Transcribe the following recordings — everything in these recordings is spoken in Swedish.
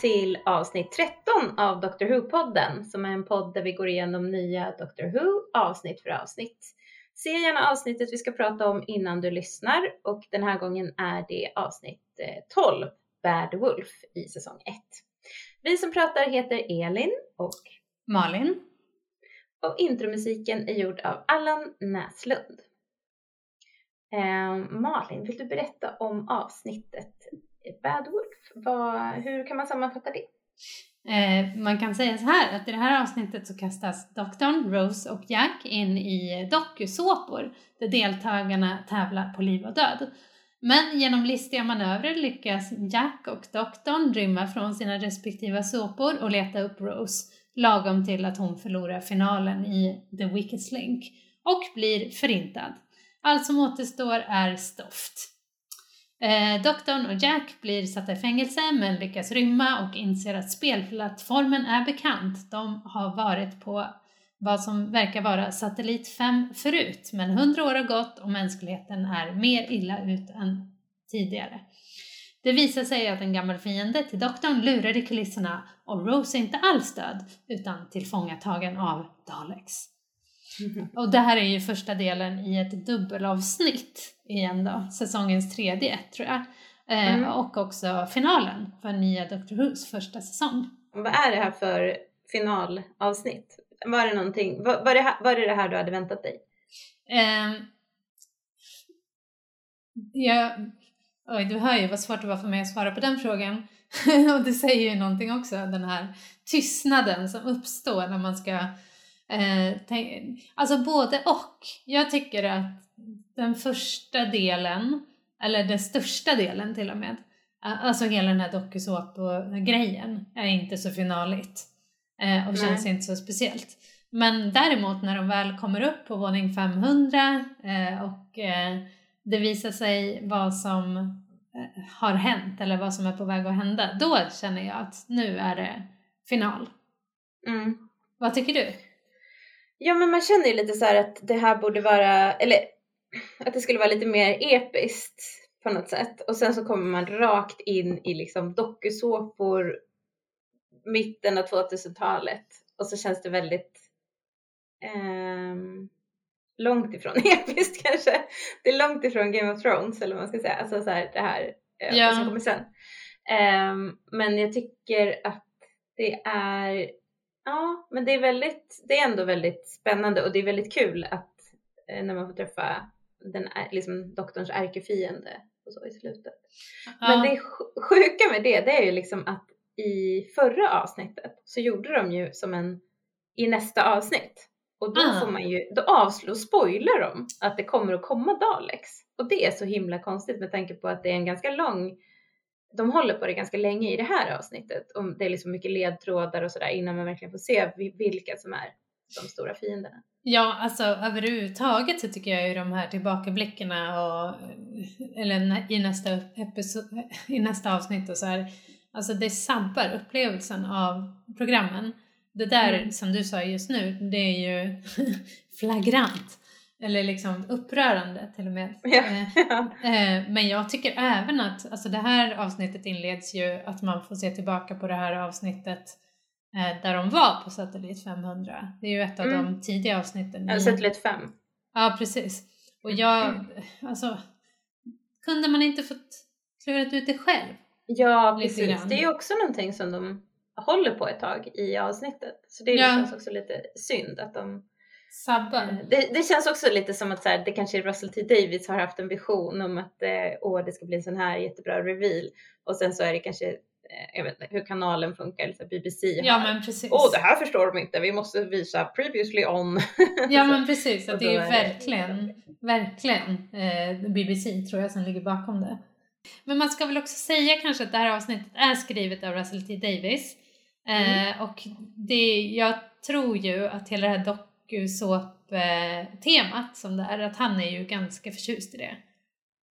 till avsnitt 13 av Doctor Who-podden som är en podd där vi går igenom nya Doctor Who avsnitt för avsnitt. Se gärna avsnittet vi ska prata om innan du lyssnar och den här gången är det avsnitt 12, eh, Bad Wolf i säsong 1. Vi som pratar heter Elin och Malin och intromusiken är gjord av Allan Näslund. Eh, Malin, vill du berätta om avsnittet Bad Wolf? Vad, hur kan man sammanfatta det? Eh, man kan säga så här att i det här avsnittet så kastas doktorn, Rose och Jack in i dokusåpor där deltagarna tävlar på liv och död. Men genom listiga manövrer lyckas Jack och doktorn rymma från sina respektiva såpor och leta upp Rose lagom till att hon förlorar finalen i The Wicked Link och blir förintad. Allt som återstår är stoft. Eh, doktorn och Jack blir satta i fängelse men lyckas rymma och inser att spelplattformen är bekant. De har varit på vad som verkar vara satellit 5 förut, men hundra år har gått och mänskligheten är mer illa ut än tidigare. Det visar sig att en gammal fiende till doktorn lurar i kulisserna och Rose är inte alls död utan tillfångatagen av Daleks. Mm. Och det här är ju första delen i ett dubbelavsnitt igen då, säsongens tredje tror jag. Eh, mm. Och också finalen för nya Doctor Who's första säsong. Vad är det här för finalavsnitt? Var det någonting, var, var, det, var det det här du hade väntat dig? Eh, ja, oj, du hör ju vad svårt det var för mig att svara på den frågan. och det säger ju någonting också, den här tystnaden som uppstår när man ska eh, tänka, alltså både och. Jag tycker att den första delen, eller den största delen till och med, alltså hela den här dokusåpa-grejen är inte så finaligt eh, och Nej. känns inte så speciellt. Men däremot när de väl kommer upp på våning 500 eh, och eh, det visar sig vad som har hänt eller vad som är på väg att hända, då känner jag att nu är det final. Mm. Vad tycker du? Ja men man känner ju lite så att det här borde vara, eller att det skulle vara lite mer episkt på något sätt. Och sen så kommer man rakt in i liksom dokusåpor mitten av 2000-talet och så känns det väldigt eh, långt ifrån episkt kanske. Det är långt ifrån Game of Thrones eller vad man ska säga. Alltså så här, det här eh, ja. som kommer sen. Eh, men jag tycker att det är Ja, men det är väldigt, det är ändå väldigt spännande och det är väldigt kul att eh, när man får träffa den liksom doktorns ärkefiende och så i slutet. Ja. Men det sjuka med det, det är ju liksom att i förra avsnittet så gjorde de ju som en i nästa avsnitt och då ah. får man ju, då avslår, spoilar de att det kommer att komma Daleks och det är så himla konstigt med tanke på att det är en ganska lång de håller på det ganska länge i det här avsnittet och det är liksom mycket ledtrådar och sådär innan man verkligen får se vilka som är de stora fienderna. Ja, alltså överhuvudtaget så tycker jag ju de här tillbakablickarna och eller i nästa, episod, i nästa avsnitt och så här, alltså det sabbar upplevelsen av programmen. Det där mm. som du sa just nu, det är ju flagrant eller liksom upprörande till och med. Ja, eh, Men jag tycker även att, alltså det här avsnittet inleds ju att man får se tillbaka på det här avsnittet eh, där de var på Satellit 500. Det är ju ett av mm. de tidiga avsnitten. Ja, Satellit 5. Ja, precis. Och jag, mm. alltså, kunde man inte fått klurat ut det själv? Ja, precis. Grann? Det är också någonting som de håller på ett tag i avsnittet. Så det ja. känns också lite synd att de Sabbar. Eh, det, det, känns också lite som att så här, det kanske Russell T Davies har haft en vision om att eh, åh, det ska bli en sån här jättebra reveal och sen så är det kanske eh, jag vet inte hur kanalen funkar, så BBC Ja men precis. Åh det här förstår de inte, vi måste visa previously on. ja men precis, att det är verkligen, verkligen eh, BBC tror jag som ligger bakom det. Men man ska väl också säga kanske att det här avsnittet är skrivet av Russell T Davies. Eh, mm. Och det, jag tror ju att hela det här dokusåp-temat som det är, att han är ju ganska förtjust i det.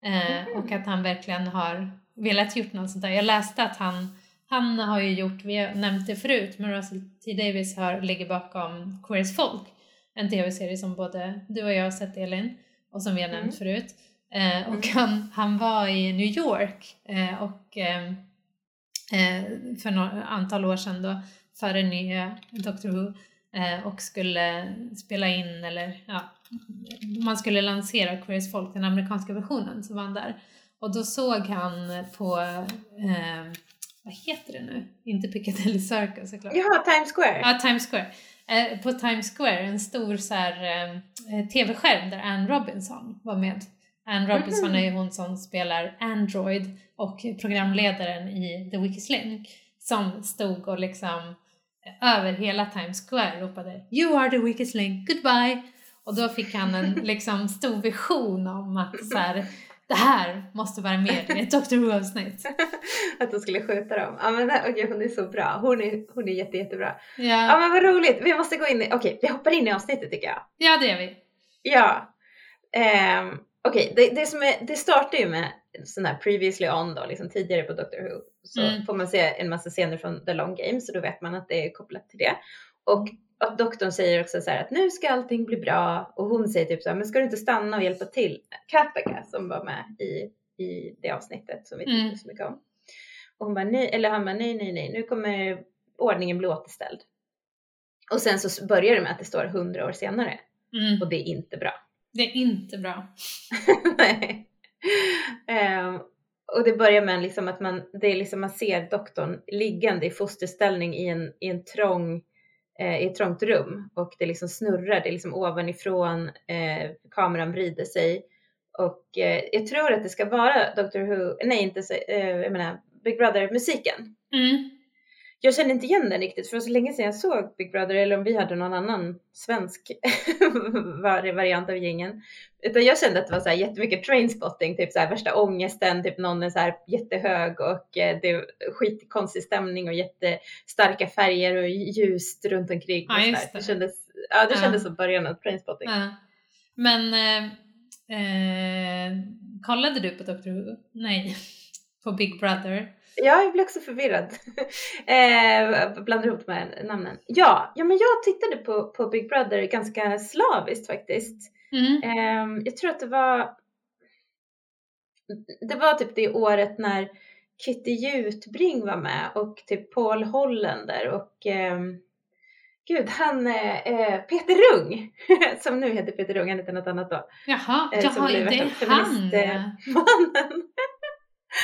Eh, mm. Och att han verkligen har velat gjort något sånt där. Jag läste att han, han har ju gjort, vi har nämnt det förut, men Russell T Davis har, ligger bakom Queers Folk, en tv-serie som både du och jag har sett Elin och som vi har nämnt mm. förut. Eh, och mm. han, han var i New York eh, och eh, eh, för några antal år sedan då, före nya Doctor Who eh, och skulle spela in eller ja, man skulle lansera Queers Folk, den amerikanska versionen, så var han där. Och då såg han på, eh, vad heter det nu? Inte Piccadilly Circus såklart. Ja, Times Square. Ja, Times Square. Eh, på Times Square, en stor så här, eh, tv-skärm där Anne Robinson var med. Anne Robinson är ju hon som spelar Android och programledaren i The Wiki Link som stod och liksom över hela Times Square ropade You are the Wiki Link, goodbye! Och då fick han en liksom stor vision om att så här, det här måste vara med i ett Doctor Who-avsnitt. att de skulle skjuta dem. Ja men okay, hon är så bra. Hon är, hon är jätte, jättebra. Ja. ja men vad roligt. Vi måste gå in i, okej okay, vi hoppar in i avsnittet tycker jag. Ja det gör vi. Ja. Um, okej, okay, det, det, som är, det startar ju med sån här previously on då, liksom tidigare på Doctor Who. Så mm. får man se en massa scener från The Long Game så då vet man att det är kopplat till det. Och att doktorn säger också så här att nu ska allting bli bra och hon säger typ så här, men ska du inte stanna och hjälpa till? Kapeka som var med i, i det avsnittet som vi tyckte mm. så mycket om. Och hon bara nej, eller han bara nej, nej, nej, nu kommer ordningen bli återställd. Och sen så börjar det med att det står hundra år senare mm. och det är inte bra. Det är inte bra. nej. Um, och det börjar med liksom att man, det är liksom man ser doktorn liggande i fosterställning i en, i en trång eh, i ett trångt rum och det liksom snurrar, det är liksom ovanifrån, eh, kameran vrider sig och eh, jag tror att det ska vara Doctor Who, nej inte eh, jag menar Big Brother musiken. Mm jag känner inte igen den riktigt för så länge sedan jag såg Big Brother eller om vi hade någon annan svensk variant av gängen. Utan jag kände att det var så här jättemycket trainspotting, typ så här värsta ångesten, typ någon är så här jättehög och eh, det är skitkonstig stämning och jättestarka färger och ljust runt omkring. Ja, just det. det kändes, ja, det ja. kändes som början av trainspotting. Ja. Men eh, eh, kollade du på Doctor Who? Nej, på Big Brother? Ja, jag blir också förvirrad. eh, blandar ihop här namnen. Ja, ja men jag tittade på, på Big Brother ganska slaviskt faktiskt. Mm. Eh, jag tror att det var det var typ det året när Kitty Jutbring var med och typ Paul Hollander och eh, Gud, han eh, Peter Rung, som nu heter Peter Rung, han heter något annat då. Jaha, eh, jaha det är han! Mannen.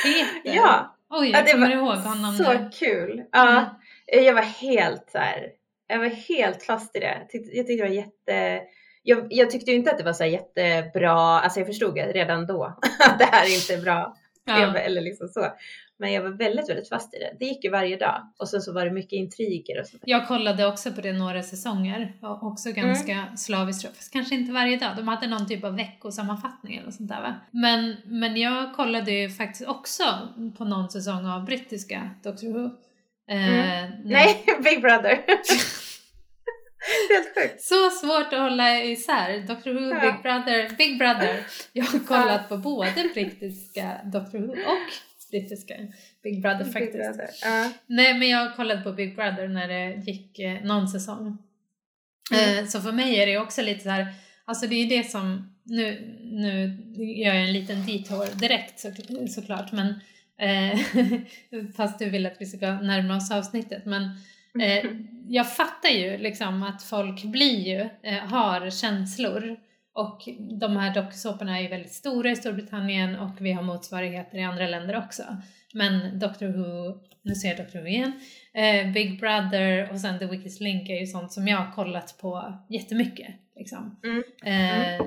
Peter? Ja, Oj, jag ja, kommer ihåg honom Så nu. kul! Ja, mm. jag var helt så här, jag var helt fast i det. Jag tyckte, jag tyckte det var jätte jag, jag tyckte inte att det var så jättebra, alltså jag förstod redan då att det här inte är bra. Ja. Eller liksom så. Men jag var väldigt, väldigt fast i det. Det gick ju varje dag och sen så var det mycket intriger och sånt. Jag kollade också på det några säsonger och också mm. ganska mm. slaviskt, fast kanske inte varje dag. De hade någon typ av veckosammanfattning eller sånt där va? Men, men jag kollade ju faktiskt också på någon säsong av brittiska Doctor Who. Eh, mm. Nej, Big Brother. Helt sjukt. Så svårt att hålla isär. Doctor Who, ja. Big Brother, Big Brother. Jag har kollat på både brittiska Doctor Who och brittiska Big Brother faktiskt. Big Brother. Uh. Nej men jag kollade på Big Brother när det gick eh, någon säsong. Mm. Eh, så för mig är det också lite så här, alltså det är det som, nu, nu gör jag en liten detour direkt så, såklart men eh, fast du vill att vi ska närma oss avsnittet men eh, jag fattar ju liksom att folk blir ju, eh, har känslor och de här dokusåporna är ju väldigt stora i Storbritannien och vi har motsvarigheter i andra länder också. Men Doctor Who, nu ser jag Doctor Who igen, eh, Big Brother och sen The Wikis Link är ju sånt som jag har kollat på jättemycket. Liksom. Mm. Mm. Eh,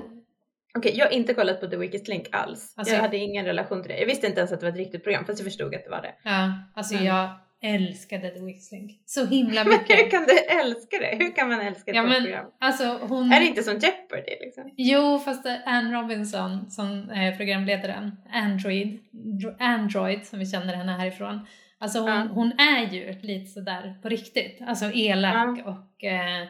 Okej, okay, jag har inte kollat på The Wicked Link alls. Alltså, jag hade ingen relation till det. Jag visste inte ens att det var ett riktigt program fast jag förstod att det var det. Ja, alltså mm. jag älskade The Whistling så himla mycket. Hur kan du älska det? Hur kan man älska ett ja, men, program? Alltså, hon... Är det inte som Jeopardy liksom? Jo, fast Anne Robinson som är programledaren, Android, Android som vi känner henne härifrån. Alltså hon, ja. hon är ju lite sådär på riktigt, alltså elak ja. och eh,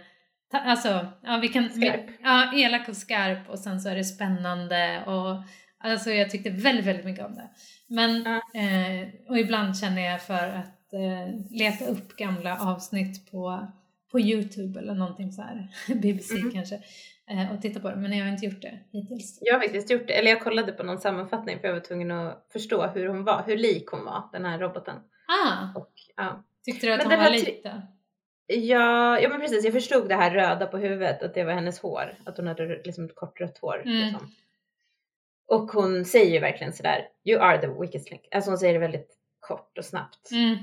ta, alltså, ja vi kan... Vi, ja, elak och skarp och sen så är det spännande och alltså jag tyckte väldigt, väldigt mycket om det. Men, ja. eh, och ibland känner jag för att eh, leta upp gamla avsnitt på, på Youtube eller någonting så här, BBC mm. kanske, eh, och titta på det. Men jag har inte gjort det hittills. Jag har faktiskt gjort det, eller jag kollade på någon sammanfattning för jag var tvungen att förstå hur hon var, hur lik hon var, den här roboten. Ah, Och, ja. tyckte du att Men hon var tri- lite? Ja, ja men precis, jag förstod det här röda på huvudet, att det var hennes hår. Att hon hade liksom ett kort rött hår. Mm. Liksom. Och hon säger ju verkligen sådär, you are the weakest link. Alltså hon säger det väldigt kort och snabbt. Mm.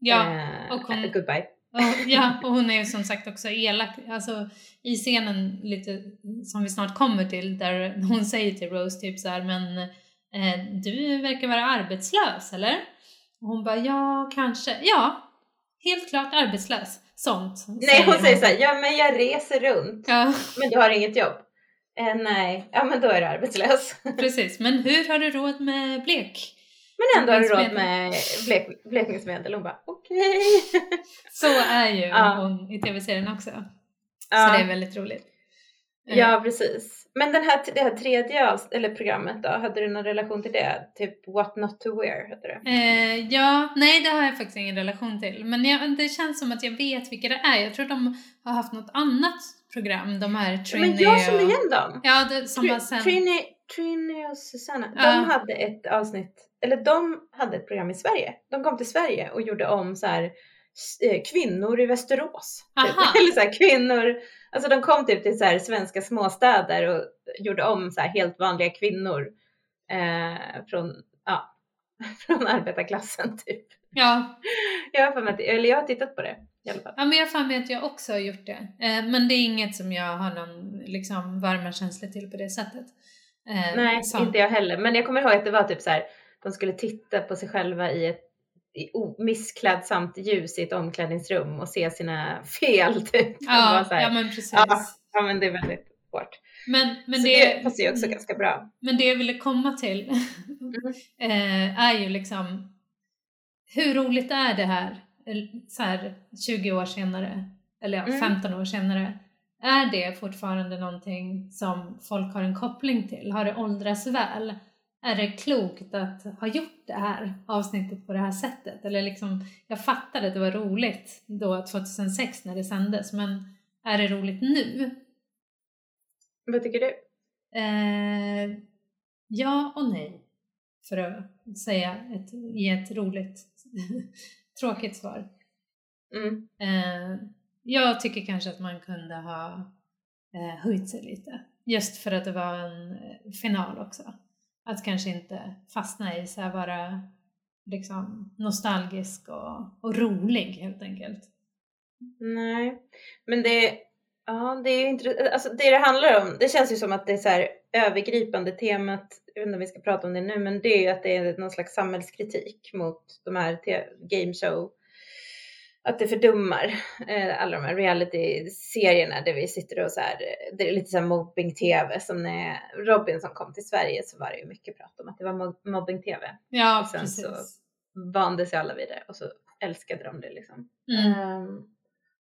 Ja, Eh, och hon- Goodbye. och, ja, och hon är ju som sagt också elak. Alltså i scenen lite som vi snart kommer till där hon säger till Rose typ så här, men eh, du verkar vara arbetslös eller? Och hon bara ja, kanske. Ja, helt klart arbetslös. Sånt. Nej hon säger såhär, ja men jag reser runt. Ja, Men du har inget jobb? Eh, nej, ja men då är du arbetslös. precis. Men hur har du råd med blek? Men ändå har du råd med blek, blekningsmedel. Hon bara okej. Så är ju Ja. hon i tv-serien också. Så Ja. det är väldigt roligt. Eh, Ja precis. Men den här, det här tredje eller programmet då, hade du någon relation till det? Typ What Not To Wear hette det. Eh, ja, nej det har jag faktiskt ingen relation till. Men jag, det känns som att jag vet vilka det är. Jag tror de har haft något annat program, de här Trini Men jag känner igen dem. Ja, det, som Tr- sen... Trini, Trini och Susanna, de hade ett avsnitt, eller de hade ett program i Sverige. De kom till Sverige och gjorde om så här eh, kvinnor i Västerås. Typ. Eller så här kvinnor, alltså de kom typ till så här svenska småstäder och gjorde om så här helt vanliga kvinnor eh, från, ja, från arbetarklassen typ. Ja, Jag har, att, eller jag har tittat på det i alla fall. ja, men jag har att jag också har gjort det. Eh, men det är inget som jag har någon liksom, varma känsla till på det sättet. Eh, Nej, som- inte jag heller. Men jag kommer ihåg att det var typ så här, de skulle titta på sig själva i ett i missklädsamt ljus i ett omklädningsrum och se sina fel typ. Ja, så här, ja, men precis. Ja. ja men det är väldigt hårt. Men, men så det, det, passar ju också ganska bra. Men det jag ville komma till eh, är ju liksom hur roligt är det här, så här 20 år senare, eller ja, Mm. 15 år senare? Är det fortfarande någonting som folk har en koppling till? Har det åldrats väl? Är det klokt att ha gjort det här avsnittet på det här sättet? Eller liksom, jag fattade att det var roligt då 2006 när det sändes, men är det roligt nu? Vad tycker du? Eh, ja och nej. För att säga ett, ge ett roligt, tråkigt svar. Mm. Eh, jag tycker kanske att man kunde ha eh, höjt sig lite. Just för att det var en eh, final också. Att kanske inte fastna i så här vara liksom nostalgisk och, och rolig helt enkelt. Nej, men det, ja, det är ju intressant. Alltså det det handlar om, det känns ju som att det är så här övergripande temat, jag vet inte om vi ska prata om det nu, men det är ju att det är någon slags samhällskritik mot de här gameshow att det fördummar eh, alla de här reality-serierna där vi sitter och så här, eh, det är lite så här mobbing-tv som när Robin som kom till Sverige så var det ju mycket prat om att det var mo- mobbing-tv. Ja, Och sen precis. så- Vande sig alla vid det och så älskade de det liksom. Mm. Ehm,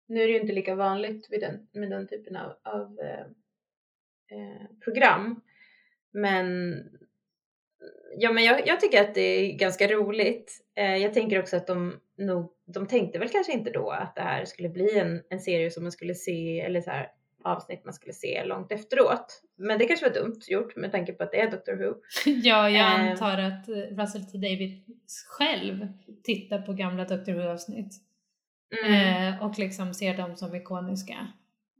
nu är det ju inte lika vanligt med den, med den typen av, av eh, eh, program. Men, ja, men jag, jag tycker att det är ganska roligt. Eh, jag tänker också att de nog, de tänkte väl kanske inte då att det här skulle bli en, en serie som man skulle se, eller så här avsnitt man skulle se långt efteråt. Men det kanske var dumt gjort med tanke på att det är Doctor Who. Ja, jag Eh. antar att Russell T. David själv tittar på gamla Doctor Who-avsnitt eh, och liksom ser dem som ikoniska.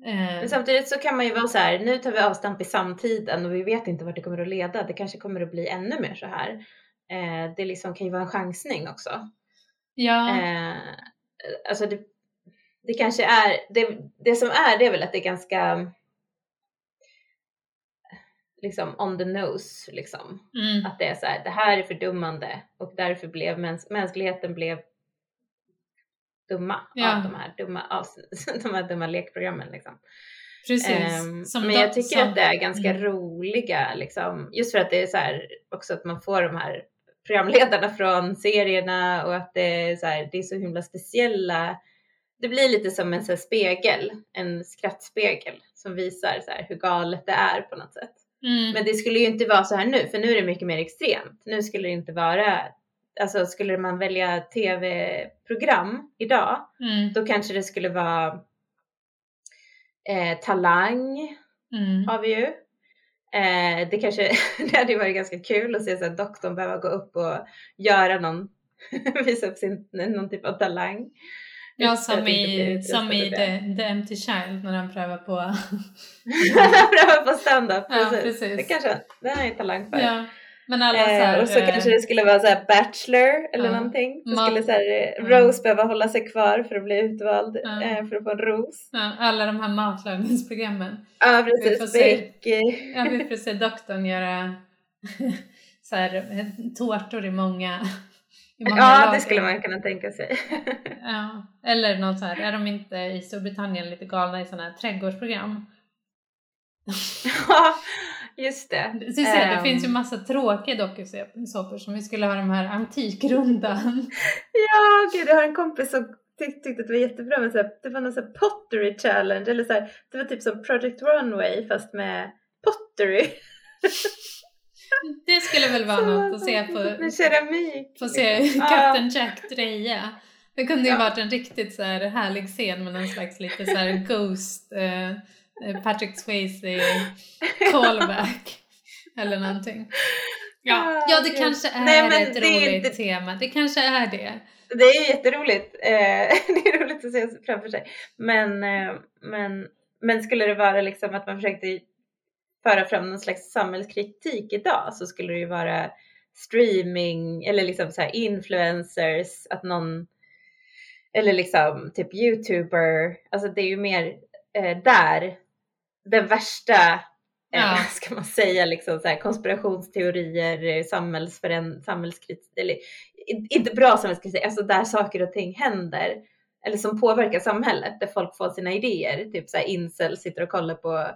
Eh, Men samtidigt så kan man ju vara så här, nu tar vi avstamp i samtiden och vi vet inte vart det kommer att leda. Det kanske kommer att bli ännu mer så här. Eh, det liksom kan ju vara en chansning också. Ja, Eh, alltså det, det kanske är, det, det som är det är väl att det är ganska liksom on the nose liksom. mm, Att det är så här, det här är fördummande och därför blev mäns mänskligheten blev dumma Ja. av de här dumma, avs- de här dumma lekprogrammen liksom. precis. Ehm, Som men jag tycker som- att det är ganska mm. roliga liksom, just för att det är så här också att man får de här programledarna från serierna och att det är så här, det är så himla speciella. Det blir lite som en så spegel, en skrattspegel som visar så här hur galet det är på något sätt. Mm, Men det skulle ju inte vara så här nu, för nu är det mycket mer extremt. Nu skulle det inte vara, alltså skulle man välja tv-program idag, mm, då kanske det skulle vara eh, Talang mm. har vi ju. Eh, det kanske, det hade varit ganska kul att se så att doktorn behöva gå upp och göra någon visa upp sin, någon typ av talang. Ja, som i, som i. The, The Empty Child när han prövar på... Pröva på stand-up, Ja, precis. precis. Det kanske det har jag talang för. ja. Men alla så Eh, här, och så eh, kanske det skulle vara så här Bachelor eller Ja. någonting. Så Ma- skulle så här, Ja. Rose behöva hålla sig kvar för att bli utvald eh, för att få en ros. alla de här matlagningsprogrammen. Ja Vi får precis, se. Bake. Ja, vi får se doktorn göra så här, tårtor i många, i många Ja lager. det skulle man kunna tänka sig. Ja. Eller något så här, är de inte i Storbritannien lite galna i sådana här trädgårdsprogram? Just det. Du ser, det Ehm. finns ju massa tråkiga dokusåpor som vi skulle ha de här antikrundan. Ja gud jag har en kompis som tyck, tyckte att det var jättebra med så här, det var någon så här pottery challenge eller så här, det var typ som Project Runway fast med pottery. Det skulle väl vara något att se på, Med keramik. få se liksom. Captain Jack dreja. Det kunde ju Ja. varit en riktigt så här härlig scen med någon slags lite så här Ghost, eh, Patrick Swayze callback eller någonting. Ja, Ah, ja det kanske är Nej, men ett det roligt inte- tema. Det kanske är det. Det är jätteroligt. Eh, det är roligt att se framför sig. Men, eh, men, men skulle det vara liksom att man försökte föra fram någon slags samhällskritik idag så skulle det ju vara streaming eller liksom så här influencers, att någon eller liksom typ youtuber, alltså det är ju mer eh, där den värsta eh, Ja. vad ska man säga, liksom så här, konspirationsteorier, eh, samhällskritik, eller inte bra samhällskritik, alltså där saker och ting händer eller som påverkar samhället, där folk får sina idéer, typ så här incel sitter och kollar på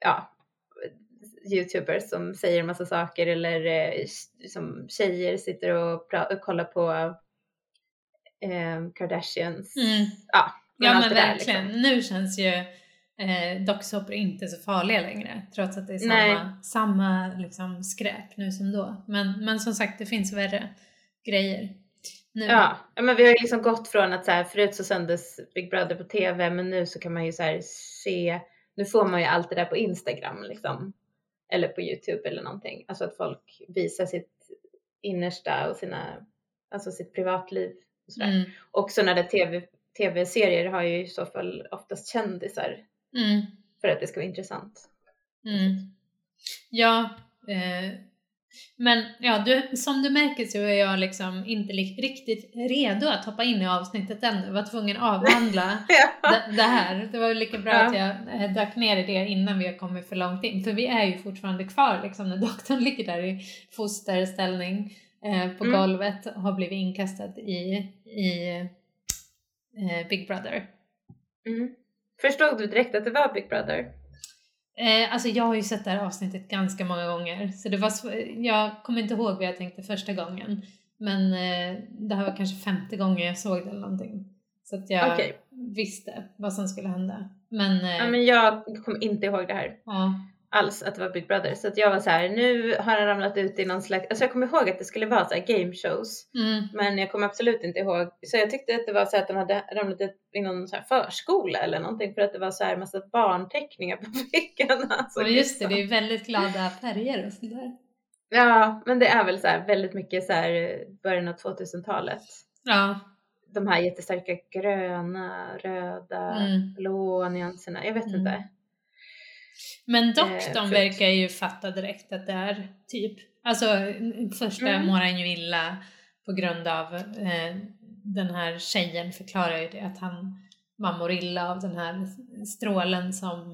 ja, youtubers som säger en massa saker eller eh, som tjejer sitter och, och kollar på eh, Kardashians. Mm. Ja, men Ja men det där, verkligen. liksom. Nu känns ju eh, docksåpor inte så farliga längre. Trots att det är Nej. samma, samma liksom, skräp nu som då. Men, men som sagt, det finns värre grejer nu. Ja, men vi har ju liksom gått från att så här, förut så sändes Big Brother på TV men nu så kan man ju så här se, nu får man ju allt det där på Instagram liksom. Eller på Youtube eller någonting. Alltså att folk visar sitt innersta och sina, alltså sitt privatliv. Och, sådär. Mm. och sådana där TV, tv-serier har ju i så fall oftast kändisar Mm. för att det ska vara intressant. Mm. Ja, eh, men ja, du, som du märker så är jag liksom inte riktigt redo att hoppa in i avsnittet än. Jag var tvungen att avhandla Ja. det, det här. Det var lika bra Ja. att jag eh, dök ner i det innan vi har kommit för långt in. För vi är ju fortfarande kvar liksom när doktorn ligger där i fosterställning eh, på Mm. golvet och har blivit inkastad i, i eh, Big Brother. Mm. Förstod du direkt att det var Big Brother? Eh, alltså jag har ju sett det här avsnittet ganska många gånger så det var jag kommer inte ihåg vad jag tänkte första gången men eh, det här var kanske femte gången jag såg det eller någonting. Så att jag Okej. visste vad som skulle hända. Men, eh, Ja, men jag kommer inte ihåg det här. ja. Alls att det var Big Brother. Så att jag var så här, nu har han ramlat ut i någon slags, alltså jag kommer ihåg att det skulle vara så här game shows. Mm. Men jag kommer absolut inte ihåg, så jag tyckte att det var så att de hade ramlat ut i någon så här förskola eller någonting för att det var så här massa barnteckningar på väggarna. Så Och just det, liksom. det är väldigt glada färger och sådär. Ja, men det är väl så här väldigt mycket så här eh, början av 2000-talet. Ja. De här jättestarka gröna, röda, Mm. blå nyanserna. Jag vet Mm. inte. Men Eh, doktorn för- verkar ju fatta direkt att det är typ, alltså första Mm. mår han ju illa på grund av eh, den här tjejen förklarar ju det att han, man mår illa av den här strålen som,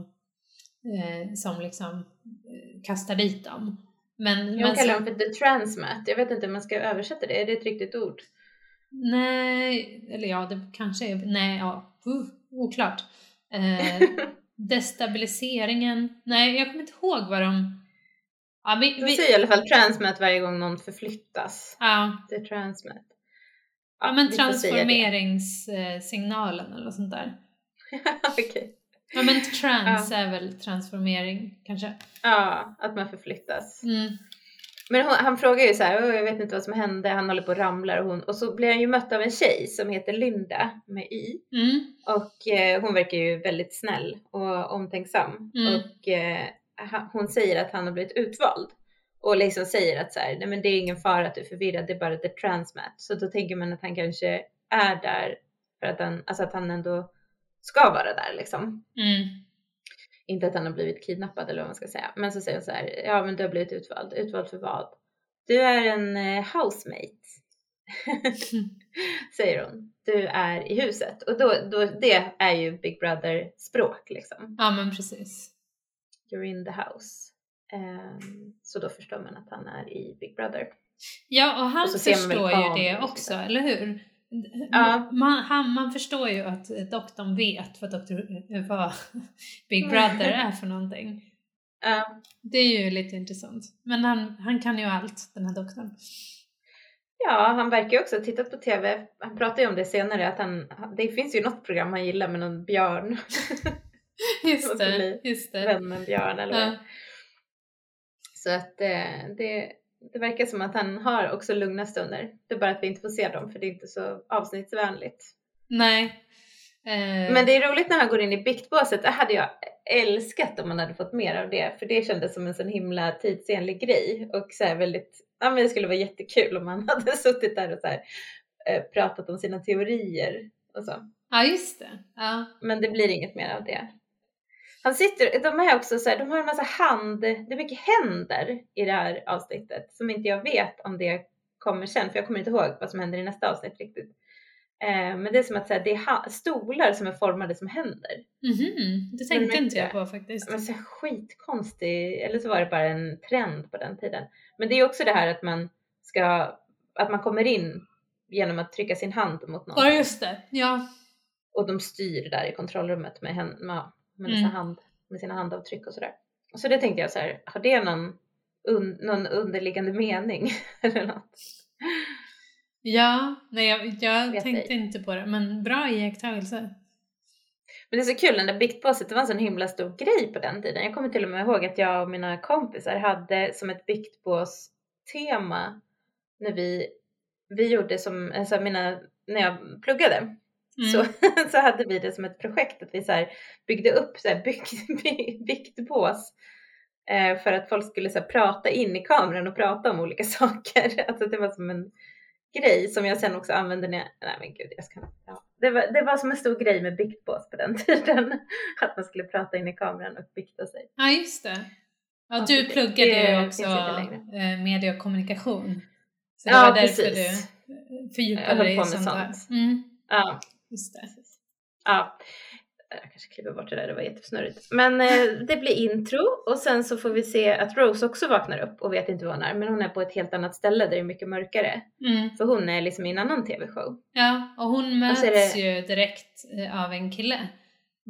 eh, som liksom eh, kastar dit dem. Men, Jag men kallar så, dem för the transmat. Jag vet inte om man ska översätta det. Är det ett riktigt ord? nej, eller ja det kanske är, nej ja, uh, oklart. Eh, destabiliseringen, nej jag kommer inte ihåg vad de, ja, vi, De vi, säger i alla fall transmat varje gång någon förflyttas. ja, The transmat. Ja men säga det. transformeringssignalen eller sånt där. Okej. Ja men trans är väl transformering kanske. Ja, att man förflyttas. Mm. Men hon, han frågar ju så här, "Åh, jag vet inte vad som hände, han håller på och ramlar och hon, och så blir han ju mött av en tjej som heter Linda med i. Mm. Och eh, hon verkar ju väldigt snäll och omtänksam. Mm. Och eh, hon säger att han har blivit utvald. och liksom säger att så här, nej men det är ingen fara att du är förvirrad, det är bara the transmat. Så då tänker man att han kanske är där för att han, alltså att han ändå ska vara där liksom. Mm. Inte att han har blivit kidnappad eller vad man ska säga. Men så säger hon så här, ja men du har blivit utvald. Utvald för vad? Du är en eh, housemate. säger hon. Du är i huset. Och då, då, det är ju Big Brother språk liksom. Ja men precis. You're in the house. Um, så då förstår man att han är i Big Brother. Ja och han Och förstår ju det också, eller hur? Ja. Man, han, man förstår ju att doktorn vet vad, doktor, vad Big Brother är för någonting. Ja, Det är ju lite intressant. Men han, han kan ju allt, den här doktorn. Ja, han verkar ju också ha tittat på TV. Han pratar ju om det senare att han, det finns ju något program han gillar med någon björn. Just det just det. Vän med björn eller vad Ja. Så att eh, det, det verkar som att han har också lugna stunder. Det är bara att vi inte får se dem för det är inte så avsnittsvänligt. Nej. Eh, Men det är roligt när han går in i biktbåset. Det hade jag älskat om man hade fått mer av det. För det kändes som en sån himla tidsenlig grej. Och så väldigt, ja men det skulle vara jättekul om man hade suttit där och så här, eh, pratat om sina teorier och så. Ja, just det. Ja. Men det blir inget mer av det. Han sitter, de är också så här, de har en massa hand, det är mycket händer i det här avsnittet som inte jag vet om det kommer sen, för jag kommer inte ihåg vad som händer i nästa avsnitt riktigt. Eh, men det är som att så här, det är stolar som är formade som händer. Mhm, det Men tänkte inte mycket. jag på faktiskt. Men så här skitkonstig, eller så var det bara en trend på den tiden. Men det är också det här att man ska, att man kommer in genom att trycka sin hand mot någon. Ja, just det. Ja. Och de styr där i kontrollrummet med, hän- med, Mm. sina hand, med sina handavtryck och sådär. Så det tänkte jag så här, har det någon, un, någon underliggande mening eller något? Ja, nej jag, jag tänkte ej. inte på det, men bra iakttagelse. Men det är så kul, den där biktbåset, det var en sån himla stor grej på den tiden. Jag kommer till och med ihåg att jag och mina kompisar hade som ett biktbås-tema när vi, vi gjorde som, alltså mina, när jag pluggade Mm. så, så hade vi det som ett projekt att vi så här byggde upp så här bykt, by- biktbås eh, för att folk skulle så här prata in i kameran och prata om olika saker. Alltså det var som en grej som jag sen också använde när jag, nej men gud jag ska ja. det, var, det var som en stor grej med biktbås på den tiden. Att man skulle prata in i kameran och bikta sig. Ja, just det. Ja, du det- pluggade ju också eh, media och kommunikation. Så det Ja, var därför precis. du fördjupade dig i sånt sånt. Mm, Ja, just det. ja. Jag kanske klipper bort det där, det var jättesnurrigt. Men eh, det blir intro och sen så får vi se att Rose också vaknar upp och vet inte var hon är. Men hon är på ett helt annat ställe där det är mycket mörkare. Mm. För hon är liksom i en annan tv-show. Ja, och hon Och möts är det- ju direkt eh, av en kille,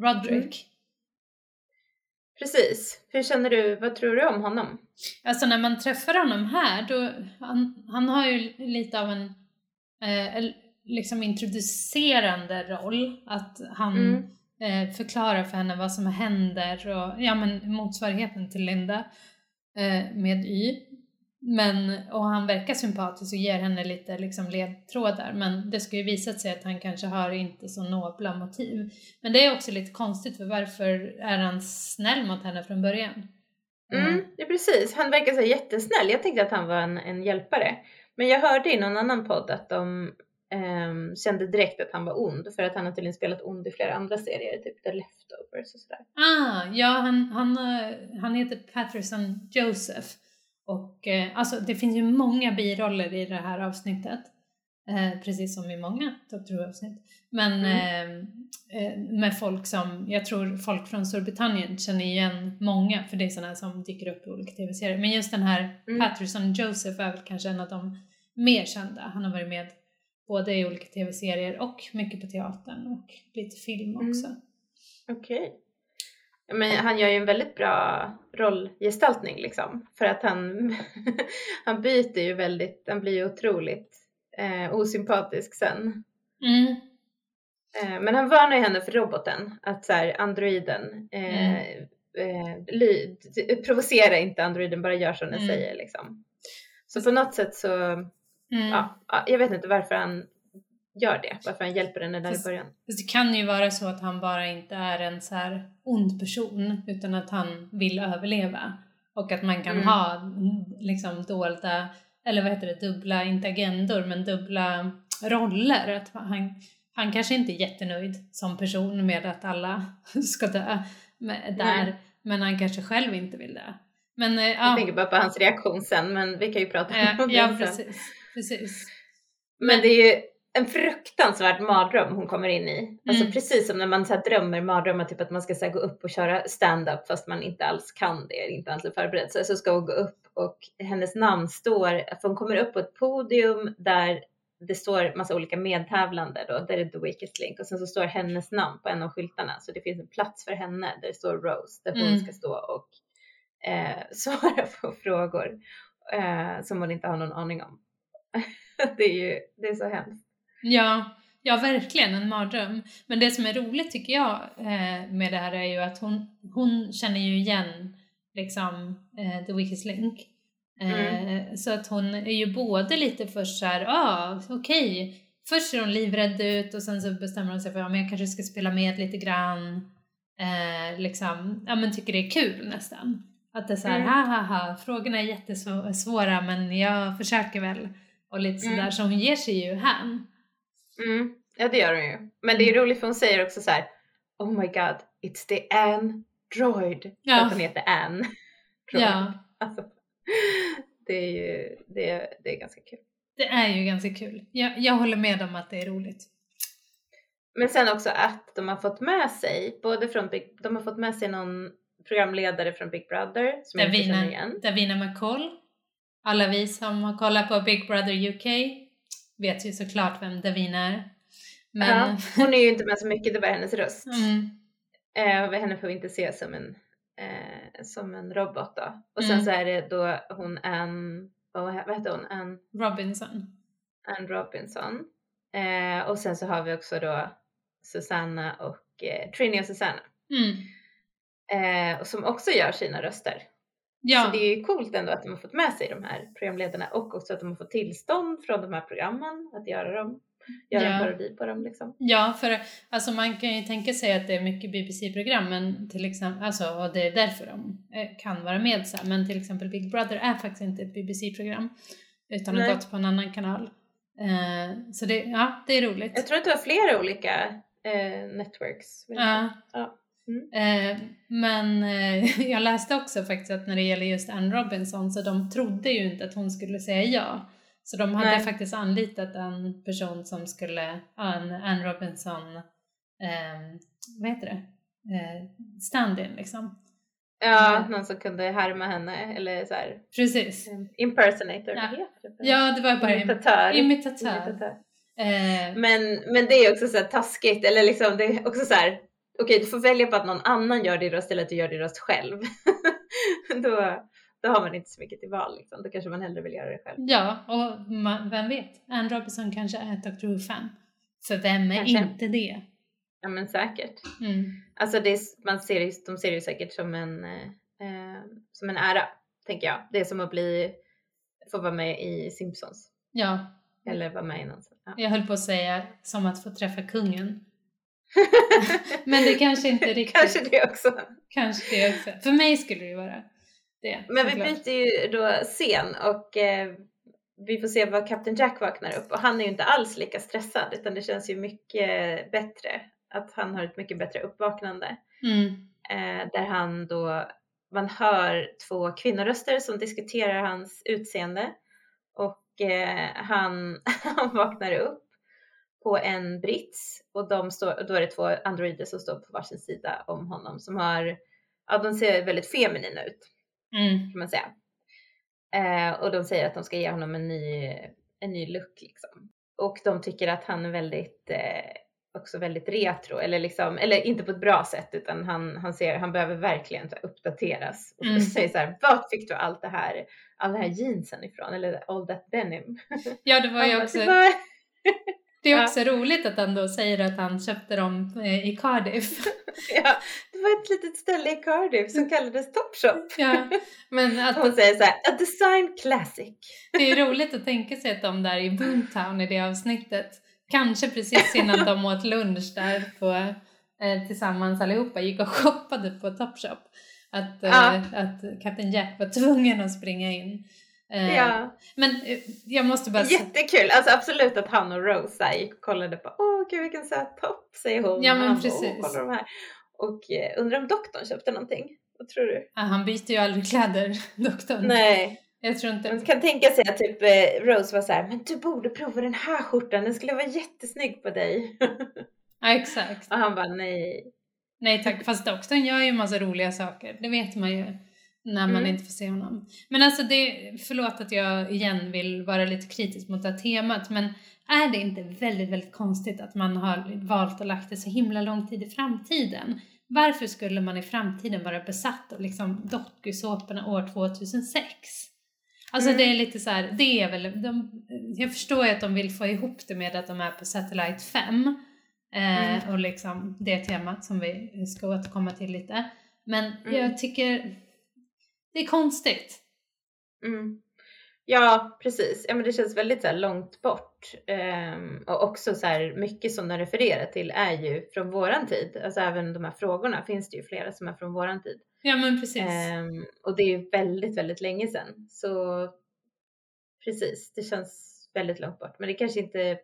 Roderick. Precis. Hur känner du, vad tror du om honom? Alltså när man träffar honom här, då, han, han har ju lite av en eh, liksom introducerande roll. Att han Mm. eh, förklarar för henne vad som händer och ja men motsvarigheten till Linda eh, med Y. Men, och han verkar sympatisk och ger henne lite liksom ledtrådar men det ska ju visa sig att han kanske har inte så nobla motiv. Men det är också lite konstigt för varför är han snäll mot henne från början? Mm, ja, precis. Han verkar så jättesnäll. Jag tänkte att han var en, en hjälpare. Men jag hörde i någon annan podd att de ehm, kände direkt att han var ond. För att han har tydligen spelat ond i flera andra serier. Typ The Leftovers och sådär. Ah, ja han, han, eh, han heter Patterson Joseph. Och eh, alltså det finns ju många biroller i det här avsnittet. Eh, precis som i många Doctor Who-avsnitt. Men Mm. eh, eh, med folk som, jag tror folk från Storbritannien känner igen många för det är sådana som dyker upp i olika tv-serier. Men just den här Mm. Patterson Joseph är väl kanske en av de mer kända. Han har varit med både i olika tv-serier och mycket på teatern och lite film Mm. också. Okej. Ja, Men han gör ju en väldigt bra rollgestaltning liksom. För att han, han byter ju väldigt, han blir ju otroligt eh, osympatisk sen. Mm. Eh, men han varnar ju henne för roboten, att så här, androiden, eh, eh, ly, provocera inte androiden, bara gör som den Mm. säger liksom. Så på något sätt så, Mm. ja, ja, jag vet inte varför han gör det, varför han hjälper henne där i Fast- början. Fast Det kan ju vara så att han bara inte är en så här ond person utan att han vill överleva. Och att man kan Mm. ha liksom dolda, eller vad heter det, dubbla, inte agendor, men dubbla roller. Att han, han kanske inte är jättenöjd som person med att alla ska dö där, Nej. men han kanske själv inte vill det. Men, eh, Jag tänker bara på hans reaktion sen, men vi kan ju prata om det ja, sen. Precis, precis. Men, det är ju en fruktansvärd mardröm hon kommer in i. Alltså mm. Alltså precis som när man så här, drömmer mardrömmar, typ att man ska så här, gå upp och köra stand-up fast man inte alls kan det, inte alls är förberedd. Så, så ska hon gå upp och hennes namn står, för hon kommer upp på ett podium där det står massa olika medtävlande då, där är The Weakest Link och sen så står hennes namn på en av skyltarna så det finns en plats för henne där det står Rose där hon mm. ska stå och eh, svara på frågor eh, som hon inte har någon aning om. det är ju det är så hemskt. Ja, ja verkligen en mardröm. Men det som är roligt tycker jag eh, med det här är ju att hon, hon känner ju igen liksom eh, The Weakest Link. Eh, mm. Så att hon är ju både lite först såhär, ja ah, okej, okay. först ser hon livrädd ut och sen så bestämmer hon sig för att ja, jag kanske ska spela med lite grann. Eh, liksom, ja men tycker det är kul nästan. Att det är såhär, mm. ha ha ha, frågorna är jättesvåra men jag försöker väl. Och lite sådär, mm. så hon ger sig ju hän. Mm. Ja det gör hon ju. Men det är mm. roligt för hon säger också så här, Oh my god, it's the Android. Ja. Att hon heter Ann. Ja. Alltså, det är ju det är, det är ganska kul. Det är ju ganska kul. Jag, jag håller med om att det är roligt. Men sen också att de har fått med sig, både från Big, de har fått med sig någon programledare från Big Brother som Davina, jag inte känner igen. Davina McCall. Alla vi som har kollat på Big Brother UK vet ju såklart vem Davina är. Men... Ja, hon är ju inte med så mycket, det var hennes röst. Mm. Eh, henne får vi inte se som en, eh, som en robot då. Och sen mm. så är det då hon Ann, vad heter hon? Ann Robinson. Ann Robinson. Eh, och sen så har vi också då Susanna och eh, Trini och Susanna. Mm. Eh, som också gör sina röster. Ja. Så det är ju coolt ändå att de har fått med sig de här programledarna och också att de har fått tillstånd från de här programmen att göra dem göra ja. en parodi på dem liksom. Ja, för alltså man kan ju tänka sig att det är mycket BBC-program, men till exempel, alltså, och det är därför de eh, kan vara med så men till exempel Big Brother är faktiskt inte ett BBC-program utan har gått på en annan kanal. Eh, så det, ja, det är roligt. Jag tror att det var flera olika eh, networks. Ja. ja. Mm. Eh, men eh, jag läste också faktiskt att när det gäller just Anne Robinson så de trodde ju inte att hon skulle säga ja. Så de hade Nej. faktiskt anlitat en person som skulle, en Anne Robinson, eh, vad heter det, eh, stand-in liksom. Ja, mm. någon som kunde härma henne eller så här. Precis. Impersonator, ja. ja, det var bara imitatör. imitatör. imitatör. Eh. Men, men det är också så här taskigt eller liksom det är också så här okej, du får välja på att någon annan gör din röst eller att du gör din röst själv. då, då har man inte så mycket till val liksom. Då kanske man hellre vill göra det själv. Ja, och man, vem vet? Anne Robinson kanske är ett Dr Who-fan. För vem är kanske. inte det? Ja men säkert. Mm. Alltså det är, man ser, de ser det ju säkert som en, eh, som en ära, tänker jag. Det är som att bli, få vara med i Simpsons. Ja. Eller vara med i någon ja. Jag höll på att säga som att få träffa kungen. Men det kanske inte riktigt. kanske det också. Kanske det också. För mig skulle det ju vara det. Men vi byter ju då scen och eh, vi får se vad Captain Jack vaknar upp och han är ju inte alls lika stressad utan det känns ju mycket bättre att han har ett mycket bättre uppvaknande. Mm. Eh, där han då, man hör två kvinnoröster som diskuterar hans utseende och eh, han, han vaknar upp på en brits och de står, då är det två androider som står på varsin sida om honom som har, ja de ser väldigt feminina ut mm. kan man säga. Eh, och de säger att de ska ge honom en ny, en ny look liksom. Och de tycker att han är väldigt, eh, också väldigt retro eller liksom, eller inte på ett bra sätt utan han, han ser, han behöver verkligen så uppdateras. Och mm. säger så här, vart fick du allt det här, all det här jeansen ifrån? Eller all that denim? Ja det var ju också. Det är också ja. roligt att han då säger att han köpte dem eh, i Cardiff. ja, det var ett litet ställe i Cardiff som kallades Topshop. ja, men att Hon säger så här, a design classic. det är roligt att tänka sig att de där i Boomtown i det avsnittet, kanske precis innan de åt lunch där på, eh, tillsammans allihopa, gick och shoppade på Topshop. Att, ja. eh, att Captain Jack var tvungen att springa in Ja. Men eh, jag måste bara Jättekul! Alltså absolut att han och Rose där gick och kollade på Åh gud vilken söt topp säger hon. Ja, men han bara, precis. Kolla de här. Och eh, undrar om doktorn köpte någonting? Vad tror du? ah, han byter ju aldrig kläder, doktorn. Nej, Jag tror inte... man kan tänka sig att typ eh, Rose var så här, men du borde prova den här skjortan, den skulle vara jättesnygg på dig. Ja, exakt. och han bara nej. Nej tack, fast doktorn gör ju en massa roliga saker. Det vet man ju när man Mm. inte får se honom. Men alltså det, förlåt att jag igen vill vara lite kritisk mot det här temat, men är det inte väldigt, väldigt konstigt att man har valt att lagt det så himla lång tid i framtiden? Varför skulle man i framtiden vara besatt av liksom dokusåporna år 2006? Alltså Mm. det är lite så här, det är väl, de, jag förstår ju att de vill få ihop det med att de är på Satellite 5 eh, Mm. och liksom det temat som vi ska återkomma till lite. Men Mm. jag tycker det är konstigt. Mm. Ja, precis. Ja, men det känns väldigt så långt bort. Ehm, och också så här mycket som de refererar till är ju från våran tid. Alltså även de här frågorna finns det ju flera som är från våran tid. Ja men precis. Ehm, och det är ju väldigt, väldigt länge sedan. Så precis, det känns väldigt långt bort. Men det kanske inte,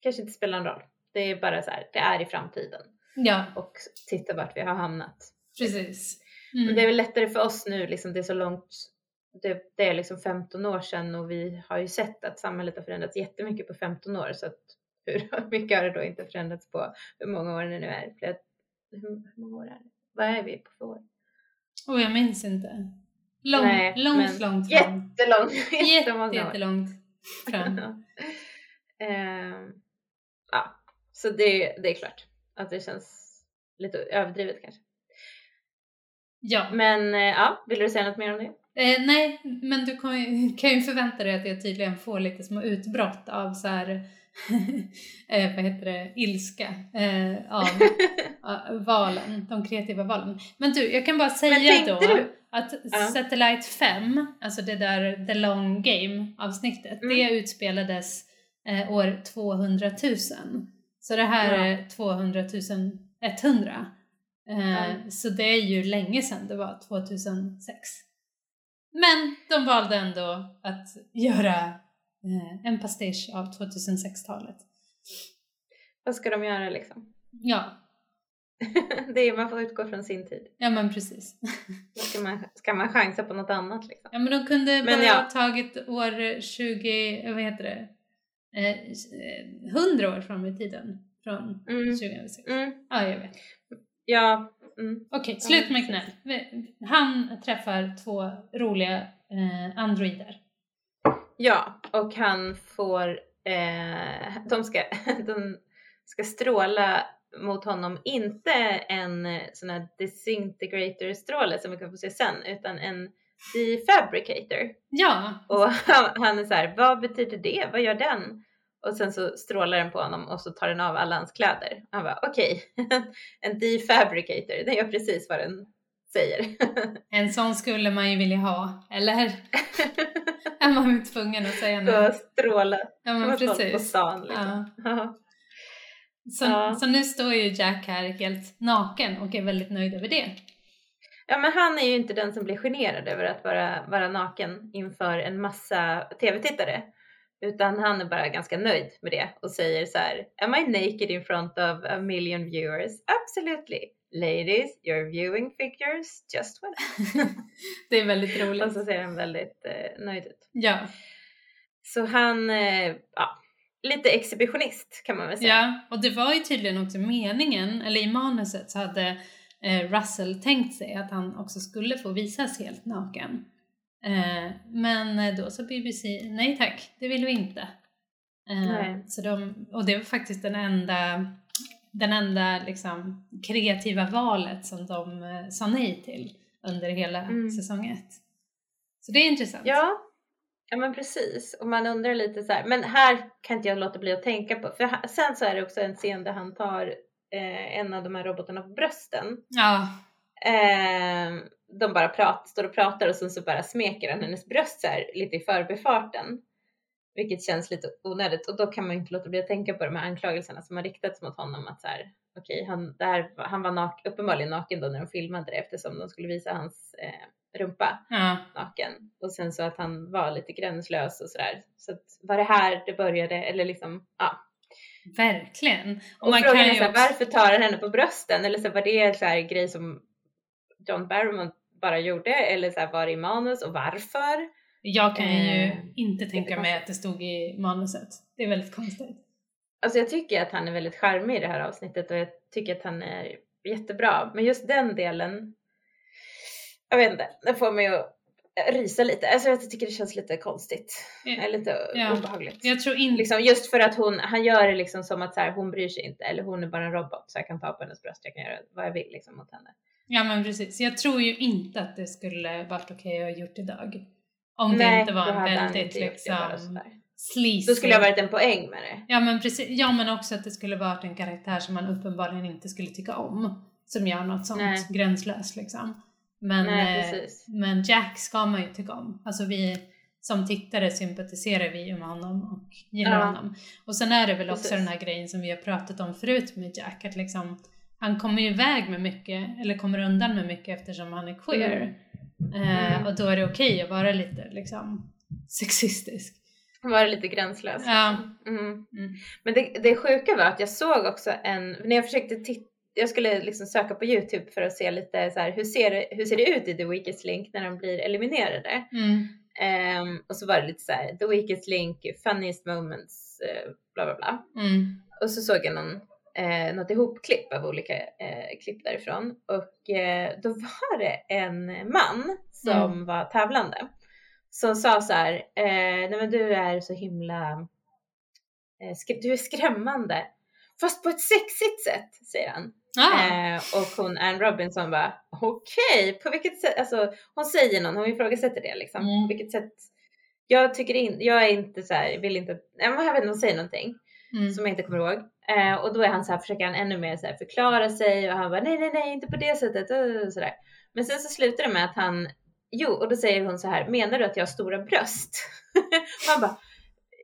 kanske inte spelar någon roll. Det är bara så här, det är i framtiden. ja, Och titta vart vi har hamnat. precis. Men Mm. det är väl lättare för oss nu, liksom, det är så långt, det, det är liksom 15 år sedan och vi har ju sett att samhället har förändrats jättemycket på 15 år. Så att hur mycket har det då inte förändrats på hur många år det nu är? Hur, hur många år är det? Vad är vi på för år? Och jag minns inte. Lång, Nej, långt, men långt fram. Jättelångt, Jätte, jättemånga år. jättelångt fram. Ehm, ja, så det, det är klart att det känns lite överdrivet kanske. Ja. Men eh, ja, vill du säga något mer om det? Eh, nej, men du kan ju, kan ju förvänta dig att jag tydligen får lite små utbrott av så här, eh, vad heter det, ilska eh, av av valen, de kreativa valen. Men du, jag kan bara säga då du- att Ja. Satellite 5, alltså det där The Long Game avsnittet, Mm. det utspelades eh, år 200 000. Så det här Ja. är 200 100. Ja. Så det är ju länge sedan det var 2006. Men de valde ändå att göra eh, en pastisch av 2006-talet. Vad ska de göra liksom? Ja, det är, man får utgå från sin tid. ja men precis. Ska man, ska man chansa på något annat liksom. Ja men de kunde Men bara ja. ha tagit år 20, eh, vad heter det, eh, 100 år fram i tiden från Mm. 2006. Mm. Ja, jag vet. Ja, mm. Okej, slut med. Vi- Han träffar två roliga eh, androider. ja, och han får, eh, de, ska, de ska stråla mot honom, inte en eh, sån här disintegrator stråle som vi kan få se sen, utan en defabricator. Ja, Och han, han är så här, vad betyder det? Vad gör den? Och sen så strålar den på honom och så tar den av alla hans kläder. Han bara, okej, en defabricator, den gör precis vad den säger. en sån skulle man ju vilja ha, eller? är man ju tvungen att säga Så något? stråla Ja men som på precis. stan liksom. Ja. Så, Ja. så nu står ju Jack här helt naken och är väldigt nöjd över det. ja men han är ju inte den som blir generad över att vara, vara naken inför en massa tv-tittare. Utan han är bara ganska nöjd med det och säger så här, Am I naked in front of a million viewers? Absolutely. Ladies, your viewing figures just up. Det är väldigt roligt. Och så ser han väldigt eh, nöjd ut. Ja, Så han, eh, ja, lite exhibitionist kan man väl säga. ja, och det var ju tydligen också meningen, eller i manuset så hade eh, Russell tänkt sig att han också skulle få visas helt naken. Eh, men eh, då sa BBC nej tack, det vill vi inte. Eh, Nej. Så de, och det var faktiskt den enda, den enda liksom, kreativa valet som de sa nej till under hela Mm. säsong ett. Så det är intressant. Ja, ja men precis. Och man undrar lite så här, men här kan inte jag låta bli att tänka på, för sen så är det också en scen där han tar eh, en av de här robotarna på brösten. Ja, Eh, de bara prat, står och pratar och sen så bara smeker han hennes bröst så här lite i förbifarten. Vilket känns lite onödigt och då kan man inte låta bli att tänka på de här anklagelserna som har riktats mot honom att så här, okej, han, det här, han var nak, uppenbarligen naken då när de filmade det eftersom de skulle visa hans eh, rumpa Ja. naken. Och sen så att han var lite gränslös och sådär. Så att var det här det började eller liksom, ja. Verkligen. Och, man frågan kan är så här, också- varför tar han henne på brösten? Eller så var det en så här grej som John Barrymore bara gjorde? Eller så här, var det i manus och varför? Jag kan ju Eh, inte tänka mig att det stod i manuset. Det är väldigt konstigt. Alltså jag tycker att han är väldigt charmig i det här avsnittet och jag tycker att han är jättebra. Men just den delen, jag vet inte, det får mig att rysa lite. Alltså jag tycker det känns lite konstigt. Eller lite Ja. obehagligt. Jag tror inte... Liksom just för att hon, han gör det liksom som att så här, hon bryr sig inte. Eller hon är bara en robot så jag kan ta på hennes bröst. Jag kan göra vad jag vill liksom mot henne. Ja men precis. Jag tror ju inte att det skulle varit okej att ha gjort idag. Om det Nej, inte var en väldigt det liksom sleazy. Då skulle det ha varit en poäng med det. Ja men precis. Ja men också att det skulle varit en karaktär som man uppenbarligen inte skulle tycka om. Som gör något sånt Nej. gränslöst liksom. Men, Nej, eh, men Jack ska man ju tycka om. Alltså vi som tittare sympatiserar vi ju med honom och gillar Ja. honom. Och sen är det väl också Precis. den här grejen som vi har pratat om förut med Jack. Att liksom, han kommer ju iväg med mycket, eller kommer undan med mycket eftersom han är queer. Eh, Mm. och då är det okej att vara lite liksom sexistisk. Var lite gränslös. Ja. Mm. Mm. Men det, det sjuka var att jag såg också en, när jag försökte titta, jag skulle liksom söka på Youtube för att se lite så här, hur ser det, hur ser det ut i The Weakest Link när de blir eliminerade? Mm. Ehm, och så var det lite så här, The Weakest Link, funniest moments, eh, bla bla bla. Mm. Och så såg jag någon, eh, något ihopklipp av olika eh, klipp därifrån. Och eh, då var det en man som Mm. var tävlande. Som sa så här, eh, nej men du är så himla, eh, du är skrämmande. Fast på ett sexigt sätt, säger han. Ah. Eh, och hon, Anne Robinson bara, okej, på vilket sätt, alltså hon säger någon, hon ifrågasätter det liksom. Mm. På vilket sätt, jag tycker in, jag är inte så här, vill inte, jag vet inte, hon säger någonting Mm. som jag inte kommer ihåg. Eh, och då är han så här, försöker han ännu mer så här förklara sig och han bara nej, nej, nej, inte på det sättet och sådär. Men sen så slutar det med att han, jo, och då säger hon så här, menar du att jag har stora bröst? och han bara,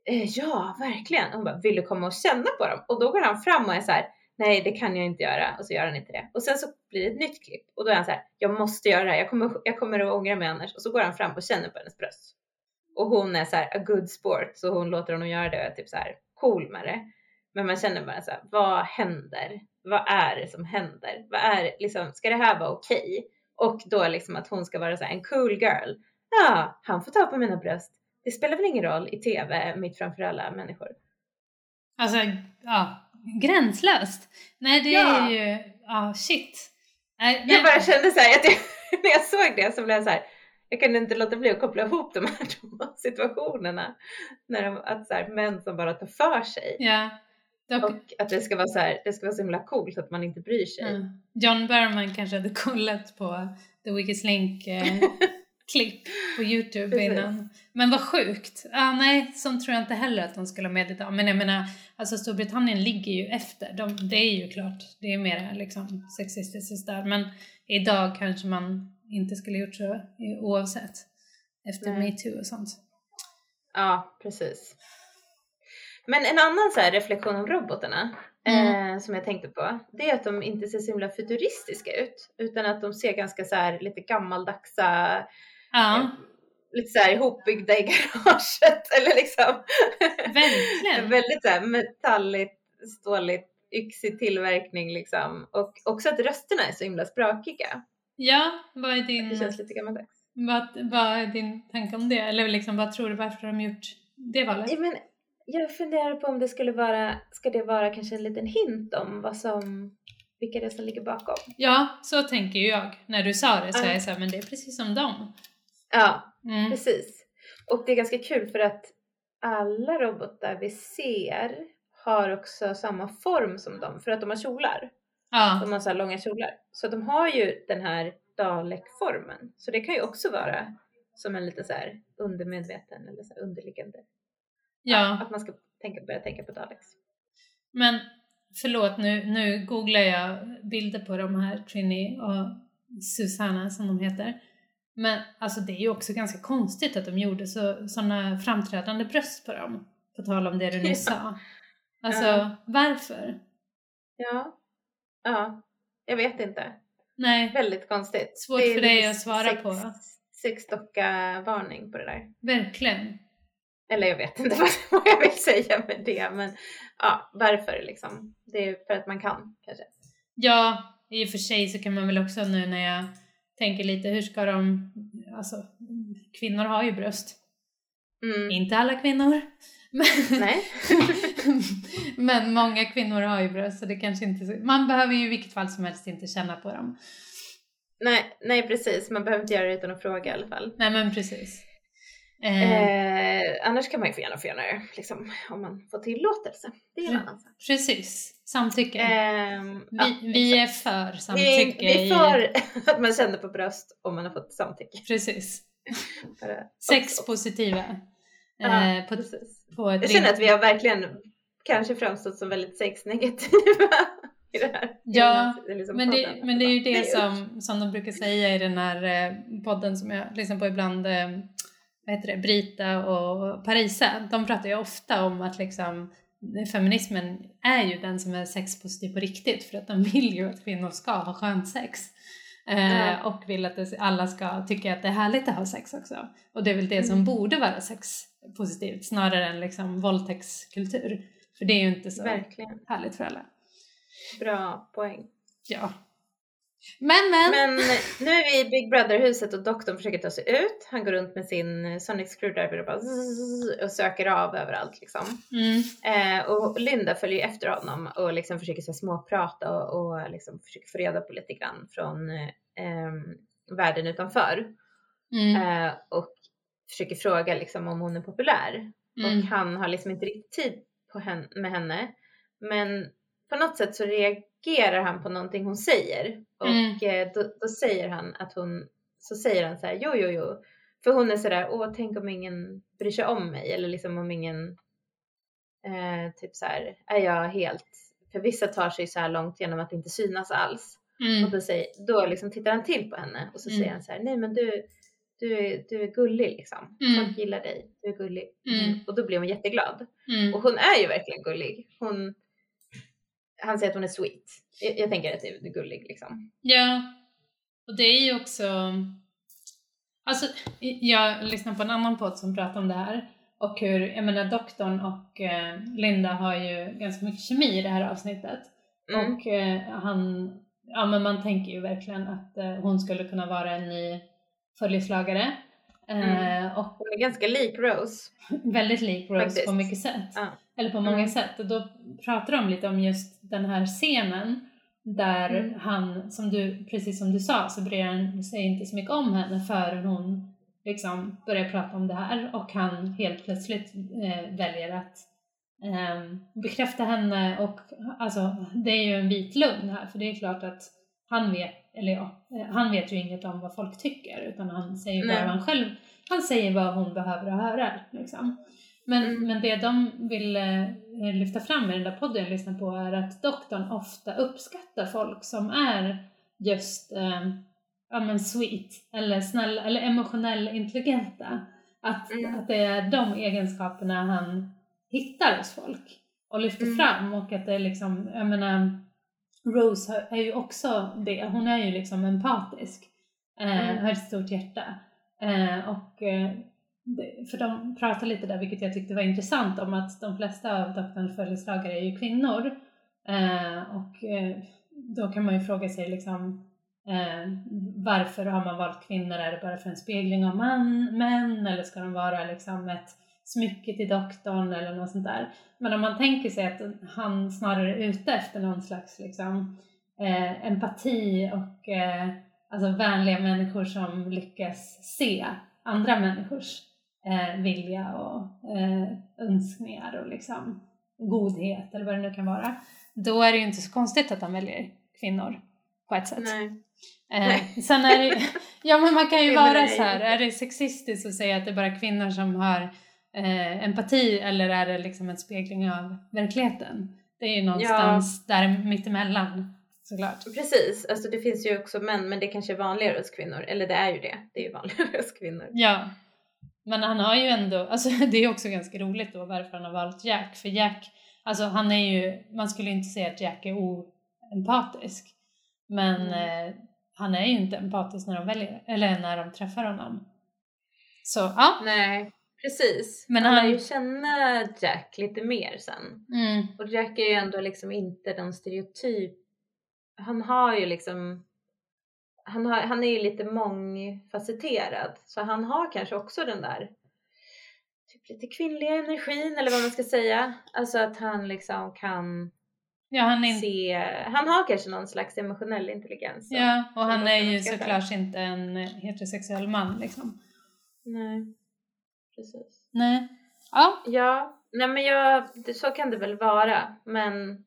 eh, ja, verkligen. Hon bara, vill du komma och känna på dem? Och då går han fram och är så här, nej, det kan jag inte göra. Och så gör han inte det. Och sen så blir det ett nytt klipp och då är han så här, jag måste göra det här. Jag kommer, jag kommer att ångra mig annars. Och så går han fram och känner på hennes bröst. Och hon är så här, a good sport, så hon låter honom göra det och är typ så här cool med det. Men man känner bara så här, vad händer? Vad är det som händer? Vad är liksom, ska det här vara okej? Och då liksom att hon ska vara så här, en cool girl. Ja, han får ta på mina bröst. Det spelar väl ingen roll i TV mitt framför alla människor. Alltså, ja, gränslöst. Nej, det Ja. är ju, ja, shit. Nej. Jag bara kände så här, att jag, när jag såg det så blev jag så här, jag kunde inte låta bli att koppla ihop de här två situationerna. När de, att så här, män som bara tar för sig. Ja. Och att det ska vara så här, det ska vara så himla coolt att man inte bryr sig. mm. John Berman kanske hade kollat på The Weakest Link eh, klipp på Youtube Precis. innan. Men vad sjukt. Ah, nej, sånt tror jag inte heller att de skulle ha meddelat om. Men jag menar, alltså Storbritannien ligger ju efter. De, det är ju klart, det är mer liksom sexistiskt där. Men idag kanske man inte skulle gjort så oavsett. Efter metoo och sånt. Ja, precis. Men en annan så reflektion om robotarna Mm. eh, som jag tänkte på, det är att de inte ser så himla futuristiska ut, utan att de ser ganska så här lite gammaldagsa, Ja, lite så här ihopbyggda i garaget eller liksom verkligen. väldigt så här metalligt, ståligt, yxig tillverkning liksom. Och också att rösterna är så himla sprakiga. Ja, vad är Det din... känns lite gammaldags. Vad, vad är din tanke om det? Eller liksom, vad tror du varför de gjort det valet? Ja, men jag funderar på om det skulle vara, ska det vara kanske en liten hint om vad som, vilka det är som ligger bakom? Ja, så tänker jag. När du sa det så är jag såhär, men det är precis som dem. Ja, Mm. precis. Och det är ganska kul för att alla robotar vi ser har också samma form som dem för att de har kjolar. Ja, De har så här långa kjolar. Så de har ju den här Dalek-formen. Så det kan ju också vara som en lite så här undermedveten eller så här underliggande. Ja. Att man ska tänka, börja tänka på Daleks. Men förlåt, nu, nu googlar jag bilder på de här Trini och Susanna som de heter. Men alltså det är ju också ganska konstigt att de gjorde så, sådana framträdande bröst på dem. På tal om det du nyss sa. Alltså, Ja. varför? Ja. Ja. Jag vet inte. Nej, Väldigt konstigt. Svårt för dig att svara på. sexdocka-varning på det där. Verkligen. Eller jag vet inte vad jag vill säga med det, men ja, varför liksom? Det är för att man kan kanske. Ja, i och för sig så kan man väl också nu när jag tänker lite, hur ska de, alltså kvinnor har ju bröst. Mm. Inte alla kvinnor. Men, Nej. men många kvinnor har ju bröst så det kanske inte, man behöver ju i vilket fall som helst inte känna på dem. nej, nej precis, man behöver inte göra det utan att fråga i alla fall. Nej men precis. Eh, Eh, annars kan man ju få gärna få göra det, liksom, om man får tillåtelse. Det är en Mm. annan sak. precis, samtycke. Ehm, ja, vi, vi är för vi, samtycke. vi är i- för att man känner på bröst om man har fått samtycke. Precis. Sexpositiva. Ja, Eh, på, precis. på Jag känner att vi har verkligen kanske framstått som väldigt sexnegativa i det här. i Ja, liksom, Men det, men det är ju det som, som de brukar säga i den här eh, podden som jag lyssnar på ibland, eh, vad heter det, Brita och Parisa. De pratar ju ofta om att liksom feminismen är ju den som är sexpositiv på riktigt för att de vill ju att kvinnor ska ha skönt sex. Eh, Ja. Och vill att det, alla ska tycka att det är härligt att ha sex också. Och det är väl det som Mm. borde vara sexpositivt snarare än liksom våldtäktskultur. För det är ju inte så Verkligen. härligt för alla. Bra poäng. Ja. Men men! Men nu är vi i Big Brother-huset och doktorn försöker ta sig ut. Han går runt med sin Sonic Screwdriver och bara zzz och söker av överallt liksom. Mm. Eh, och Linda följer efter honom och liksom försöker så småprata och, och liksom försöker få reda på lite grann från eh, världen utanför. Mm. Eh, och försöker fråga liksom om hon är populär. Mm. Och han har liksom inte riktigt tid på hen- med henne. Men på något sätt så reagerar han på någonting hon säger. Och Mm. eh, då, då säger han att hon, så säger han så här, jo jo jo. För hon är sådär, åh tänk om ingen bryr sig om mig. Eller liksom om ingen, eh, typ så här, är jag helt, för vissa tar sig så här långt genom att inte synas alls. Och Mm. då, säger, då liksom tittar han till på henne och så Mm. säger han så här, nej men du, du, är, du är gullig liksom. Mm. Folk gillar dig, du är gullig. Mm. Och då blir hon jätteglad. Mm. Och hon är ju verkligen gullig. Hon, han säger att hon är sweet. Jag, jag tänker att du är gullig liksom. Ja, och det är ju också... Alltså, jag lyssnade på en annan podd som pratade om det här och hur, jag menar doktorn och eh, Linda har ju ganska mycket kemi i det här avsnittet. Mm. Och eh, han, ja men man tänker ju verkligen att eh, hon skulle kunna vara en ny följeslagare. Eh, Mm. Och Hon är ganska lik Rose. väldigt lik Rose Faktiskt. på mycket sätt. Ja. Eller på många Mm. sätt. Och då pratar de lite om just den här scenen där Mm. han, som du, precis som du sa, så bryr han sig inte så mycket om henne förrän hon liksom börjar prata om det här och han helt plötsligt eh, väljer att eh, bekräfta henne och alltså det är ju en vit lögn här för det är klart att han vet, eller ja, eh, han vet ju inget om vad folk tycker utan han säger bara Nej. vad han själv, han säger vad hon behöver höra liksom. Men, Mm. men det de vill eh, lyfta fram i den där podden jag lyssnar på är att doktorn ofta uppskattar folk som är just eh, ja, men sweet eller snälla eller emotionell intelligenta. Att, Mm. att det är de egenskaperna han hittar hos folk och lyfter Mm. fram och att det är liksom, jag menar Rose är ju också det, hon är ju liksom empatisk, eh, Mm. har ett stort hjärta. Eh, och eh, för de pratar lite där, vilket jag tyckte var intressant, om att de flesta av doktorns följeslagare är ju kvinnor. Eh, och eh, då kan man ju fråga sig liksom eh, varför har man valt kvinnor? Är det bara för en spegling av man, män eller ska de vara liksom ett smycke till doktorn eller något sånt där? Men om man tänker sig att han snarare är ute efter någon slags liksom, eh, empati och eh, alltså vänliga människor som lyckas se andra människors eh, vilja och eh, önskningar och liksom godhet eller vad det nu kan vara. Då är det ju inte så konstigt att han väljer kvinnor på ett sätt. Nej. Eh, Nej. sen är det ja men man kan ju vara så här, är det sexistiskt att säga att det är bara kvinnor som har eh, empati eller är det liksom en spegling av verkligheten? Det är ju någonstans där mittemellan såklart. Precis, alltså det finns ju också män men det kanske är vanligare hos kvinnor. Eller det är ju det, det är ju vanligare hos kvinnor. Ja. Men han har ju ändå, alltså det är också ganska roligt då varför han har valt Jack. För Jack, alltså han är ju, man skulle inte säga att Jack är oempatisk. Men Mm. eh, han är ju inte empatisk när de väljer, eller när de träffar honom. Så ja. Nej, precis. Men han lär ju känna Jack lite mer sen. Mm. Och Jack är ju ändå liksom inte den stereotyp. Han har ju liksom han, har, han är ju lite mångfacetterad så han har kanske också den där typ lite kvinnliga energin eller vad man ska säga. Alltså att han liksom kan Ja, han är, se, han har kanske någon slags emotionell intelligens. ja, och han är ju såklart inte en heterosexuell man liksom. Nej, precis. Nej. Ja, Ja, nej men jag, så kan det väl vara men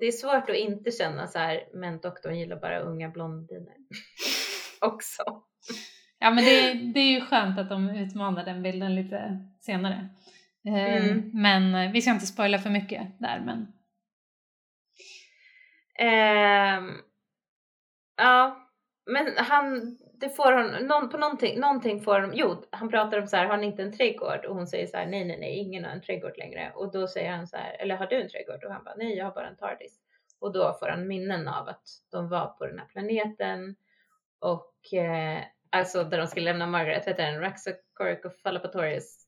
det är svårt att inte känna så här, men doktorn gillar bara unga blondiner. Också. ja men det, det är ju skönt att de utmanar den bilden lite senare. Eh, Mm. Men eh, vi ska inte spoila för mycket där men Ehm, ja, men han, det får hon, någon, på någonting, någonting får hon, jo, han pratar om så här, har ni inte en trädgård? Och hon säger så här, nej, nej, nej, ingen har en trädgård längre. Och då säger han så här, eller har du en trädgård? Och han bara, nej, jag har bara en TARDIS. Och då får han minnen av att de var på den här planeten och eh, alltså där de skulle lämna Margaret, vet du den? Raxacoricofallapatorius.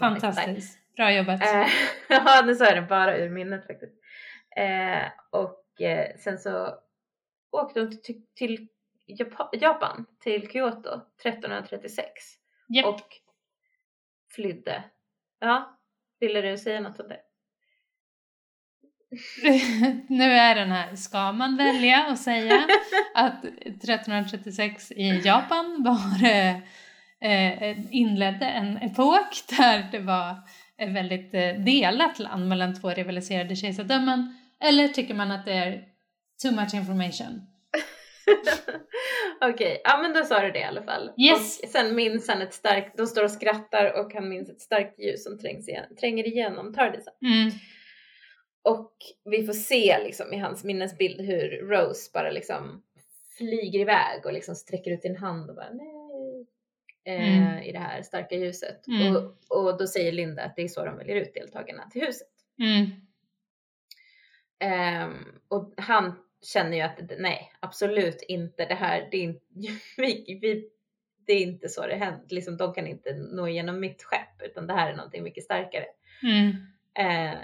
fantastiskt. Bra jobbat. Eh, ja, nu sa jag det bara ur minnet faktiskt. Eh, och eh, sen så åkte hon till, till Japan, till Kyoto 1336 Japp. och flydde. Ja, ville du säga något om det? nu är den här, ska man välja att säga att 1336 i Japan var eh, eh, inledde en epok där det var ett väldigt eh, delat land mellan två rivaliserade kejsardömen eller tycker man att det är too much information? Okej, ja men då sa du det i alla fall. Yes. Och sen minns han ett starkt, de står och skrattar och han minns ett starkt ljus som trängs igen, tränger igenom Tardisen. Mm. Och vi får se liksom i hans minnesbild hur Rose bara liksom flyger iväg och liksom sträcker ut sin hand och bara nej. Eh, Mm. I det här starka ljuset. Mm. Och, och då säger Linda att det är så de väljer ut deltagarna till huset. Ehm, och han känner ju att nej, absolut inte det här. Det är, inte, vi, vi, det är inte så det händer. Liksom, de kan inte nå igenom mitt skepp utan det här är någonting mycket starkare. Mm. Eh,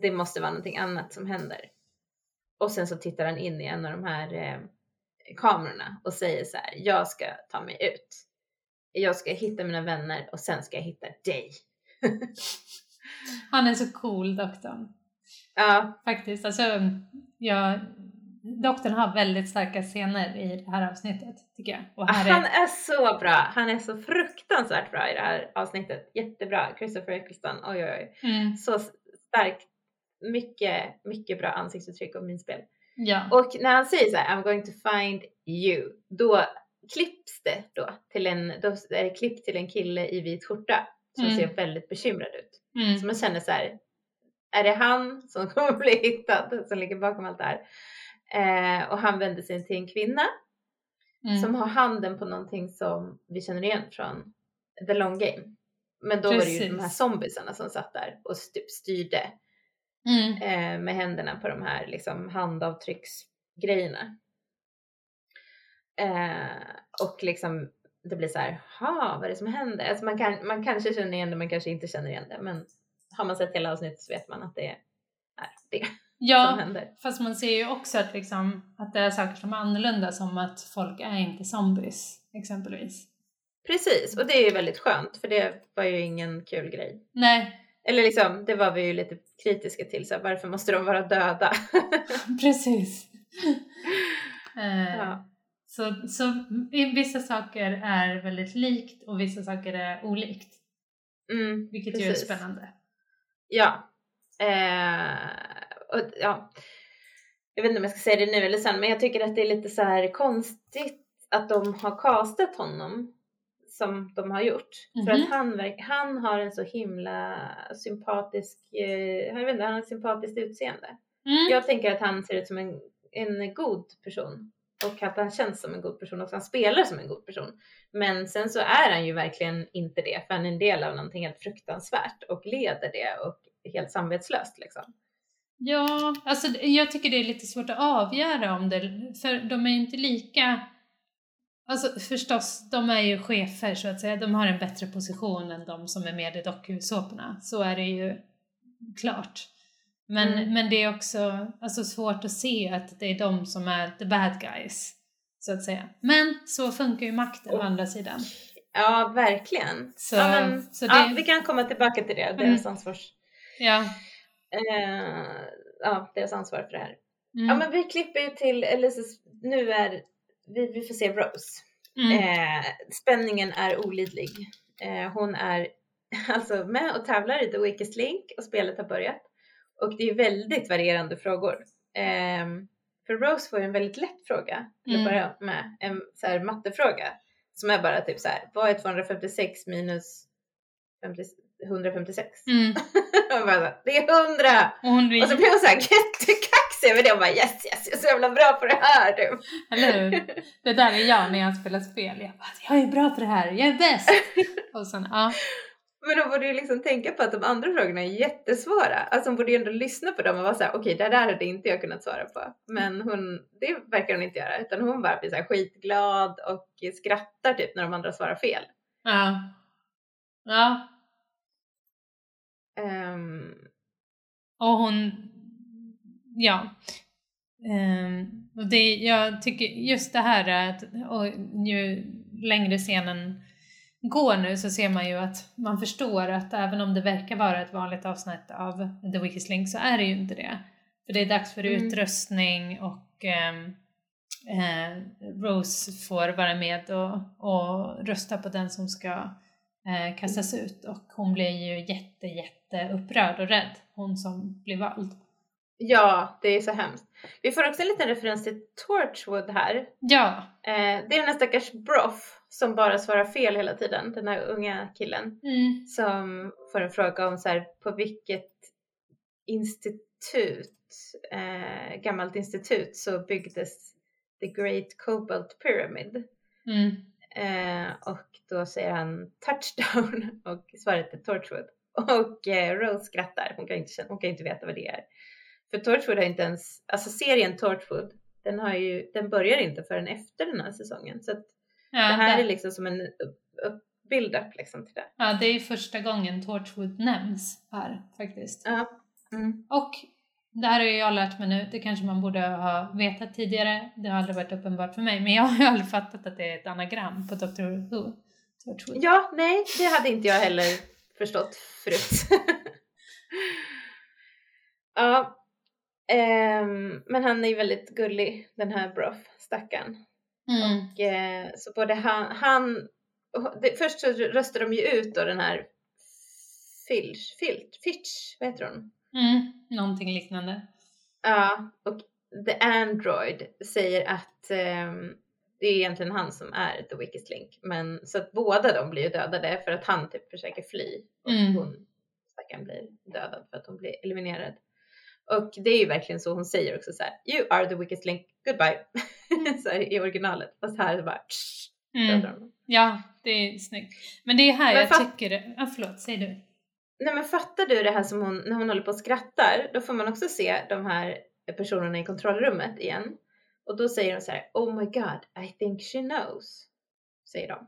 det måste vara någonting annat som händer. Och sen så tittar han in i en av de här eh, kamerorna och säger så här, jag ska ta mig ut. Jag ska hitta mina vänner och sen ska jag hitta dig. Han är så cool doktorn. Ja, Faktiskt, alltså jag, doktorn har väldigt starka scener i det här avsnittet tycker jag. Och här han är, är så bra. Han är så fruktansvärt bra i det här avsnittet. Jättebra. Christopher Eccleston, oj oj oj. mm, Så starkt. Mycket, mycket bra ansiktsuttryck och minspel. ja. Och när han säger så här, I'm going to find you, då klipps det då till en, då är det klipp till en kille i vit skjorta som Mm. ser väldigt bekymrad ut. Mm, Så man känner så här, är det han som kommer bli hittad som ligger bakom allt det här? Eh, och han vänder sig till en kvinna mm, som har handen på någonting som vi känner igen från The Long Game. Men då var det ju de här Precis. zombiesarna som satt där och typ styrde mm, eh, med händerna på de här liksom handavtrycksgrejerna. Eh, och liksom det blir så här, ha vad är det som händer? Alltså man, kan, man kanske känner igen det, man kanske inte känner igen det. Men har man sett hela avsnittet så vet man att det är det som ja, händer. fast man ser ju också att, liksom, att det är saker som är annorlunda som att folk är inte zombies exempelvis. Precis, och det är ju väldigt skönt för det var ju ingen kul grej. Nej, Eller liksom, det var vi ju lite kritiska till, så här, varför måste de vara döda? precis. Eh, ja. så, så vissa saker är väldigt likt och vissa saker är olikt. Mm, Vilket ju är spännande. Ja. Eh, och, ja. Jag vet inte om jag ska säga det nu eller sen, men jag tycker att det är lite så här konstigt att de har castat honom som de har gjort. För Mhm. att han, verk- han har en så himla sympatisk, eh, jag vet inte, han har ett sympatiskt utseende. Mm. Jag tänker att han ser ut som en, en god person och att han känns som en god person och han spelar som en god person. Men sen så är han ju verkligen inte det för han är en del av någonting helt fruktansvärt och leder det och helt samvetslöst liksom. Ja, alltså jag tycker det är lite svårt att avgöra om det, för de är ju inte lika Alltså förstås, de är ju chefer så att säga. De har en bättre position än de som är med i dokusåporna. Så är det ju klart. Men, Mm. men det är också alltså, svårt att se att det är de som är the bad guys. Så att säga. Men så funkar ju makten å Och- andra sidan. Ja, verkligen. Så, ja, men, så det, ja, vi kan komma tillbaka till det, deras Mm. ansvars... ja. Eh, ja, deras ansvar för det här. Mm, Ja, men vi klipper ju till, eller så, nu är, vi, vi får se Rose. mm, Eh, spänningen är olidlig. Eh, hon är alltså med och tävlar i The Weakest Link och spelet har börjat. Och det är väldigt varierande frågor. Eh, för Rose får ju en väldigt lätt fråga till att börja med. En så här mattefråga. Som är bara typ så här, vad är 256 minus 50, 156? mm. Bara, det är 100! Och hon Och så blir hon så här jättekaxig över det och bara yes, yes, jag är så jävla bra på det här du. eller hur? Det där är jag när jag spelar spel. Jag bara, jag är bra på det här, jag är bäst! Och sen, ja. Men hon borde ju liksom tänka på att de andra frågorna är jättesvåra. Alltså hon borde ju ändå lyssna på dem och vara såhär, okej det där hade inte jag kunnat svara på. Men hon, det verkar hon inte göra utan hon bara blir så här skitglad och skrattar typ när de andra svarar fel. Ja. Ja. Ehm, Och hon, ja. Ehm, och det, jag tycker just det här att, och ju längre scenen går nu så ser man ju att man förstår att även om det verkar vara ett vanligt avsnitt av The Weakest Link så är det ju inte det. För det är dags för Mm. utröstning och ehm, eh, Rose får vara med och, och rösta på den som ska eh, kastas ut och hon blir ju jätte jätte upprörd och rädd, hon som blir vald. ja, det är så hemskt. Vi får också en liten referens till Torchwood här. Ja, Eh, det är den här stackars Broff som bara svarar fel hela tiden, den här unga killen. mm. som får en fråga om så här, på vilket institut, eh, gammalt institut så byggdes The Great Cobalt Pyramid. Mm. Eh, och då säger han touchdown och svaret är Torchwood. Och eh, Rose skrattar, hon kan, inte, hon kan inte veta vad det är. För Torchwood har inte ens, alltså serien Torchwood, den, har ju, den börjar inte förrän efter den här säsongen. Så att ja, det här det, är liksom som en upp- upp- build-up liksom till det. ja, det är första gången Torchwood nämns här faktiskt. Ja. Mm. Och det här har ju jag lärt mig nu, det kanske man borde ha vetat tidigare, det har aldrig varit uppenbart för mig, men jag har ju aldrig fattat att det är ett anagram på Doctor Who. Torchwood. Ja, nej, det hade inte jag heller förstått förut. ja, ehm, men han är ju väldigt gullig den här Broff, stackarn. Mm. Och, eh, så både han, han det, först så röstar de ju ut då den här Filch, Filch, Fitch, vad heter hon? Mm. Någonting liknande. Ja, och The Android säger att ehm, det är egentligen han som är The Weakest Link. Men så att båda de blir ju dödade för att han typ försöker fly och Mm. hon stackaren blir dödad för att hon blir eliminerad. Och det är ju verkligen så hon säger också så här: You are the weakest link, goodbye. så här, i originalet. Fast här är det bara tsch, Mm. Ja, det är snyggt. Men det är här Men jag fatt- tycker det... Förlåt, säg du. Nej men fattar du det här som hon, när hon håller på och skrattar, då får man också se de här personerna i kontrollrummet igen. Och då säger de så här, Oh my god, I think she knows. Säger de.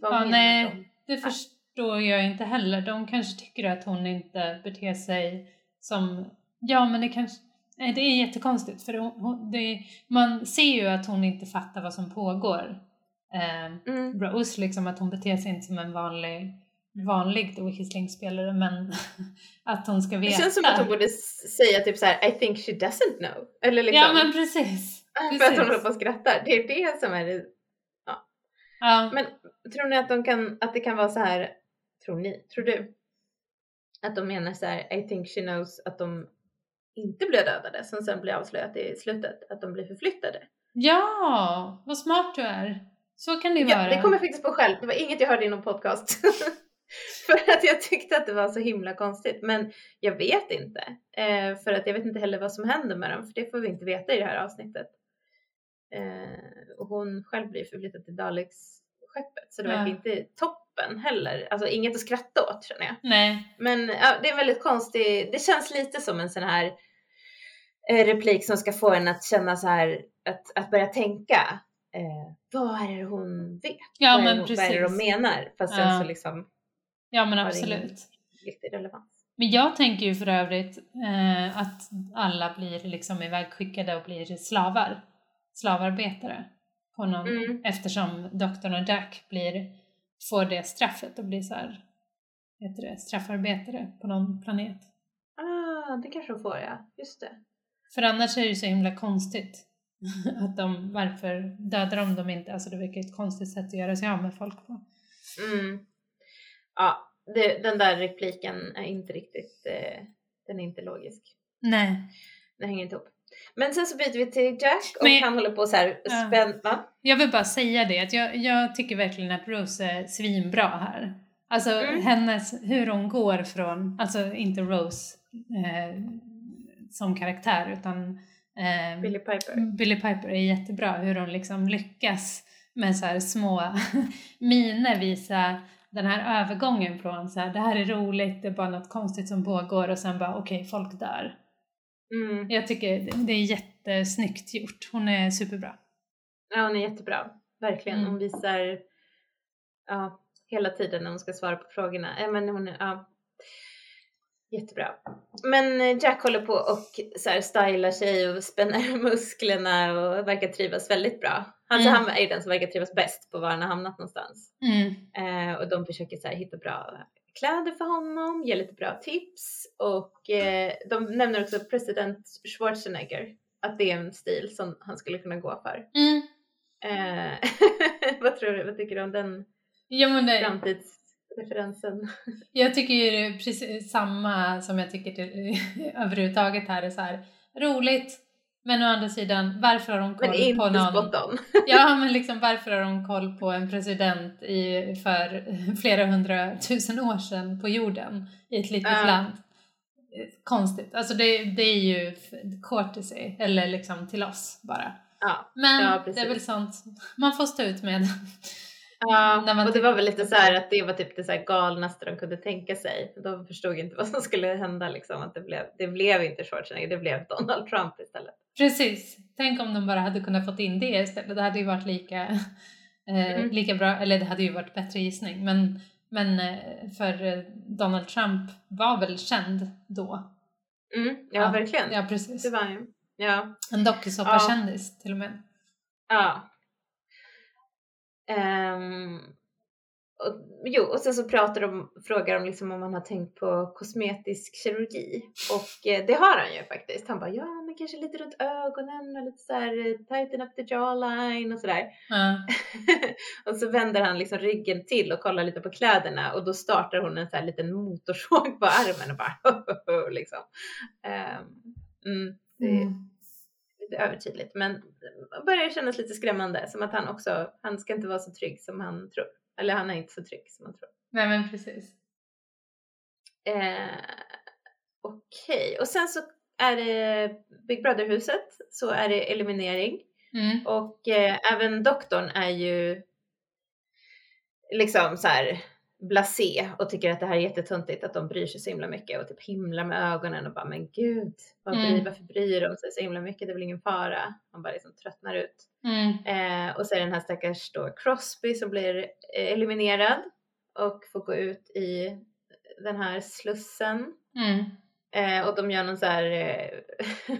Vad Ja, nej. de? Det förstår jag inte heller. De kanske tycker att hon inte beter sig som... Ja, men det kanske... Nej, det är jättekonstigt för hon, det, man ser ju att hon inte fattar vad som pågår. Eh, Mm. Rose, liksom att hon beter sig inte som en vanlig, vanlig The Wicked spelare men att hon ska Det veta. känns som att hon borde säga typ så här, I think she doesn't know. Eller liksom, Ja, men precis. för att hon precis. håller på och skrattar. Det är det som är det. Ja. Men tror ni att, de kan, att det kan vara så här, tror ni, tror du? Att de menar så här, I think she knows att de inte blir dödade som sen blir avslöjat i slutet, att de blir förflyttade. ja, vad smart du är. Så kan det ju Ja, vara. det kom jag faktiskt på själv. Det var inget jag hörde i någon podcast. för att jag tyckte att det var så himla konstigt. Men jag vet inte. Eh, för att jag vet inte heller vad som händer med dem. För det får vi inte veta i det här avsnittet. Eh, och hon själv blir förflyttad till Daleks-skeppet. Så det Ja. verkar inte toppen heller. Alltså inget att skratta åt känner jag. Nej. Men ja, det är väldigt konstigt. Det känns lite som en sån här replik som ska få en att känna så här, att, att börja tänka. Eh, vad är det hon vet? Ja, vad, är men hon- vad är det de precis. menar? Fast Ja. sen så liksom Ja men absolut. ingen riktig relevans. Men jag tänker ju för övrigt eh, att alla blir liksom ivägskickade och blir slavar. Slavarbetare. På någon, Mm. Eftersom doktorn och Jack blir, får det straffet och blir så här, heter det, straffarbetare på någon planet. Ah, det kanske de får ja, just det. För annars är det ju så himla konstigt. att de, varför dödar de dem inte? Alltså det verkar ett konstigt sätt att göra sig av med folk på. Mm. Ja, det, den där repliken är inte riktigt, eh, den är inte logisk. Nej. Den hänger inte ihop. Men sen så byter vi till Jack och Men- han håller på så här Ja. Va? Jag vill bara säga det att jag, jag tycker verkligen att Rose är svinbra här. Alltså Mm. hennes, hur hon går från, alltså inte Rose eh, som karaktär utan eh, Billy Piper. Billy Piper är jättebra hur hon liksom lyckas med så här små miner visa den här övergången från så här det här är roligt, det är bara något konstigt som pågår och sen bara okej folk dör. Mm. Jag tycker det- är jättesnyggt gjort, hon är superbra. Ja, hon är jättebra. Verkligen. Mm. Hon visar ja, hela tiden när hon ska svara på frågorna. Ja, men hon ja, jättebra. Men eh, Jack håller på och så här stylar sig och spänner musklerna och verkar trivas väldigt bra. Alltså Mm. han är ju den som verkar trivas bäst på var han har hamnat någonstans. Mm. Eh, och de försöker så här hitta bra kläder för honom, ge lite bra tips och eh, de nämner också president Schwarzenegger. Att det är en stil som han skulle kunna gå för. Mm. Eh, vad tror du, vad tycker du om den Ja, men det, framtidsreferensen? Jag tycker ju precis samma som jag tycker det, överhuvudtaget här är så här roligt. Men å andra sidan, varför har de koll Men på någon... spot on. Ja, men liksom varför har de koll på en president i, för flera hundratusen år sedan på jorden i ett litet Ja. land? Konstigt. Alltså det, det är ju courtesy, eller liksom till oss bara. Ja, Men Ja, det är väl sånt man får stå ut med. Ja och det var väl lite så här att det var typ det så galnaste de kunde tänka sig. De förstod inte vad som skulle hända liksom. Att det blev, det blev inte Schwarzenegger, det blev Donald Trump istället. Precis. Tänk om de bara hade kunnat fått in det istället. Det hade ju varit lika, eh, Mm. lika bra, eller det hade ju varit bättre gissning. Men, men eh, för eh, Donald Trump var väl känd då. Mm, ja, verkligen. Ja, precis. Det var han ju. Ja. En dokusåpakändis till och med. Ja. Ehm, och, jo, och sen så pratar de, frågar de liksom om man har tänkt på kosmetisk kirurgi. Och eh, det har han ju faktiskt. Han bara, ja men kanske lite runt ögonen och lite så här eh, tighten up the jawline och sådär. Ja. och så vänder han liksom ryggen till och kollar lite på kläderna och då startar hon en så här liten motorsåg på armen och bara liksom. Ehm, mm, det Mm. Övertydligt men börjar kännas lite skrämmande som att han också, han ska inte vara så trygg som han tror. Eller han är inte så trygg som han tror. Nej men precis. Eh, Okej, och sen så är det Big Brother-huset så är det eliminering Mm. och eh, även doktorn är ju liksom så här blasé och tycker att det här är jättetöntigt att de bryr sig så himla mycket och typ himlar med ögonen och bara men gud vad bryr, Mm. varför bryr de sig så himla mycket? Det är väl ingen fara. Man bara liksom tröttnar ut. Mm. eh, och så är det den här stackars då Crosby som blir eh, eliminerad och får gå ut i den här slussen. Mm. eh, och de gör någon så här eh,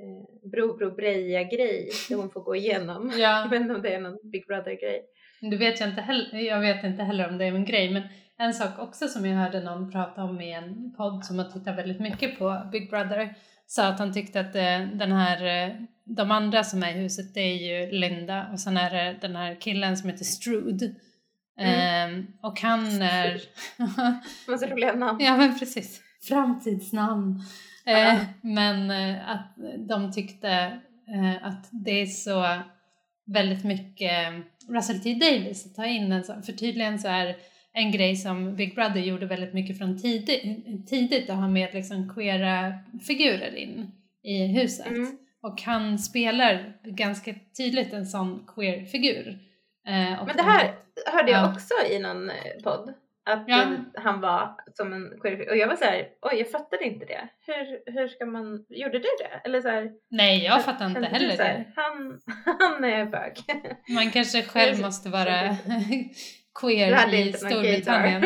eh, Bro Bro Breja grej där hon får gå igenom. Jag Ja, vet inte om det är någon Big Brother grej det vet jag inte heller. Jag vet inte heller om det är en grej. Men en sak också som jag hörde någon prata om i en podd som har tittat väldigt mycket på Big Brother sa att han tyckte att eh, den här, eh, de andra som är i huset det är ju Linda och sen är det den här killen som heter Strude. Ehm, och han är... så roliga namn Ja men precis, framtidsnamn. Ja. Eh, men eh, att de tyckte att det är så väldigt mycket Russell T Davis att ta in en sån, för tydligen så är en grej som Big Brother gjorde väldigt mycket från tidigt, tidigt att ha med liksom queera figurer in i huset. Mm. Och han spelar ganska tydligt en sån queer figur. Eh, men det här hörde jag Ja. också i någon eh, podd Att Ja. han var som en koreografi. Och jag var så här, oj jag fattade inte det. Hur, hur ska man, gjorde du det? Eller så här, Nej, jag fattar inte heller här, det. Han, han är bög. Man kanske själv måste vara queer i Storbritannien.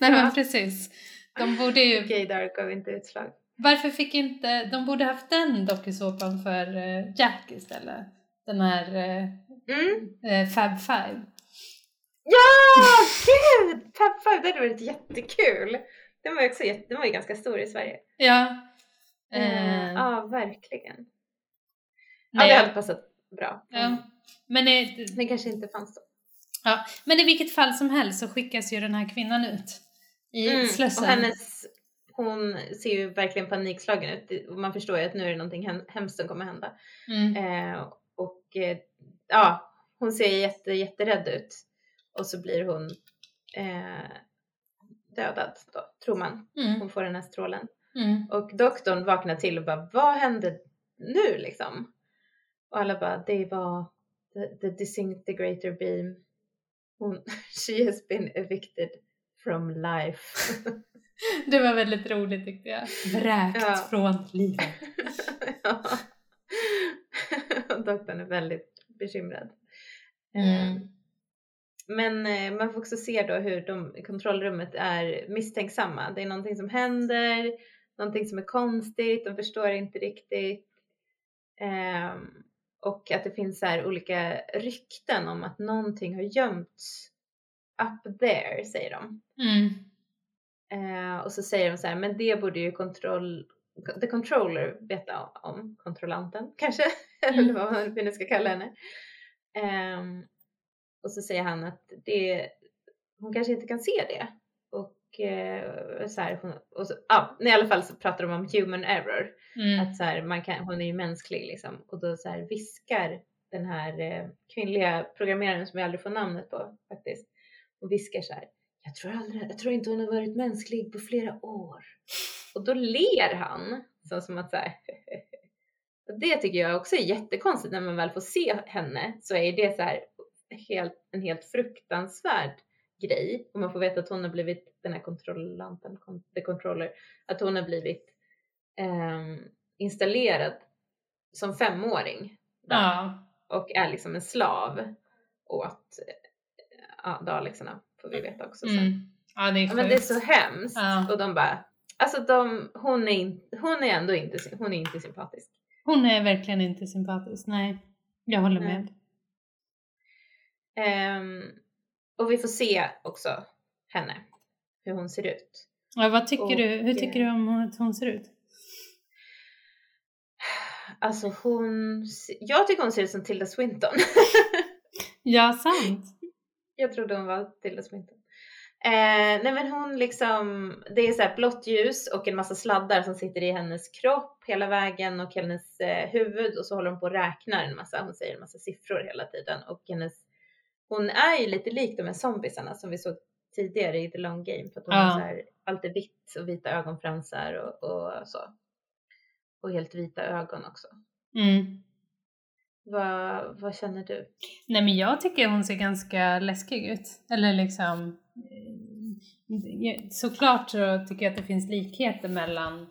Nej men precis. De borde ju, Gaydar gav inte utslag. varför fick inte, de borde haft den dokusåpan för eh, Jack istället. Den här eh, Mm. eh, Fab Five. Ja, gud! Five, det hade varit jättekul. Den var ju också jätte, den var ju ganska stor i Sverige. Ja. Eh, ja, verkligen. Ja, det hade passat bra. ja. Men, eh, Den kanske inte fanns då. ja. men i vilket fall som helst så skickas ju den här kvinnan ut i Mm, Slussen. Och hennes, hon ser ju verkligen panikslagen ut. Det- och Man förstår ju att nu är det någonting hem- hemskt som kommer hända. Mm. Eh, och eh, ja, hon ser jätte, jätterädd ut. Och så blir hon eh, dödad då, tror man. Mm. Hon får den här strålen. Mm. Och doktorn vaknar till och bara, vad hände nu liksom? Och alla bara, det var the, the disintegrator beam. Hon, she has been evicted from life. Det var väldigt roligt tyckte jag. Vräkt Ja. från livet. ja. Doktorn är väldigt bekymrad. Mm. Men eh, man får också se då hur de i kontrollrummet är misstänksamma. Det är någonting som händer, någonting som är konstigt, de förstår inte riktigt. Ehm, och att det finns så olika rykten om att någonting har gömts up there, säger de. Mm. Eh, och så säger de så här, men det borde ju kontroll, the controller veta om, kontrollanten kanske, Mm. eller vad vi nu ska kalla henne. Ehm, och så säger han att det, hon kanske inte kan se det. Och eh, så här, hon, och så, ja, i alla fall så pratar de om human error. Mm. Att så här, man kan, hon är ju mänsklig liksom. Och då så här viskar den här eh, kvinnliga programmeraren som jag aldrig får namnet på faktiskt. Och viskar så här. Jag tror, aldrig, jag tror inte hon har varit mänsklig på flera år. Och då ler han. Så som att så här. Det tycker jag också är jättekonstigt när man väl får se henne. Så är det så här helt, en helt fruktansvärd grej. Och man får veta att hon har blivit den här kontrollanten, the controller. Att hon har blivit ehm, installerad som femåring. Ja. Och är liksom en slav åt eh, ja, Dalexarna får vi veta också sen. Mm. Ja, det är Ja, men det är så hemskt. Ja. Och de bara, alltså de, hon, är in, hon är ändå inte, hon är inte sympatisk. Hon är verkligen inte sympatisk. Nej, jag håller Nej. med. Ehm, och vi får se också henne, hur hon ser ut. Ja, vad tycker Och, du? Hur tycker eh, du om hur hon ser ut? Alltså hon, jag tycker hon ser ut som Tilda Swinton. Ja, sant. jag trodde hon var Tilda Swinton. Eh, nej men hon liksom, det är så här blått ljus och en massa sladdar som sitter i hennes kropp hela vägen och hennes eh, huvud och så håller hon på och räknar en massa, hon säger en massa siffror hela tiden och hennes, hon är ju lite lik de här zombisarna som vi såg tidigare i The Long Game för att hon Ja. har så här, alltid vitt och vita ögonfransar och, och så. Och helt vita ögon också. Mm. Vad, vad känner du? Nej, men jag tycker hon ser ganska läskig ut. Eller liksom... eh, Såklart så tycker jag att det finns likheter mellan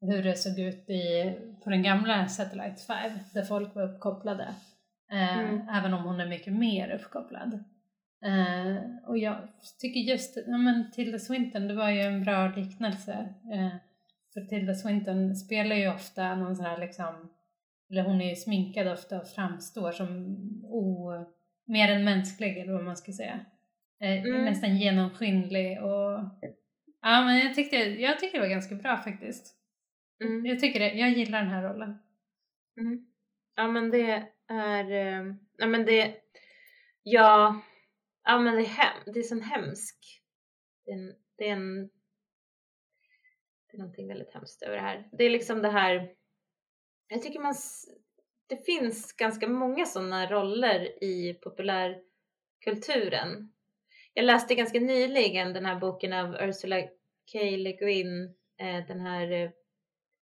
hur det såg ut i, på den gamla Satellite 5 där folk var uppkopplade. Eh, Mm. Även om hon är mycket mer uppkopplad. Eh, och jag tycker just, ja men Tilda Swinton, det var ju en bra liknelse. Eh, för Tilda Swinton spelar ju ofta någon sån här liksom, eller hon är ju sminkad ofta och framstår som o, mer än mänsklig eller vad man ska säga. Eh, Mm. Nästan genomskinlig och ja men jag tyckte, jag tyckte det var ganska bra faktiskt. Mm. Jag tycker det, jag gillar den här rollen. Mm. Ja men det är, eh, ja men det, ja, ja men det är hem, det är sån hemsk, det är en, det är en, det är någonting väldigt hemskt över det här. Det är liksom det här, jag tycker man, det finns ganska många sådana roller i populärkulturen. Jag läste ganska nyligen den här boken av Ursula K. Le Guin, eh, den här eh,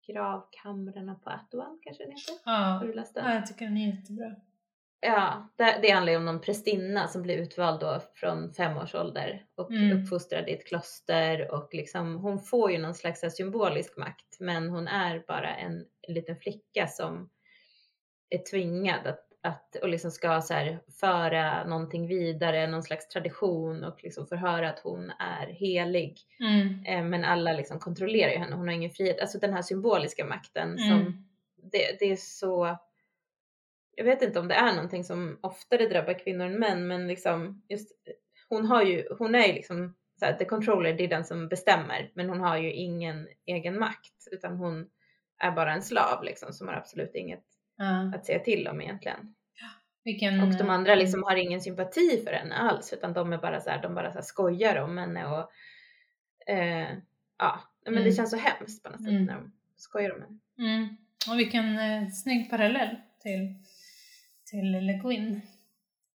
Gravkamrarna på Atuan kanske den heter? Ja, Har du läst den? ja jag tycker den är jättebra. Ja, det, det handlar ju om någon prästinna som blir utvald då från fem års ålder och Mm. uppfostrad i ett kloster och liksom hon får ju någon slags symbolisk makt men hon är bara en liten flicka som är tvingad att, att och liksom ska så här föra någonting vidare, någon slags tradition och liksom förhöra att hon är helig. Mm. Eh, men alla liksom kontrollerar ju henne, hon har ingen frihet. Alltså den här symboliska makten som Mm. det, det är så jag vet inte om det är någonting som oftare drabbar kvinnor än män men liksom just hon har ju, hon är ju liksom så här, the controller, det är den som bestämmer men hon har ju ingen egen makt utan hon är bara en slav liksom som har absolut inget Ja. att säga till om egentligen. Vilken, Och de andra liksom har ingen sympati för henne alls utan de är bara så här, de bara så skojar om henne och eh, ja, men det Mm. känns så hemskt på något sätt Mm. när de skojar om henne. Mm. Och vilken eh, snygg parallell till, till Le Guin.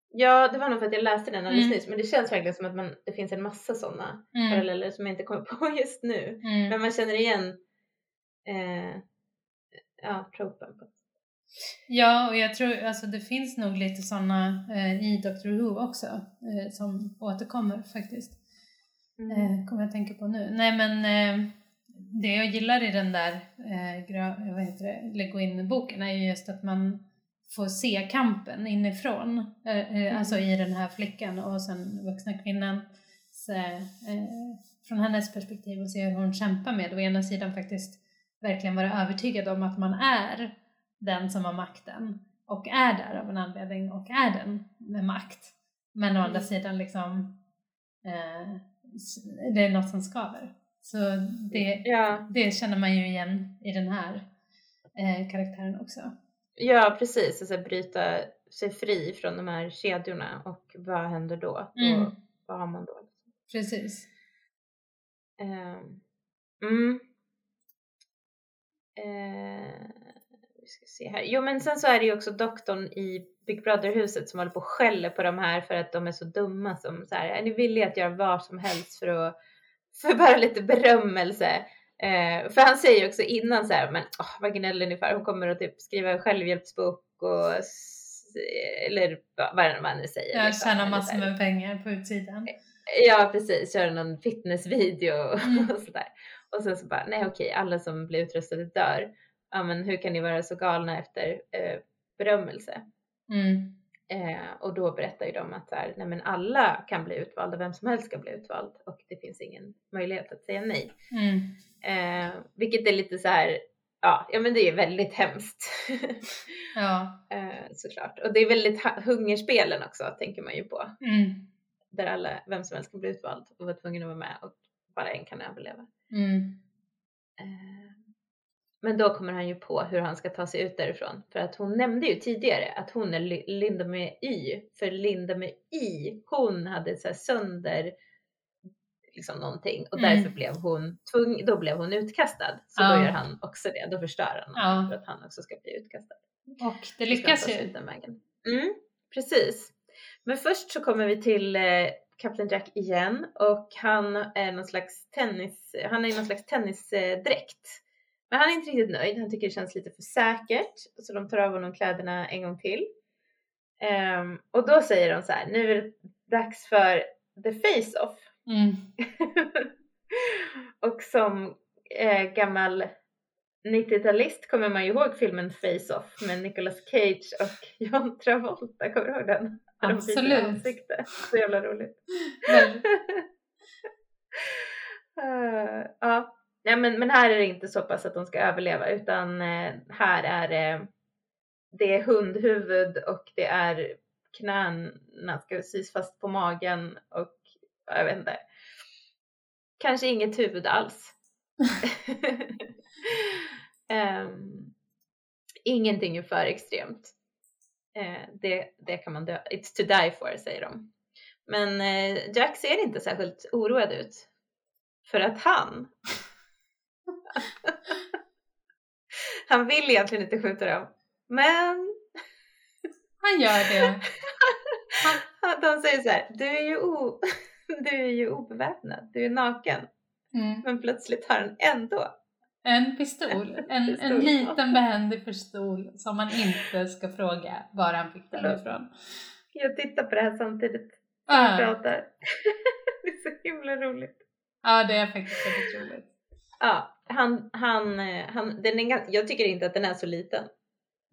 Ja, det var nog för att jag läste den alldeles Mm. nyss, men det känns verkligen som att man, det finns en massa sådana Mm. paralleller som jag inte kommer på just nu. Mm. Men man känner igen eh, ja, tropen. På. Ja, och jag tror alltså det finns nog lite sådana eh, i Doctor Who också eh, som återkommer faktiskt. Mm. Eh, kommer jag tänka på nu. Nej men eh, det jag gillar i den där eh, vad heter det, Le Guin-boken är ju just att man får se kampen inifrån. Eh, eh, Mm. Alltså i den här flickan och sen vuxna kvinnan. Så, eh, från hennes perspektiv och se hur hon kämpar med å ena sidan faktiskt verkligen vara övertygad om att man är den som har makten och är där av en anledning och är den med makt. Men å andra Mm. sidan liksom eh, det är något som skaver. Så det, Ja, det känner man ju igen i den här eh, karaktären också. ja, precis. Alltså bryta sig fri från de här kedjorna och vad händer då? Mm. Och vad har man då? Precis. Ehm, mm. Eh, vi ska se här. Jo men sen så är det ju också doktorn i Big Brother-huset som håller på och skäller på de här för att de är så dumma som så här, är ni villiga att göra vad som helst för att för bara lite berömmelse? Eh, för han säger ju också innan så här, men åh, vad gnäller ni för? Hon kommer att typ skriva en självhjälpsbok och eller vad man nu säger. Jag liksom. tjänar massor med pengar på utsidan. Ja precis, köra någon fitnessvideo Mm. och sådär. Och sen så bara, nej okej, alla som blir utrustade dör. Ja men hur kan ni vara så galna efter eh, berömmelse? Mm. Eh, och då berättar ju de att så här, nej men alla kan bli utvalda, vem som helst kan bli utvald och det finns ingen möjlighet att säga nej. Mm. Eh, vilket är lite så här, ja, ja men det är väldigt hemskt. Ja. eh, såklart. Och det är väldigt hungerspelen också tänker man ju på. Mm. Där alla, vem som helst kan bli utvald och vara tvungen att vara med och bara en kan överleva. Mm. Eh, Men då kommer han ju på hur han ska ta sig ut därifrån. För att hon nämnde ju tidigare att hon är Li- Linda med Y. För Linda med Y, hon hade så sönder liksom någonting och Mm. därför blev hon tvung, då blev hon utkastad. Så Ja. då gör han också det, då förstör han Ja. för att han också ska bli utkastad. Och det lyckas ju. Mm, precis. Men först så kommer vi till eh, Captain Jack igen och han är någon slags tennis, han är i någon slags tennisdräkt. Men han är inte riktigt nöjd, han tycker det känns lite för säkert så de tar av honom kläderna en gång till. Ehm, och då säger de så här, nu är det dags för the face-off. Mm. och som eh, gammal 90-talist kommer man ju ihåg filmen Face-Off med Nicolas Cage och John Travolta, kommer du ihåg den? De Absolut. ansikte. Så jävla roligt. Eh, ja, Nej, men, men här är det inte så pass att de ska överleva utan eh, här är det, det är hundhuvud och det är knäna ska sys fast på magen och jag vet inte. Kanske inget huvud alls. Ehm, ingenting är för extremt. Eh, det, det kan man dö. It's to die for säger de. Men eh, Jack ser inte särskilt oroad ut. För att han Han vill egentligen inte skjuta dem. Men Han gör det. de säger så här, du är ju, o, du är ju obeväpnad, du är naken. Mm. Men plötsligt har han ändå En pistol. En, Pistol, en liten behändig pistol som man inte ska fråga var han fick den ifrån. Jag tittar på det här samtidigt som vi Ja, pratar. det är så himla roligt. ja, det är faktiskt väldigt roligt. Ja, han, han, han, den är, jag tycker inte att den är så liten.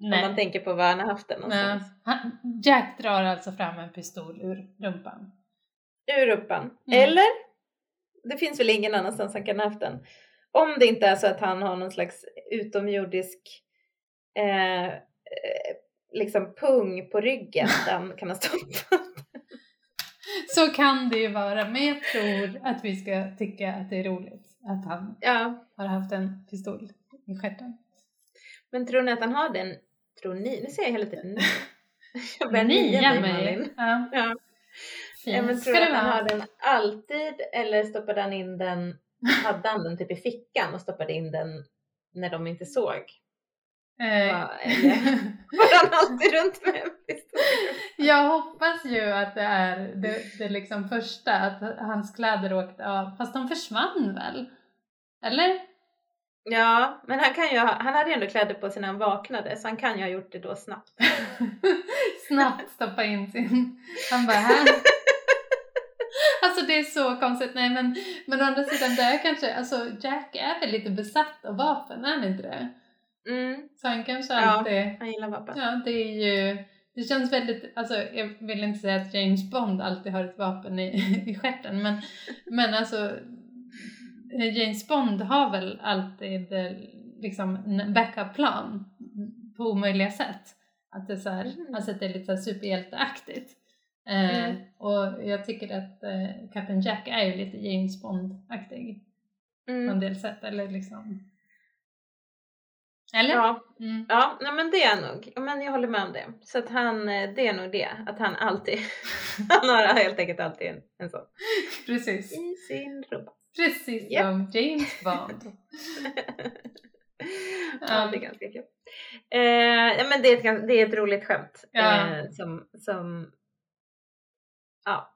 Om man Nej. tänker på var han har haft den Nej. någonstans. Han, Jack drar alltså fram en pistol ur rumpan. Ur rumpan. Mm. Eller? Det finns väl ingen annanstans han kan ha haft den. Om det inte är så att han har någon slags utomjordisk eh, eh, liksom pung på ryggen där han kan ha stoppat. Så kan det ju vara, men jag tror att vi ska tycka att det är roligt att han Ja, har haft en pistol i stjärten. men tror ni att han har den? Tror ni? Nu säger jag hela tiden. Jag börjar Nia mig. Malin. Ja, Ja. Ja, men tror du att han har den alltid eller stoppade han in den, hade han den typ i fickan och stoppade in den när de inte såg? Eh, var han alltid runt med en pistol? Jag hoppas ju att det är det, det liksom första, att hans kläder åkte av. Fast de försvann väl? Eller? Ja, men han kan ju ha, han hade ju ändå kläder på sig när han vaknade så han kan ju ha gjort det då snabbt. Snabbt stoppa in sin... Han bara här. Alltså det är så konstigt. Nej men, men å andra sidan det är kanske, alltså Jack är väl lite besatt av vapen, är han inte det? Mm, Så han kanske Ja. alltid... han gillar vapen. Ja, det är ju... Det känns väldigt, alltså jag vill inte säga att James Bond alltid har ett vapen i, i stjärten men, men alltså James Bond har väl alltid liksom en backup-plan på omöjliga sätt. Att det, är så här, Mm. alltså det är lite så superhjälteaktigt. Eh, Mm. Och jag tycker att eh, Captain Jack är ju lite James Bond-aktig på en Mm. del sätt. Eller liksom... Eller? Ja, Mm. ja nej, men det är nog. Men jag håller med om det. Så att han, eh, det är nog det. Att han alltid, han har helt enkelt alltid en, en sån Precis. i sin rumpa. Precis Japp. som James Bond. ja, det är ganska kul. Eh, ja, men det är ett, det är ett roligt skämt. Ja. Eh, som, som, ja.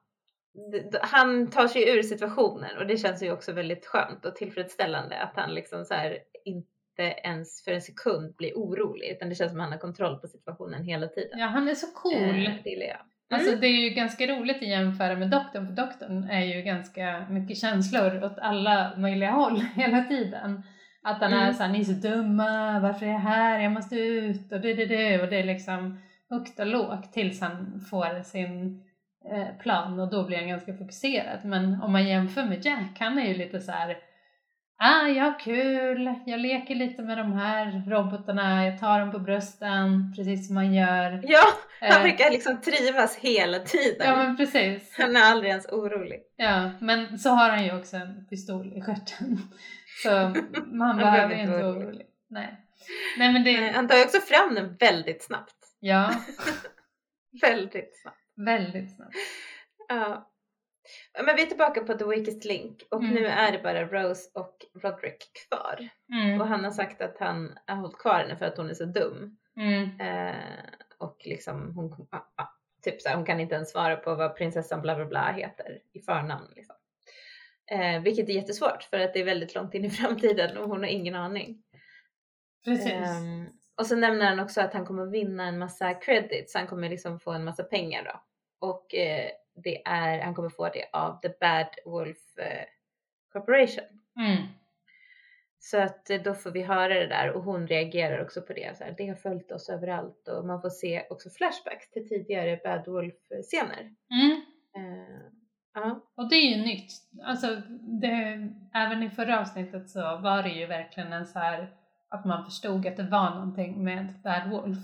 Han tar sig ur situationen och det känns ju också väldigt skönt och tillfredsställande att han liksom så här inte ens för en sekund blir orolig utan det känns som att han har kontroll på situationen hela tiden. Ja, han är så cool. Eh, det jag. Alltså det är ju ganska roligt att jämföra med doktorn, för doktorn är ju ganska mycket känslor åt alla möjliga håll hela tiden. Att han är Mm. såhär, ni är så dumma, varför är jag här, jag måste ut och det, det, det. Och det är liksom högt och lågt tills han får sin eh, plan och då blir han ganska fokuserad. Men om man jämför med Jack, han är ju lite så här. Ah, jag har kul, jag leker lite med de här robotarna, jag tar dem på brösten, precis som man gör. Ja, han Eh, verkar liksom trivas hela tiden. Ja men precis. Han är aldrig ens orolig. Ja, men så har han ju också en pistol i stjärten. Så man behöver inte vara orolig. orolig. Nej. Nej men det, Nej, Han tar ju också fram den väldigt snabbt. ja, Väldigt snabbt. väldigt snabbt. Ja. Men vi är tillbaka på The Weakest Link och Mm. nu är det bara Rose och Roderick kvar. Och Mm, han har sagt att han har hållit kvar henne för att hon är så dum. mm, Eh, och liksom hon, ah, ah, typ så här, hon kan inte ens svara på vad prinsessan bla bla bla heter i förnamn. Liksom. Eh, vilket är jättesvårt för att det är väldigt långt in i framtiden och hon har ingen aning. precis. Ehm, och så nämner han också att han kommer vinna en massa credits, han kommer liksom få en massa pengar då. Och eh, det är, han kommer få det av The Bad Wolf eh, Corporation. Mm, Så att eh, då får vi höra det där och hon reagerar också på det. Så här, det har följt oss överallt och man får se också flashbacks till tidigare Bad Wolf-scener. mm. Eh, ja. Och det är ju nytt. Alltså, det, även i förra avsnittet så var det ju verkligen en så här att man förstod att det var någonting med Bad Wolf.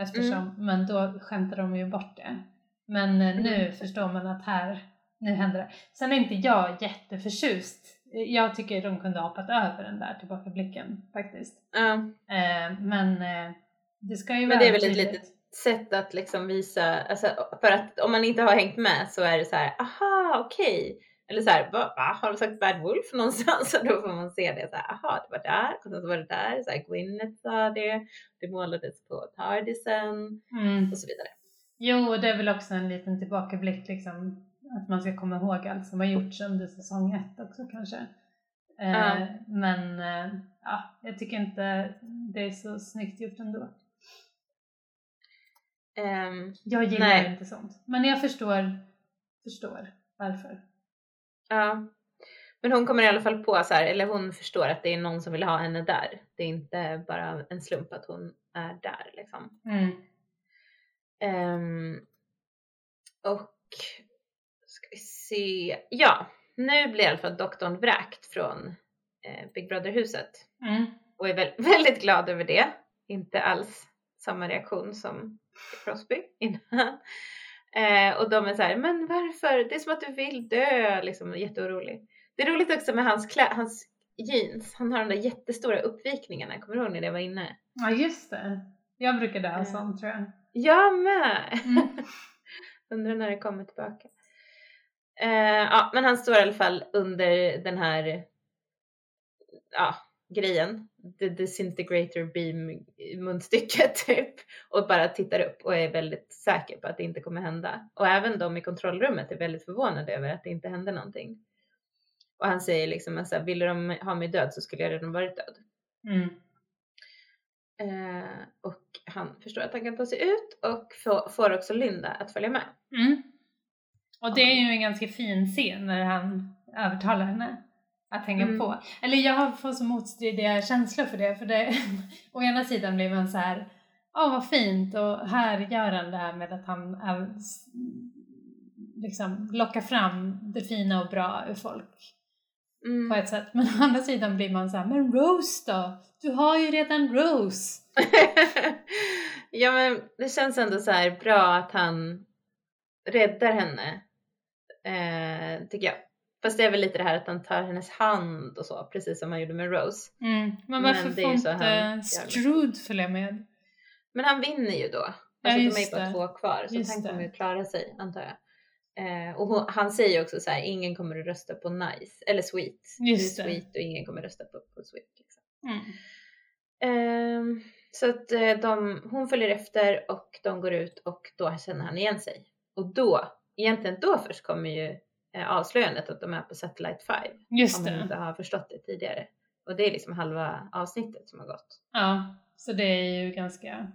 Eftersom, men då skämtade de ju bort det. Men eh, nu Mm. förstår man att här, nu händer det. Sen är inte jag jätteförtjust. Jag tycker de kunde ha hoppat över den där tillbakablicken faktiskt. Ja. Eh, men eh, det ska ju Men vara det är väl ett litet sätt att liksom visa, alltså, för att om man inte har hängt med så är det så här, aha okej. Eller så här, va, va, har de sagt Bad Wolf någonstans? Och då får man se det så här, aha det var där och sen så var det där, så här, Gwyneth sa det, det målades på Tardisen Mm. och så vidare. Jo, och det är väl också en liten tillbakablick liksom. Att man ska komma ihåg allt som har gjorts under säsong ett också kanske. Eh, Ja. Men eh, ja, jag tycker inte det är så snyggt gjort ändå. Ehm, Jag gillar Nej. inte sånt. Men jag förstår, förstår varför. ja. Men hon kommer i alla fall på så här, eller hon förstår att det är någon som vill ha henne där. Det är inte bara en slump att hon är där liksom. Mm. Ehm, och ska vi se. Ja, nu blir i alla fall doktorn vräkt från eh, Big Brother-huset Mm. och är väl, väldigt glad över det. Inte alls samma reaktion som Crosby innan. Eh, och de är så här, men varför? Det är som att du vill dö, liksom jätteorolig. Det är roligt också med hans, klä- hans jeans. Han har de där jättestora uppvikningarna. Kommer du ihåg när det var inne? Ja just det. Jag brukade ha Ja. sånt tror jag. Jag med! Mm. Undrar när det kommer tillbaka. Eh, ja, men han står i alla fall under den här ja, grejen. The disintegrator beam munstycket typ. Och bara tittar upp och är väldigt säker på att det inte kommer hända. Och även de i kontrollrummet är väldigt förvånade över att det inte händer någonting. Och han säger liksom att så här, ville de ha mig död så skulle jag redan varit död. Mm. Eh, och han förstår att han kan ta sig ut och få, får också Linda att följa med. Mm. Och det är ju en ganska fin scen när han övertalar henne att hänga Mm. på. Eller jag har fått så motstridiga känslor för det. För det å ena sidan blir man så här, åh vad fint och här gör han det här med att han är, liksom lockar fram det fina och bra ur folk Mm. på ett sätt. Men å andra sidan blir man så här, men Rose då? Du har ju redan Rose. ja men det känns ändå så här bra att han räddar henne. Eh, tycker jag. Fast det är väl lite det här att han tar hennes hand och så, precis som han gjorde med Rose. Mm. Men varför Men det får inte han gör. Strude följa med? Men han vinner ju då. Ja, Alltså de är ju bara två kvar så han kommer ju klara sig antar jag. Eh, och hon, han säger också så här, ingen kommer att rösta på nice, eller sweet. Just det. sweet och ingen kommer att rösta på, på sweet. Liksom. Mm. Ehm, så att eh, de, hon följer efter och de går ut och då känner han igen sig. Och då, egentligen då först kommer ju eh, avslöjandet att de är på Satellite 5. Just om man det. inte har förstått det tidigare. Och det är liksom halva avsnittet som har gått. Ja, så det är ju ganska...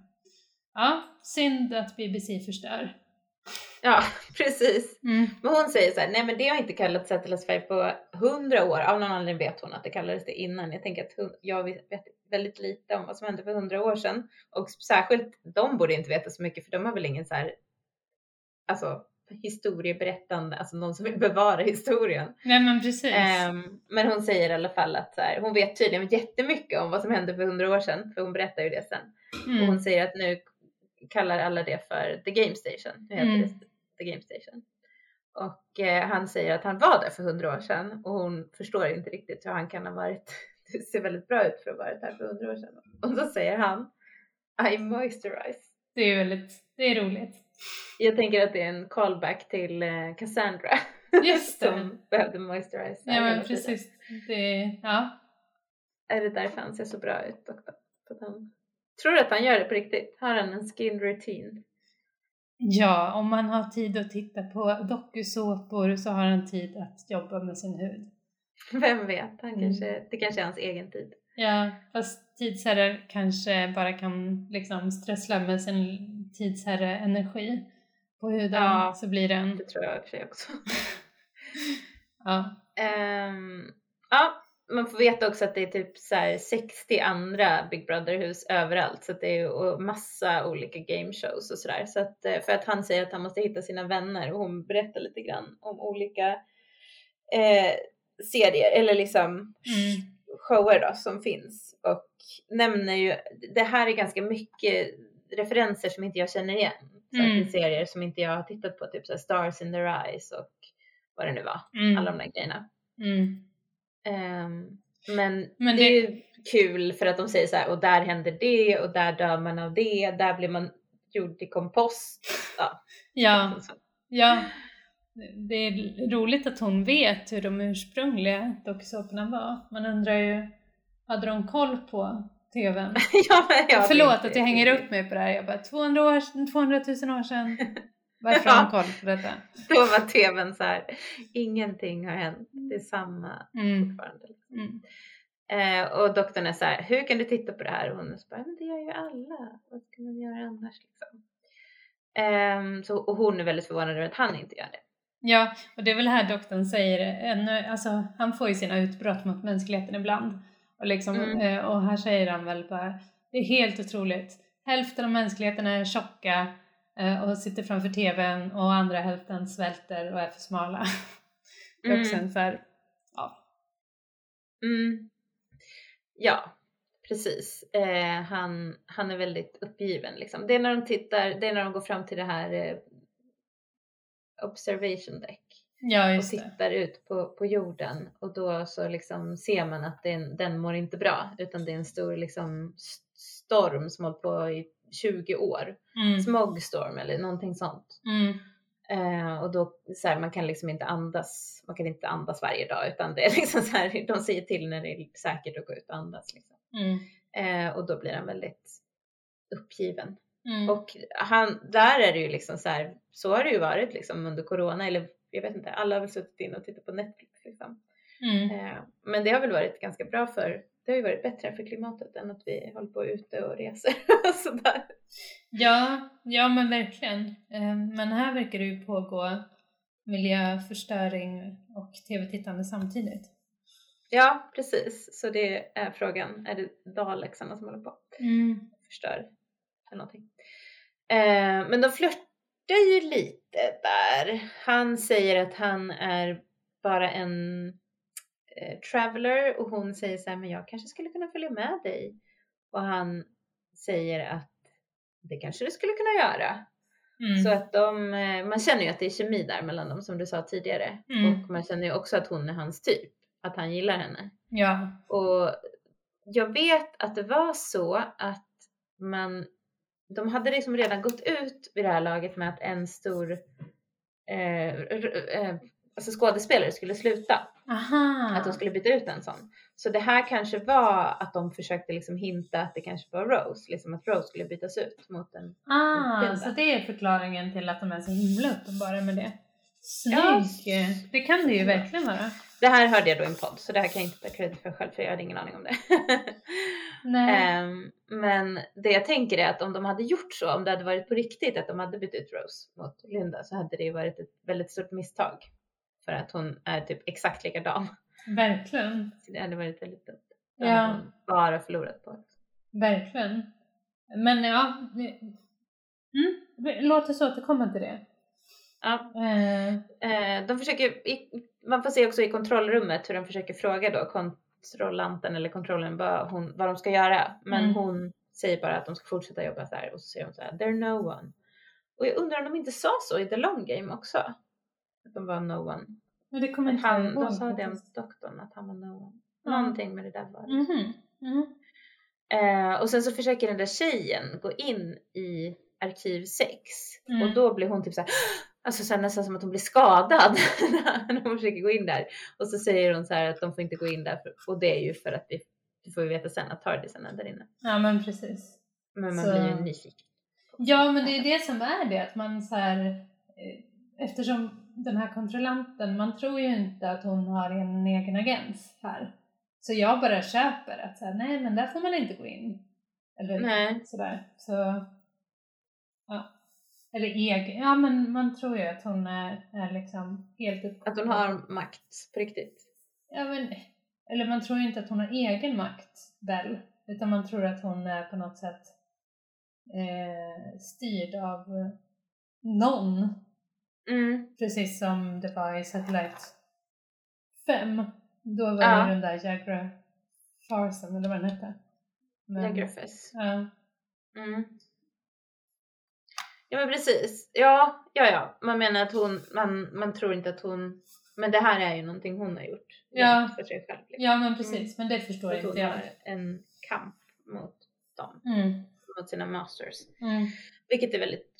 Ja, synd att BBC förstör. Ja, precis. Mm. Men hon säger så här, nej men det har inte kallats 5 på hundra år. Av någon anledning vet hon att det kallades det innan. Jag tänker att jag vet väldigt lite om vad som hände för hundra år sedan. Och särskilt de borde inte veta så mycket för de har väl ingen så här, alltså historieberättande, alltså någon som vill bevara historien. Nej men precis. Ehm, men hon säger i alla fall att så här, hon vet tydligen jättemycket om vad som hände för hundra år sedan, för hon berättar ju det sen. Och mm. hon säger att nu kallar alla det för The Game Station. Nu heter Mm. det The Game Station. Och eh, han säger att han var där för hundra år sedan och hon förstår inte riktigt hur han kan ha varit. Det ser väldigt bra ut för att ha varit här för hundra år sedan. Och då säger han I moisturize. Det är väldigt, det är roligt. Jag tänker att det är en callback till eh, Cassandra. Just det. som behövde moisturize. Ja men precis. Det, ja. Är det därför han ser så bra ut? För att han... Tror du att han gör det på riktigt? Har han en skin routine? Ja, om man har tid att titta på dokusåpor så har han tid att jobba med sin hud. Vem vet? Han Mm. kanske, det kanske är hans egen tid. Ja, fast tidsherrar kanske bara kan liksom strössla med sin tidsherre-energi på huden Ja. så blir det en... Det tror jag i och för sig också. Ja. Ehm, ja, man får veta också att det är typ så här 60 andra Big Brother-hus överallt. Så det är massa olika game shows och sådär. Så att, eh, för att han säger att han måste hitta sina vänner och hon berättar lite grann om olika eh, serier eller liksom Mm. shower då som finns. Och nämner ju, det här är ganska mycket referenser som inte jag känner igen. Så att det är Mm. serier som inte jag har tittat på, typ så Stars in their eyes och vad det nu var. Mm. Alla de där grejerna. Mm. Ehm, men, Men det, det- är ju kul för att de säger så här, och där händer det och där dör man av det, där blir man gjord till kompost. Ja. Ja, ja. Det är roligt att hon vet hur de ursprungliga dokusåporna var. Man undrar ju, hade de koll på TVn? ja, men jag Förlåt att jag hänger upp mig på det här. Jag bara 200, år, 200 000 år sedan. Varför har hon koll på detta? Då var tvn så här, ingenting har hänt, det är samma Mm. fortfarande. Mm. Eh, och doktorn är så här, hur kan du titta på det här? Och hon är så bara, men det gör ju alla, vad ska man göra annars liksom? Ehm, så, och hon är väldigt förvånad över att han inte gör det. Ja, och det är väl här doktorn säger, en, alltså han får ju sina utbrott mot mänskligheten ibland. Och, liksom, Mm. eh, och här säger han väl bara, det är helt otroligt. Hälften av mänskligheten är tjocka eh, och sitter framför tvn och andra hälften svälter och är för smala. Mm. så här, ja. Mm. Ja, precis. Eh, han, han är väldigt uppgiven liksom. Det är när de tittar, det är när de går fram till det här eh, observation deck Ja, och just det. tittar ut på, på jorden och då så liksom ser man att den, den mår inte bra utan det är en stor liksom storm som hållit på i 20 år. Mm. Smogstorm eller någonting sånt. Mm. Eh, och då så här, man kan liksom inte andas, man kan inte andas varje dag utan det är liksom så här, de säger till när det är säkert att gå ut och andas liksom. Mm. Eh, och då blir han väldigt uppgiven. Mm. Och han, där är det ju liksom så här, så har det ju varit liksom under corona eller jag vet inte, alla har väl suttit in och tittat på Netflix liksom. Mm. Eh, men det har väl varit ganska bra för, det har ju varit bättre för klimatet än att vi håller på ute och reser och sådär. Ja, ja men verkligen. Eh, Men här verkar det ju pågå miljöförstöring och tv-tittande samtidigt. Ja, precis. Så det är frågan, är det Dalexarna som håller på? Mm. förstör eller någonting. Eh, men de flörtar ju lite där. Han säger att han är bara en eh, traveler och hon säger så här, men jag kanske skulle kunna följa med dig. Och han säger att det kanske du skulle kunna göra. Mm. Så att de, eh, man känner ju att det är kemi där mellan dem som du sa tidigare. Mm. Och man känner ju också att hon är hans typ. Att han gillar henne. Ja. Och jag vet att det var så att man, de hade liksom redan gått ut vid det här laget med att en stor eh, eh, alltså skådespelare skulle sluta. Aha. Att de skulle byta ut en sån. Så det här kanske var att de försökte liksom hinta att det kanske var Rose, liksom att Rose skulle bytas ut mot en Ah, Linda. så det är förklaringen till att de är så himla uppenbara med det. Ja, Snygg! Det kan det ju verkligen vara. Det här hörde jag då i en podd så det här kan jag inte ta credit för själv för jag hade ingen aning om det. Nej. Ehm, men det jag tänker är att om de hade gjort så, om det hade varit på riktigt att de hade bytt ut Rose mot Linda så hade det ju varit ett väldigt stort misstag. För att hon är typ exakt likadan. Verkligen. Så det hade varit väldigt dumt. Det Ja. hon bara förlorat på. Verkligen. Men ja, det... mm, låt oss återkomma till det. Ja, Eh, eh, de försöker, man får se också i kontrollrummet hur de försöker fråga då kontrollanten eller kontrollen vad, hon, vad de ska göra. Men Mm. hon säger bara att de ska fortsätta jobba så här och så säger hon så här, they're no one. Och jag undrar om de inte sa så i the long game också. De var no one. men det kommer inte han, ihåg sa det om faktiskt. doktorn, att han var no one. Ja. Någonting med det där var det. Mhm. Mm. Eh, och sen så försöker den där tjejen gå in i arkiv 6 Mm. och då blir hon typ såhär, alltså så här, nästan som att hon blir skadad när hon försöker gå in där. Och så säger hon så här att de får inte gå in där för, och det är ju för att vi, det får vi veta sen att Tardisen är där inne. Ja men precis. Men man Så- blir ju nyfiken. Ja men det är det som är det, att man så här, eh, eftersom den här kontrollanten, man tror ju inte att hon har en egen agens här. Så jag bara köper att så här, nej men där får man inte gå in. Eller Nej. sådär. Så, ja. Eller egen, ja men man tror ju att hon är, är liksom helt uppkopplad. Att hon har makt på riktigt. Ja men, eller man tror ju inte att hon har egen makt, Bell. Utan man tror att hon är på något sätt eh, styrd av eh, någon. Mm. Precis som det var i Satellite 5. Då var Ja. det den där Jagra Farsen, eller vad den hette. Men-. Ja. Mm. Ja men precis. Ja, ja, ja. Man menar att hon, man, man tror inte att hon, men det här är ju någonting hon har gjort. Ja. För sig själv. Liksom. ja men precis, men det förstår Att hon inte jag. har en kamp mot dem, Mm. mot sina masters. Mm. Vilket är väldigt.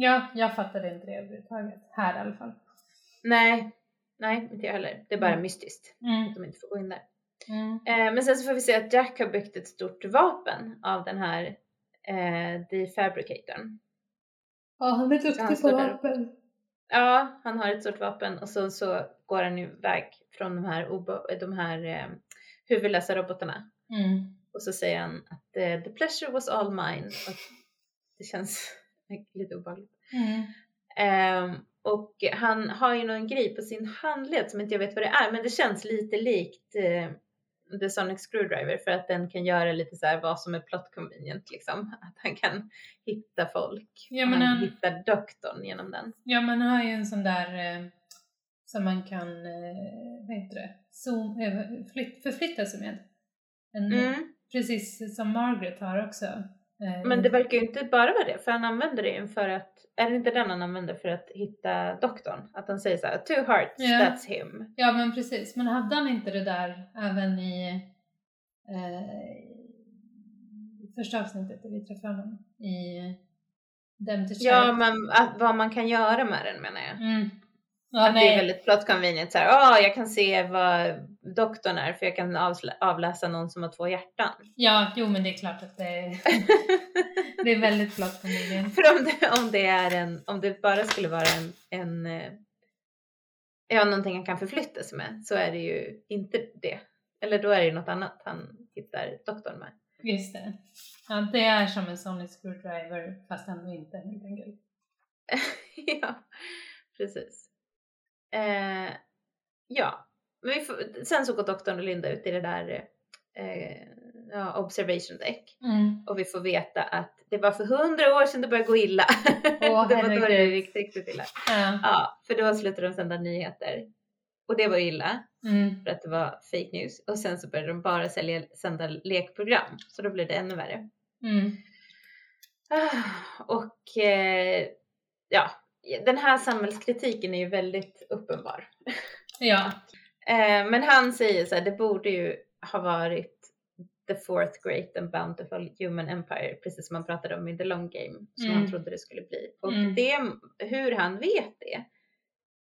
Ja, jag fattade inte det överhuvudtaget. Här i alla fall. Nej, nej inte jag heller. Det är bara Mm. mystiskt Mm. att de inte får gå in där. Mm. Eh, men sen så får vi se att Jack har byggt ett stort vapen av den här eh, defabricatorn. Ja, han är duktig på står där vapen. Ja, han har ett stort vapen och så, så går han iväg från de här, de här eh, huvudlösa robotarna. Mm. Och så säger han att eh, the pleasure was all mine. Och det känns lite obehagligt. Mm. Ehm, och han har ju någon grej på sin handled som inte jag vet vad det är, men det känns lite likt eh, The Sonic Screwdriver för att den kan göra lite så här vad som är plot convenient liksom. Att han kan hitta folk. Ja, men han han- hittar doktorn genom den. Ja, man har ju en sån där eh, som man kan, eh, vad heter det, Zoom, eh, flytt, förflytta sig med. En, Mm. Precis som Margaret har också. Eh, Men det verkar ju inte bara vara det, för han använder det ju för att, är det inte den han använder för att hitta doktorn? Att han säger så här, two hearts, Ja. that's him. Ja, men precis. Men hade han inte det där även i eh, första avsnittet där vi träffade honom? I Dem to Ja, men att, vad man kan göra med den menar jag. Mm. Ja, att det nej. är väldigt plot convenient så här, "Ah, jag kan se vad doktorn är för jag kan avläsa någon som har två hjärtan. Ja, jo men det är klart att det är, det är väldigt plot convenient. för om det, om det är en, om det bara skulle vara en, en eh, ja, någonting han kan förflytta sig med så är det ju inte det. Eller då är det ju något annat han hittar doktorn med. Just det. Ja, det är som en Sonic Screwdriver fast ändå inte helt enkelt. ja, precis. Eh, ja, men vi får, sen så går doktorn och Linda ut i det där eh, ja, observation deck Mm. och vi får veta att det var för hundra år sedan det började gå illa. Åh, det var då det gick riktigt illa. Ja. Ja, för då slutade de sända nyheter och det var illa Mm. för att det var fake news och sen så började de bara sälja, sända lekprogram så då blev det ännu värre. Mm. Ah, Och eh, ja, den här samhällskritiken är ju väldigt uppenbar. Ja. Eh, men han säger så här, det borde ju ha varit the fourth great and bountiful human empire, precis som man pratade om i the long game, som Mm. han trodde det skulle bli. Och Mm. det, hur han vet det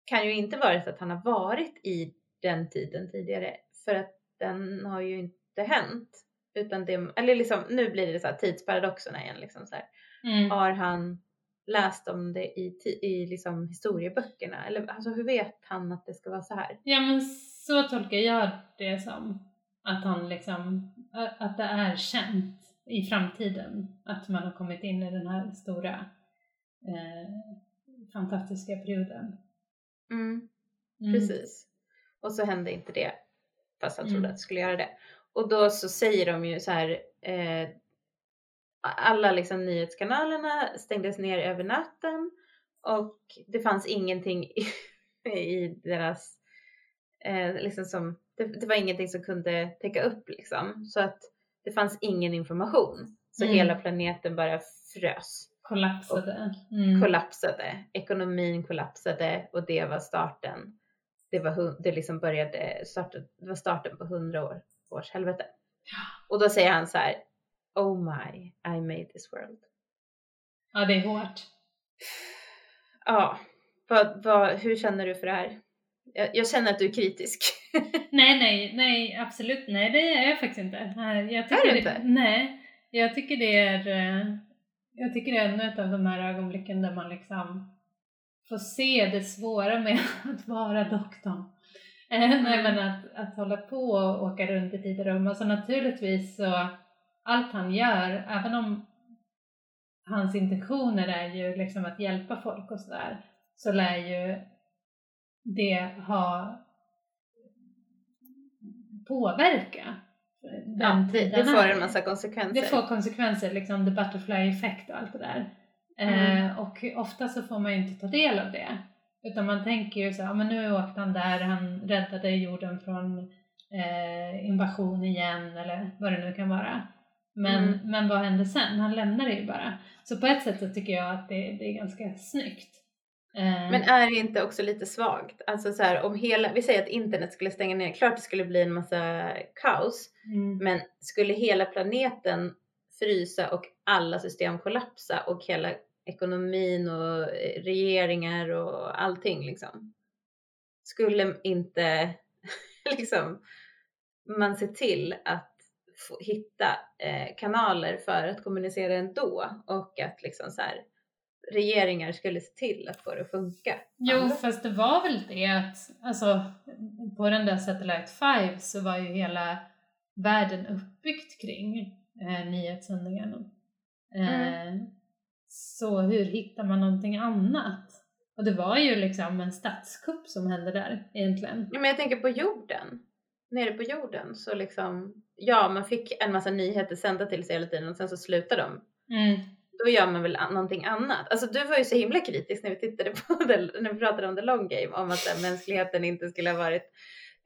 kan ju inte vara så att han har varit i den tiden tidigare, för att den har ju inte hänt. Utan det, eller liksom, nu blir det så här tidsparadoxerna igen. Liksom så här. Mm. Har han läst om det i, i liksom historieböckerna? Eller alltså, hur vet han att det ska vara så här? Ja men så tolkar jag det som. Att han liksom, att det är känt i framtiden. Att man har kommit in i den här stora eh, fantastiska perioden. Mm. Mm. Precis. Och så hände inte det fast han trodde Mm. att det skulle göra det. Och då så säger de ju så här eh, alla liksom nyhetskanalerna stängdes ner över natten och det fanns ingenting i, i deras eh, liksom som det, det var ingenting som kunde täcka upp liksom så att det fanns ingen information så Mm. hela planeten bara frös Kollapsade. Mm. kollapsade, ekonomin kollapsade och det var starten. Det var, det liksom började, starten, det var starten på hundra år, års helvete. Och då säger han så här, Oh my, I made this world. Ja det är hårt. Ja, vad, vad, hur känner du för det här? Jag, jag känner att du är kritisk. Nej, nej, nej, absolut nej, det är jag faktiskt inte. Nej, Jag tycker Är du det- inte? Nej, jag tycker det är, eh, jag tycker det är ännu ett av de här ögonblicken där man liksom får se det svåra med att vara doktorn. Eh, Nej Mm. men att, att hålla på och åka runt i tid och rum. Alltså naturligtvis så, allt han gör, även om hans intentioner är ju liksom att hjälpa folk och sådär, så lär ju det ha påverka den Ja, det, det får en massa konsekvenser. Det får konsekvenser, liksom the butterfly effect och allt det där. Mm. Eh, och ofta så får man ju inte ta del av det. Utan man tänker ju så här, "Ja, men nu åkte han där, han räddade jorden från eh, invasion igen eller vad det nu kan vara. Men, Mm. men vad hände sen? Han lämnade ju bara. Så på ett sätt så tycker jag att det, det är ganska snyggt. Eh, Men är det inte också lite svagt? Alltså så här, om hela, vi säger att internet skulle stänga ner, klart det skulle bli en massa kaos. mm, Men skulle hela planeten frysa och alla system kollapsa och hela ekonomin och eh, regeringar och allting liksom. Skulle inte liksom man se till att få, hitta eh, kanaler för att kommunicera ändå och att liksom så här regeringar skulle se till att få det att funka. Jo, Andra- fast det var väl det att alltså, på den där Satellite 5 så var ju hela världen uppbyggt kring eh, nyhetssändningarna. Eh, Så hur hittar man någonting annat? Och det var ju liksom en statskupp som hände där egentligen. Ja, men jag tänker på jorden. Nere på jorden så liksom, ja man fick en massa nyheter sända till sig hela tiden och sen så slutar de. Mm. Då gör man väl någonting annat. Alltså du var ju så himla kritisk när vi tittade på det, när vi pratade om the long game, om att här, mänskligheten inte skulle ha varit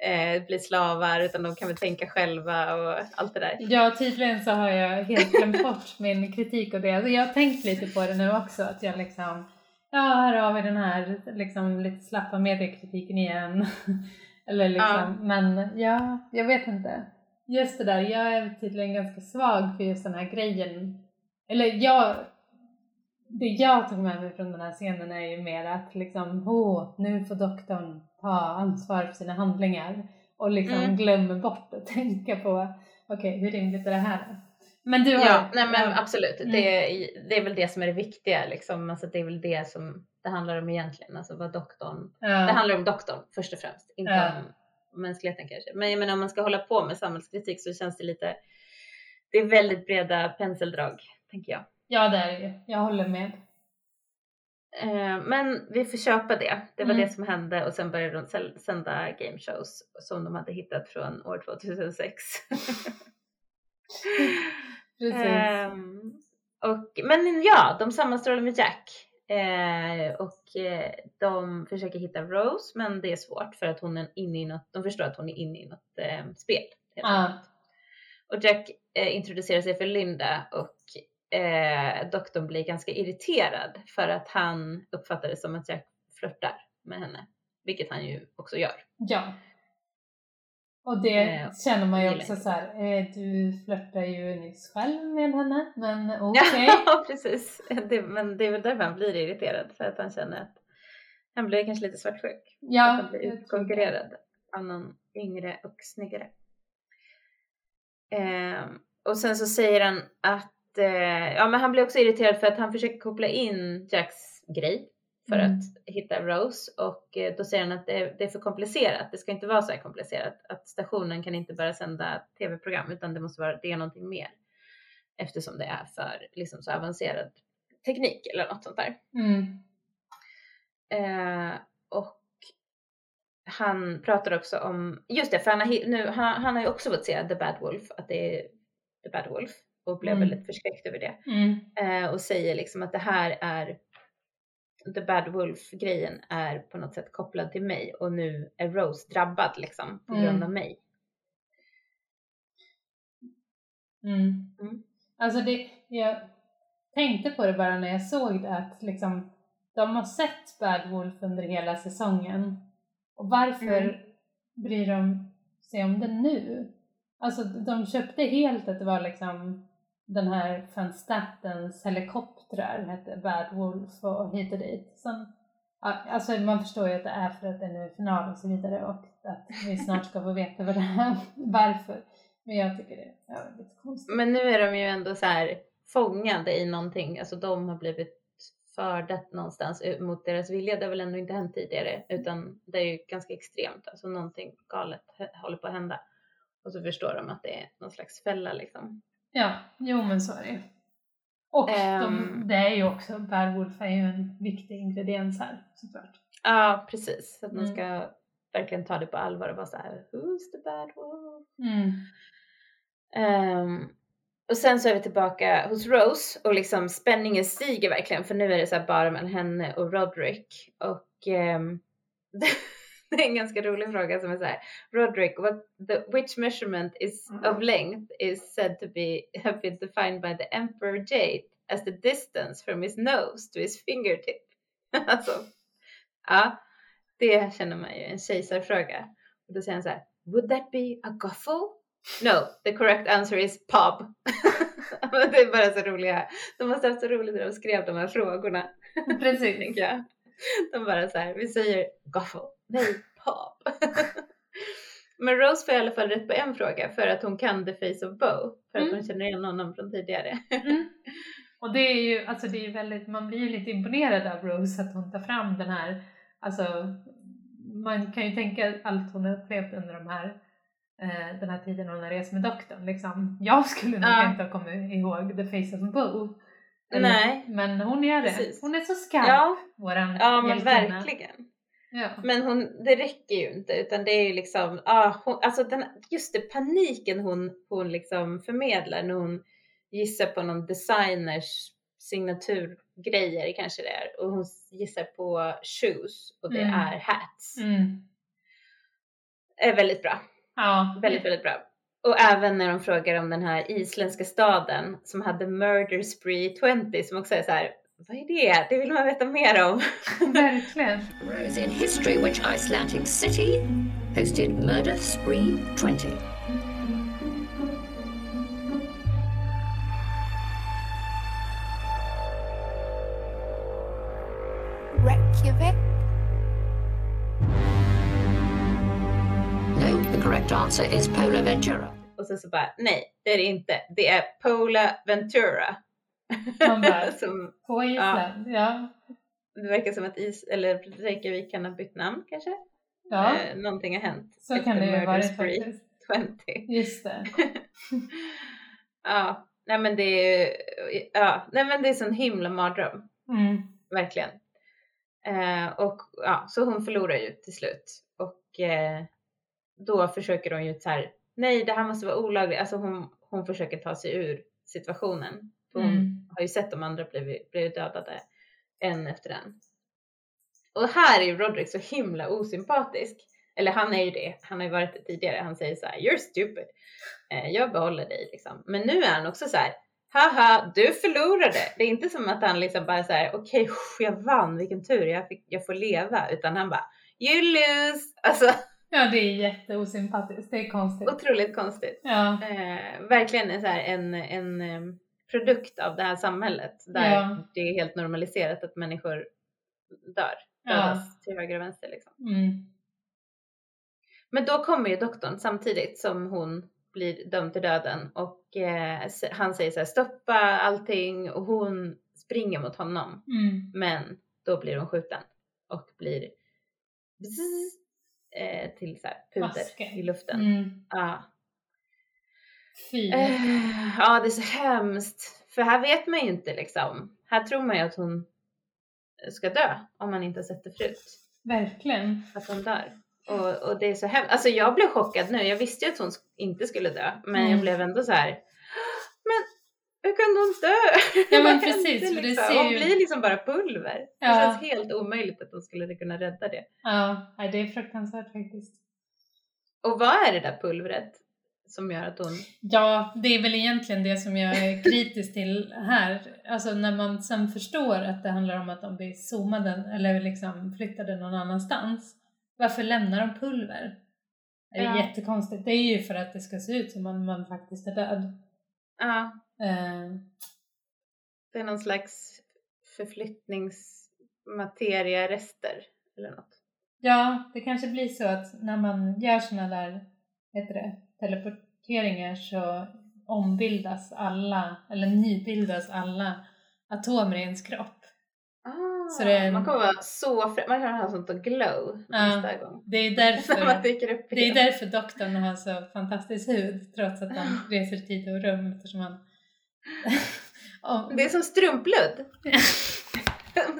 eh, bli slavar utan de kan väl tänka själva och allt det där. Ja, tydligen så har jag helt glömt bort min kritik och det. Alltså, jag har tänkt lite på det nu också, att jag liksom, ja här har vi den här liksom lite slappa mediekritiken igen. Eller liksom, Ja. men ja, jag vet inte. Just det där, jag är tydligen ganska svag för just den här grejen. Eller jag, det jag tog med mig från den här scenen är ju mer att liksom, åh, nu får doktorn ta ansvar för sina handlingar och liksom Mm. glömmer bort att tänka på okej, hur rimligt är det här? Men du har... Ja, nej men ja, absolut. Mm. Det, är, det är väl det som är det viktiga liksom. Alltså, det är väl det som det handlar om egentligen. Alltså vad doktorn ja. Det handlar om doktorn först och främst, inte Ja. om mänskligheten kanske. Men jag menar om man ska hålla på med samhällskritik så känns det lite, det är väldigt breda penseldrag, tänker jag. ja, det är det ju. Jag håller med. Eh, Men vi får köpa det. Det var Mm. det som hände och sen började de sända game shows som de hade hittat från år 2006. Precis. Ehm, och, men ja, de sammanstrålar med Jack. Eh, och eh, de försöker hitta Rose men det är svårt för att hon är inne i något, de förstår att hon är inne i något eh, spel. enkelt. Och Jack eh, introducerar sig för Linda och eh, doktorn blir ganska irriterad för att han uppfattar det som att Jack flörtar med henne. Vilket han ju också gör. Ja. Och det Eh, känner man ju också så här, eh, du flörtar ju nyss själv med henne, men okej. Ja, precis. Det, men det är väl därför han blir irriterad. För att han känner att han blir kanske lite svartsjuk. att Ja, han blir utkonkurrerad av någon yngre och snyggare. Ehm, och sen så säger han att, eh, ja men han blir också irriterad för att han försöker koppla in Jacks grej för Mm. att hitta Rose och eh, då säger han att det, det är för komplicerat. Det ska inte vara så här komplicerat. Att stationen kan inte bara sända tv-program utan det måste vara, det är någonting mer. Eftersom det är för liksom så avancerad teknik eller något sånt där. Mm. Eh, och han pratar också om, just det, för han har, nu, han, han har ju också fått se The Bad Wolf, att det är The Bad Wolf och blev Mm. väldigt förskräckt över det. Mm. Eh, och säger liksom att det här är, The Bad Wolf-grejen är på något sätt kopplad till mig och nu är Rose drabbad liksom på grund Mm. av mig. Mm. Mm. Alltså det, jag tänkte på det bara när jag såg det att liksom de har sett Bad Wolf under hela säsongen och varför Mm. bryr de sig om det nu? Alltså de köpte helt att det var liksom den här van Statens helikoptrar hette Bad Wolf och hit och dit. Sen, alltså man förstår ju att det är för att det nu är final och så vidare och att vi snart ska få veta vad det är, varför. Men jag tycker det är lite konstigt. Men nu är de ju ändå så här fångade i någonting, alltså de har blivit förda någonstans mot deras vilja. Det har väl ändå inte hänt tidigare utan det är ju ganska extremt, alltså någonting galet håller på att hända. Och så förstår de att det är någon slags fälla liksom. Ja, jo men så är det. Och de, Ehm. det är ju också, Bad Wolf är ju en viktig ingrediens här såklart. Ja, precis. Så att man Mm. ska verkligen ta det på allvar och vara så här, who's the bad wolf? Mm. Ehm, och sen så är vi tillbaka hos Rose och liksom spänningen stiger verkligen för nu är det så bara mellan henne och Roderick och ehm, det är en ganska rolig fråga som är så här Roderick, what the, which measurement is of length is said to be have been defined by the Emperor Jade as the distance from his nose to his fingertip. alltså, ja, det känner man ju en kejsarfråga. Och då säger han så här, would that be a goffle? No, the correct answer is pub. Det är bara så roliga, de måste ha haft så roligt när de skrev de här frågorna, Precis. jag. De bara så här, vi säger goffle, nej pub. Men Rose får i alla fall rätt på en fråga för att hon kan the face of Bo, för att Mm. hon känner igen honom från tidigare. Mm. Och det är ju, alltså det är väldigt, man blir ju lite imponerad av Rose att hon tar fram den här, alltså man kan ju tänka allt hon har upplevt under de här, eh, den här tiden hon har rest med doktorn liksom. Jag skulle nog Ja. inte ha kommit ihåg The Face of Boo. Nej. Men hon gör det. Precis. Hon är så skarp, Ja, våran ja men hjältinna. verkligen. Ja. Men hon, det räcker ju inte utan det är ju liksom, ah, hon, alltså den, just det paniken hon, hon liksom förmedlar när hon gissar på någon designers signaturgrejer kanske det är och hon gissar på shoes och det Mm. är hats. Mm. Är väldigt bra, Ja, väldigt väldigt bra. Och även när de frågar om den här isländska staden som hade Murder Spree 20 som också är så här, vad är det? Det vill man veta mer om. verkligen. Rose in history which Icelandic city hosted Murder Spree 20. Reykjavik. No, the correct answer is Pola Ventura. Och sen så bara, nej det är det inte. Det är Pola Ventura. Man bara- som, På Island, ja. det verkar som att is, eller Reykjavik kan ha bytt namn kanske. Ja, Eh, någonting har hänt. så kan det ju vara faktiskt. 20. Just det. Ja, nej men det är ja, nej men det är sån himla mardröm. Mm. Verkligen. Eh, och ja, så hon förlorar ju till slut. Och eh, då försöker hon ju så här, nej det här måste vara olagligt. Alltså hon, hon försöker ta sig ur situationen. För hon Mm. har ju sett de andra blivit, blivit dödade en efter en. Och här är ju Roderick så himla osympatisk. Eller han är ju det, han har ju varit det tidigare. Han säger så här, you're stupid. Eh, jag behåller dig liksom. Men nu är han också så här, haha, du förlorade. Det är inte som att han liksom bara så här, okej, okay, jag vann, vilken tur, jag, fick, jag får leva. Utan han bara, you lose. Alltså Ja, det är jätteosympatiskt. Det är konstigt. otroligt konstigt. Ja, Eh, verkligen en, så här, en, en produkt av det här samhället där Ja. det är helt normaliserat att människor dör. Ja. Dödas till höger och vänster liksom. mm. Men då kommer ju doktorn samtidigt som hon blir dömd till döden och eh, han säger så här stoppa allting och hon springer mot honom. Mm. Men då blir hon skjuten och blir bzzz, eh, till så här puder Masker. i luften. Mm. Ja. Fy. Eh, ja, det är så hemskt. För här vet man ju inte liksom. Här tror man ju att hon ska dö om man inte har sett det förut. Verkligen. Att hon dör. Och, och det är så hemskt. Alltså jag blev chockad nu. Jag visste ju att hon inte skulle dö. Men Mm. jag blev ändå så här. Men hur kunde hon dö? Ja, men precis, för det liksom? ser Hon ju- blir liksom bara pulver. Det Ja. känns helt omöjligt att hon skulle kunna rädda det. Ja, det är fruktansvärt faktiskt. Och vad är det där pulvret som gör att hon... Ja, det är väl egentligen det som jag är kritisk till här. Alltså när man sen förstår att det handlar om att de blir zoomade eller liksom flyttade någon annanstans. Varför lämnar de pulver? Det är Ja. jättekonstigt. Det är ju för att det ska se ut som om man faktiskt är död. Ja, Eh, det är någon slags förflyttningsmateriarester eller något. ja, det kanske blir så att när man gör såna där heter det, teleporteringar så ombildas alla, eller nybildas alla atomer i ens kropp. Ah, Så det en- Man kommer vara så frä- man kan ha sånt och glow Ja. nästa gång. Det är därför, det är därför doktorn har så fantastisk hud trots att han reser tid och rum eftersom han... Om- Det är som strumpludd.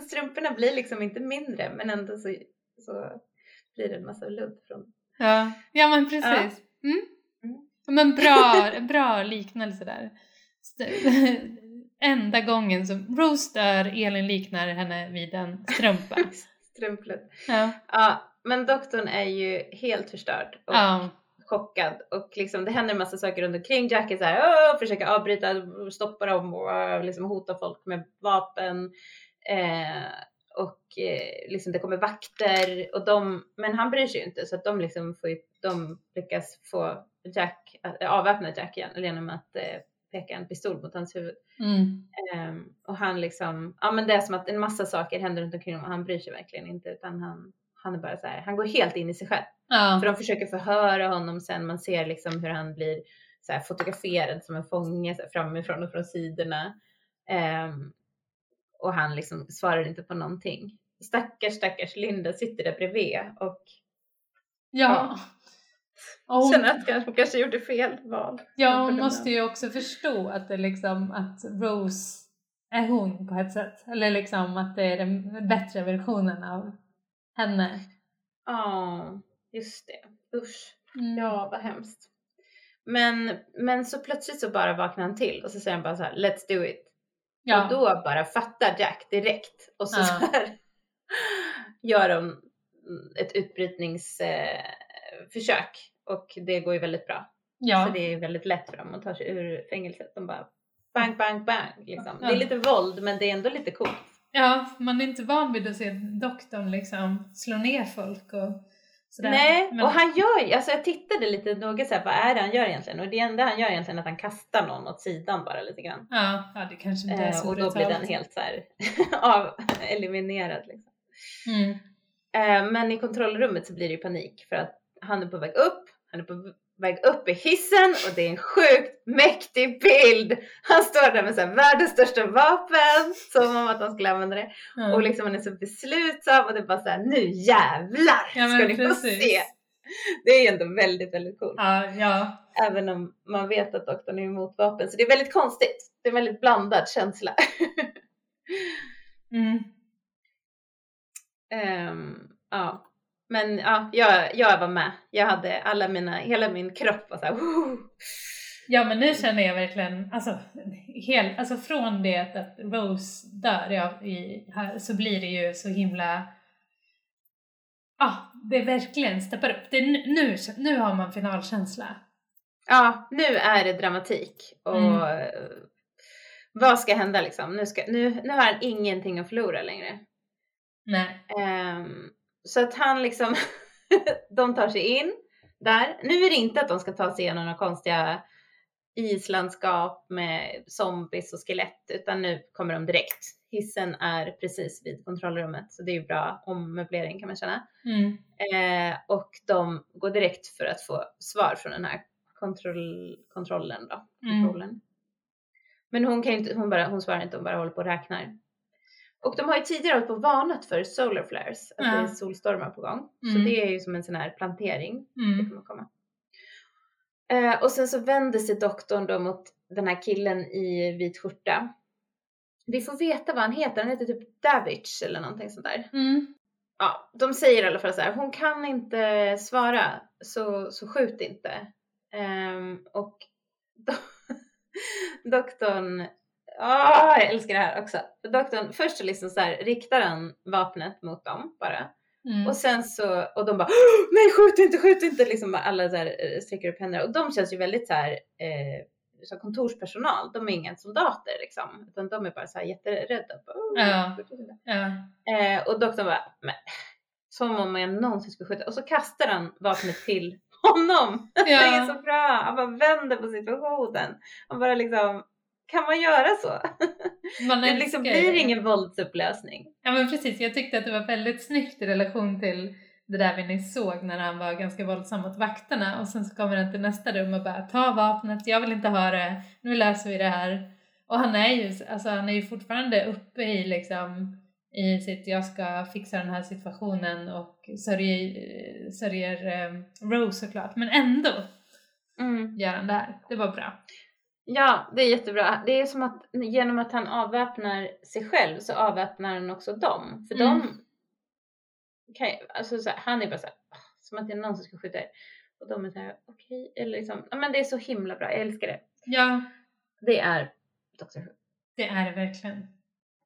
Strumporna blir liksom inte mindre men ändå så, så blir det en massa ludd från... ja, ja men precis. Mm. Mm. Men bra, bra liknelse där. Enda gången som Rose dör, Elin liknar henne vid en strumpa. Strumpludd. Ja. Ja, men doktorn är ju helt förstörd och Ja. chockad och liksom det händer en massa saker runt omkring. Jack är såhär, "Åh", försöker avbryta, stoppa dem och äh, liksom hota folk med vapen. Eh, och eh, liksom det kommer vakter och de, men han bryr sig ju inte så att de liksom får ju, de lyckas få Jack, avväpna Jack igen genom att eh, peka en pistol mot hans huvud. Mm. Ehm, och han liksom, ja men det är som att en massa saker händer runt omkring honom och han bryr sig verkligen inte utan han, han är bara så här, han går helt in i sig själv. Ja. För de försöker förhöra honom sen, man ser liksom hur han blir så här fotograferad som en fånge så här, framifrån och från sidorna. Ehm, och han liksom svarar inte på någonting. Stackars, stackars Linda sitter där bredvid och Ja. Och hon, känner att hon kanske gjorde fel val. ja, hon måste ju också förstå att det liksom att Rose är hon på ett sätt. Eller liksom att det är den bättre versionen av henne. Ja, just det. Usch. Mm. Ja, vad hemskt. Men, men så plötsligt så bara vaknar han till och så säger han bara så här, let's do it. Ja. Och då bara fattar Jack direkt. Och så, Ja. så här gör de ett utbrytningsförsök. Eh, försök. och det går ju väldigt bra. ja. Så det är väldigt lätt för dem att ta sig ur fängelset. De bara bang, bang, bang. Liksom. Ja. Det är lite våld men det är ändå lite coolt. Ja, man är inte van vid att se doktorn liksom slå ner folk och sådär. Nej, Men- och han gör ju, alltså jag tittade lite noga så här, vad är det han gör egentligen? Och det enda han gör egentligen är att han kastar någon åt sidan bara lite grann. Ja, ja det kanske inte är så Eh, och då blir den helt så här av, eliminerad. Liksom. Mm. Eh, men i kontrollrummet så blir det ju panik för att han är på väg upp, han är på väg upp i hissen och det är en sjukt mäktig bild. Han står där med så här, världens största vapen, som om att han skulle använda det. Ja. Och liksom han är så beslutsam och det är bara så här, nu jävlar Ja, ska ni få precis. se. Det är ju ändå väldigt, väldigt coolt. ja, ja. Även om man vet att doktorn är emot vapen. Så det är väldigt konstigt. Det är en väldigt blandad känsla. Mm. Ehm, ja. Men ja, jag, jag var med. Jag hade alla mina, hela min kropp var så här! Ja men nu känner jag verkligen, alltså, hel, alltså från det att Rose dör ja, i, här, så blir det ju så himla, ja det verkligen steppar upp. Det, är nu, nu, har man finalkänsla. Ja, nu är det dramatik. Och Mm. vad ska hända liksom? Nu, ska, nu, nu har han ingenting att förlora längre. Nej. Ehm, så att han liksom, de tar sig in där. Nu är det inte att de ska ta sig igenom några konstiga islandskap med zombies och skelett, utan nu kommer de direkt. Hissen är precis vid kontrollrummet, så det är ju bra ommöblering kan man känna. Mm. Eh, och de går direkt för att få svar från den här kontroll, kontrollen då. Mm. Kontrollen. Men hon kan inte, hon, bara, hon svarar inte, hon bara håller på och räknar. Och de har ju tidigare hållit på och varnat för solar flares, att det Ja. är solstormar på gång. Så Mm. det är ju som en sån här plantering. Det Mm. kommer komma. Eh, och sen så vänder sig doktorn då mot den här killen i vit skjorta. Vi får veta vad han heter, han heter typ Davich eller någonting sånt där. Mm. Ja, de säger i alla fall så här, hon kan inte svara så, så skjut inte. Ehm, och do, doktorn, åh jag älskar det här också. Doktorn, först så liksom så här riktar han vapnet mot dem bara. Mm. Och sen så, och de bara "Åh, nej skjut inte, skjut inte, liksom alla så här eh, sträcker upp händerna. Och de känns ju väldigt så här, eh, som kontorspersonal, de är inga soldater liksom, utan de är bara så här jätterädda. "Åh, Ja. skjut inte." Ja. Eh, och doktorn bara, men, som om jag någonsin skulle skjuta. Och så kastar han vapnet till honom. Det är Ja. så bra. Han bara vänder på situationen. Han bara liksom, kan man göra så? Man Det liksom blir det. ingen våldsupplösning. Ja men precis, jag tyckte att det var väldigt snyggt i relation till det där vi nyss såg när han var ganska våldsam mot vakterna och sen så kommer han till nästa rum och bara ta vapnet, jag vill inte ha det, nu löser vi det här. Och han är ju, alltså han är ju fortfarande uppe i liksom i sitt jag ska fixa den här situationen och sörjer, sörjer eh, Rose såklart men ändå Mm. gör han det här. Det var bra. Ja, det är jättebra. Det är som att genom att han avväpnar sig själv så avväpnar han också dem. För Mm. de kan ju, alltså så här, han är bara så här, "Ah, som att det är någon som ska skjuta er. Och de är så här, okej, eller liksom, ja men det är så himla bra, jag älskar det. Ja, Det är Dr. Who. det är det verkligen.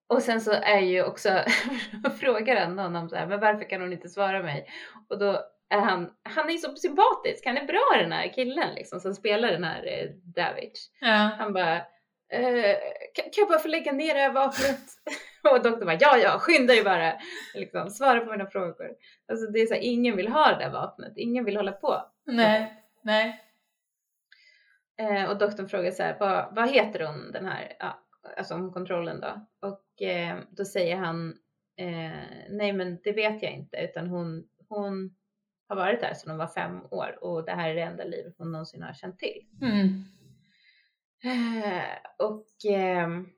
Och sen så är ju också, frågar han honom så här, men varför kan hon inte svara mig? Och då är han, är så sympatisk, han är bra den här killen liksom som spelar den här eh, David. Ja. Han bara, eh, kan, kan jag bara få lägga ner det här vapnet? och doktorn bara, ja ja, skynda dig bara. Liksom, svara på mina frågor. Alltså det är så här, ingen vill ha det där vapnet, ingen vill hålla på. Nej, nej. Eh, och doktorn frågar så här, vad, vad heter hon den här, ja, alltså om kontrollen då? Och eh, då säger han, eh, nej men det vet jag inte, utan hon, hon har varit där sedan hon var fem år och det här är det enda livet hon någonsin har känt till. Mm. Eh, och ehm,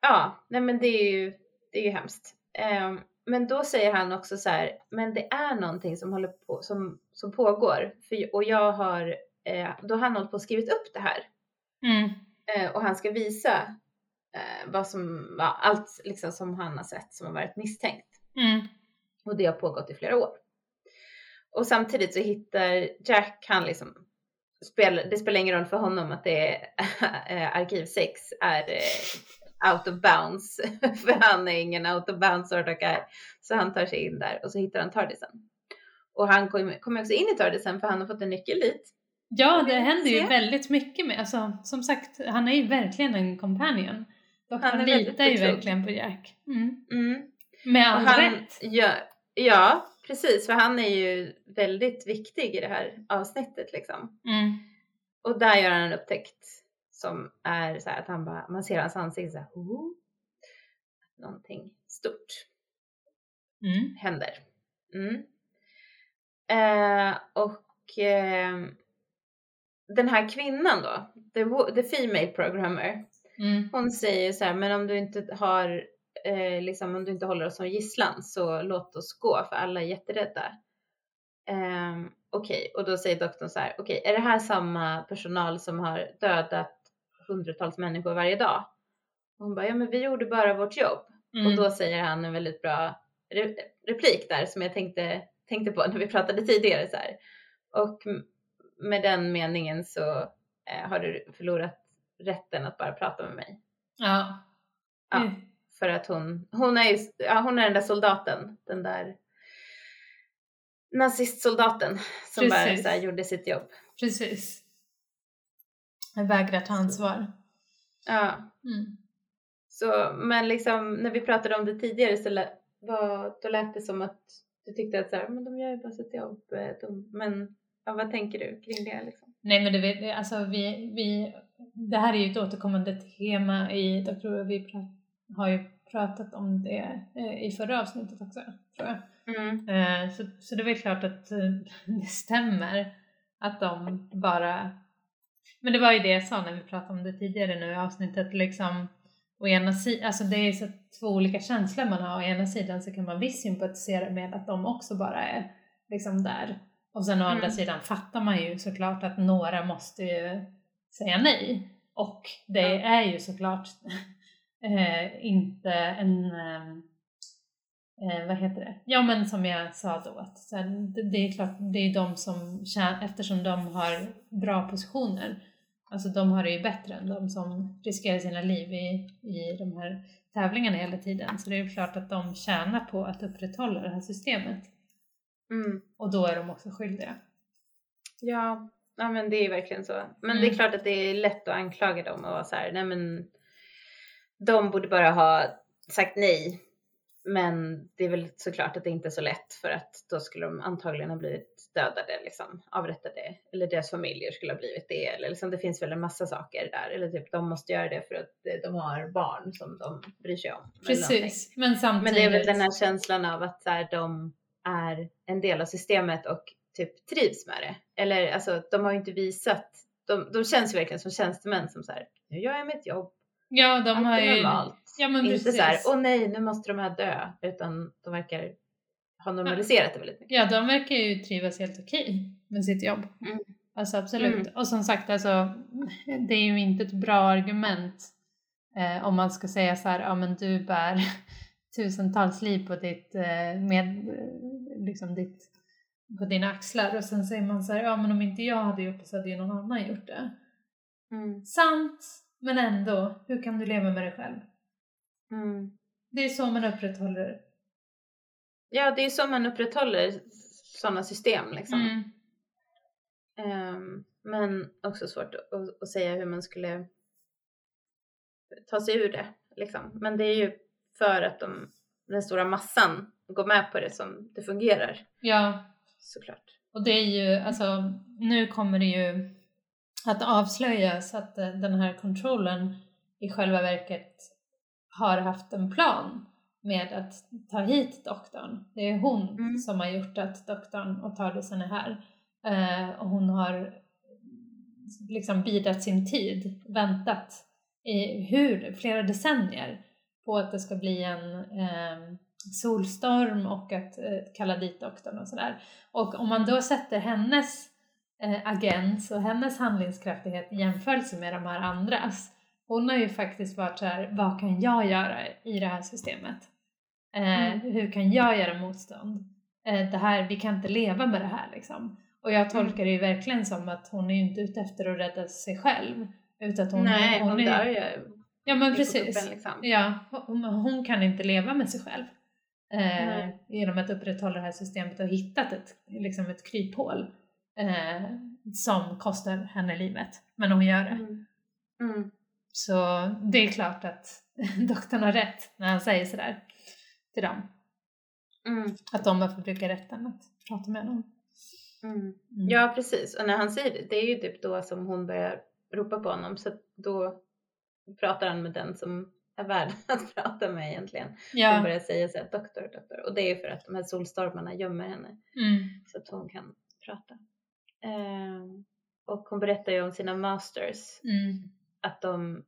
Ja, nej men det är ju, det är ju hemskt. Ehm, men då säger han också så här, men det är någonting som håller på, som, som pågår. För, och jag har, eh, då har han hållit på och skrivit upp det här. Mm. Eh, och han ska visa vad som, allt liksom som han har sett som har varit misstänkt. Mm. Och det har pågått i flera år. Och samtidigt så hittar Jack, han liksom, spel, det spelar ingen roll för honom att det är eh, arkiv 6 är eh, out of bounds. för han är ingen out of bounds sort of guy. Så han tar sig in där och så hittar han Tardisen. Och han kommer kommer också in i Tardisen för han har fått en nyckel dit. Ja, det händer ju väldigt mycket med, alltså som sagt, han är ju verkligen en companion. Han Doktorn litar ju verkligen på Jack. Mm. Mm. Med all han rätt. gör, ja, precis, för han är ju väldigt viktig i det här avsnittet liksom. Mm. Och där gör han en upptäckt som är så här att han bara, man ser hans ansikte så här, oh, någonting stort Mm. händer. Mm. Eh, och eh, den här kvinnan då, the, the female programmer, Mm. hon säger så här, men om du inte har, eh, liksom om du inte håller oss som gisslan så låt oss gå för alla är jätterädda. Um, okej, och då säger doktorn så här, okej, är det här samma personal som har dödat hundratals människor varje dag? Och hon bara, ja men vi gjorde bara vårt jobb. Mm. Och då säger han en väldigt bra re- replik där som jag tänkte, tänkte på när vi pratade tidigare så här. Och med den meningen så eh, har du förlorat rätten att bara prata med mig. Ja. Ja. Mm. För att hon, hon är ju, ja, hon är den där soldaten, den där nazistsoldaten som bara Precis. så här, gjorde sitt jobb. Precis. Jag vägrar ta ansvar. Ja, Mm. så men liksom när vi pratade om det tidigare så lä, var, då lät det som att du tyckte att så här, men de gör ju bara sitt jobb. eh, De, men ja, vad tänker du kring det liksom? Nej men du vet, alltså vi, vi, det här är ju ett återkommande tema i Dr. Who. Vi pra, har ju pratat om det eh, i förra avsnittet också, tror jag. Mm. Eh, så, så det är väl klart att eh, det stämmer att de bara... Men det var ju det jag sa när vi pratade om det tidigare nu i avsnittet, liksom å ena sidan, alltså det är så två olika känslor man har. Å ena sidan så kan man visst sympatisera med att de också bara är liksom där. Och sen å andra Mm. sidan fattar man ju såklart att några måste ju säga nej. Och det Ja. är ju såklart eh, inte en ehm, eh, vad heter det? Ja men som jag sa då att sen, det, det är klart, det är de som tjänar, eftersom de har bra positioner, alltså de har det ju bättre än de som riskerar sina liv i, i de här tävlingarna hela tiden. Så det är ju klart att de tjänar på att upprätthålla det här systemet. Mm. Och då är de också skyldiga. Ja, ja, men det är verkligen så. Men Mm. det är klart att det är lätt att anklaga dem och vara så här, nej men de borde bara ha sagt nej. Men det är väl såklart att det inte är så lätt för att då skulle de antagligen ha blivit dödade, liksom avrättade eller deras familjer skulle ha blivit det. Eller liksom, det finns väl en massa saker där. Eller typ de måste göra det för att eh, de har barn som de bryr sig om. Precis, men samtidigt... Men det är väl den här känslan av att så här, de är en del av systemet och typ trivs med det. Eller alltså de har ju inte visat, de, de känns ju verkligen som tjänstemän som så här, nu gör jag mitt jobb, Ja, de har ju... normalt. Ja, men inte precis. så här, åh nej nu måste de här dö, utan de verkar ha normaliserat det väldigt mycket. Ja, de verkar ju trivas helt okej med sitt jobb. Mm. Alltså absolut. Mm. Och som sagt, alltså, det är ju inte ett bra argument eh, om man ska säga så här, ja men du bär tusentals liv på ditt, eh, med, eh, liksom ditt, på dina axlar och sen säger man så här, ja men om inte jag hade gjort det så hade ju någon annan gjort det. Mm. Sant, men ändå, hur kan du leva med dig själv? Mm. Det är så man upprätthåller Ja, det är så man upprätthåller sådana system liksom. Mm. Ehm, men också svårt att, att säga hur man skulle ta sig ur det. Liksom. Men det är ju för att de, den stora massan går med på det som det fungerar Ja, såklart. Och det är ju, alltså, nu kommer det ju att avslöjas att eh, den här kontrollen i själva verket har haft en plan med att ta hit doktorn. Det är hon Mm. som har gjort att doktorn och Tardisen är här. Eh, och hon har liksom bidat sin tid, väntat i hur, flera decennier på att det ska bli en eh, solstorm och att eh, kalla dit doktorn och sådär. Och om man då sätter hennes agens och hennes handlingskraftighet i jämförelse med de här andras. Hon har ju faktiskt varit så här, vad kan jag göra i det här systemet? Eh, Mm. Hur kan jag göra motstånd? Eh, det här, vi kan inte leva med det här liksom. Och jag tolkar det ju verkligen som att hon är ju inte ute efter att rädda sig själv. Utan att hon, Nej, hon, är, dör ju. Ja men precis. Liksom. Ja, hon, hon kan inte leva med sig själv. Eh, genom att upprätthålla det här systemet och hittat ett, liksom ett kryphål eh, som kostar henne livet. Men hon gör det. Mm. Mm. Så det är klart att doktorn har rätt när han säger sådär till dem. Mm. Att de har förbrukat rätten att prata med honom. Mm. Mm. Ja precis och när han säger det, det är ju typ då som hon börjar ropa på honom så då pratar han med den som är värd att prata med egentligen. Hon ja. börjar säga så här doktor, doktor och det är ju för att de här solstormarna gömmer henne Mm. så att hon kan prata. Ehm, och hon berättar ju om sina masters Mm. att de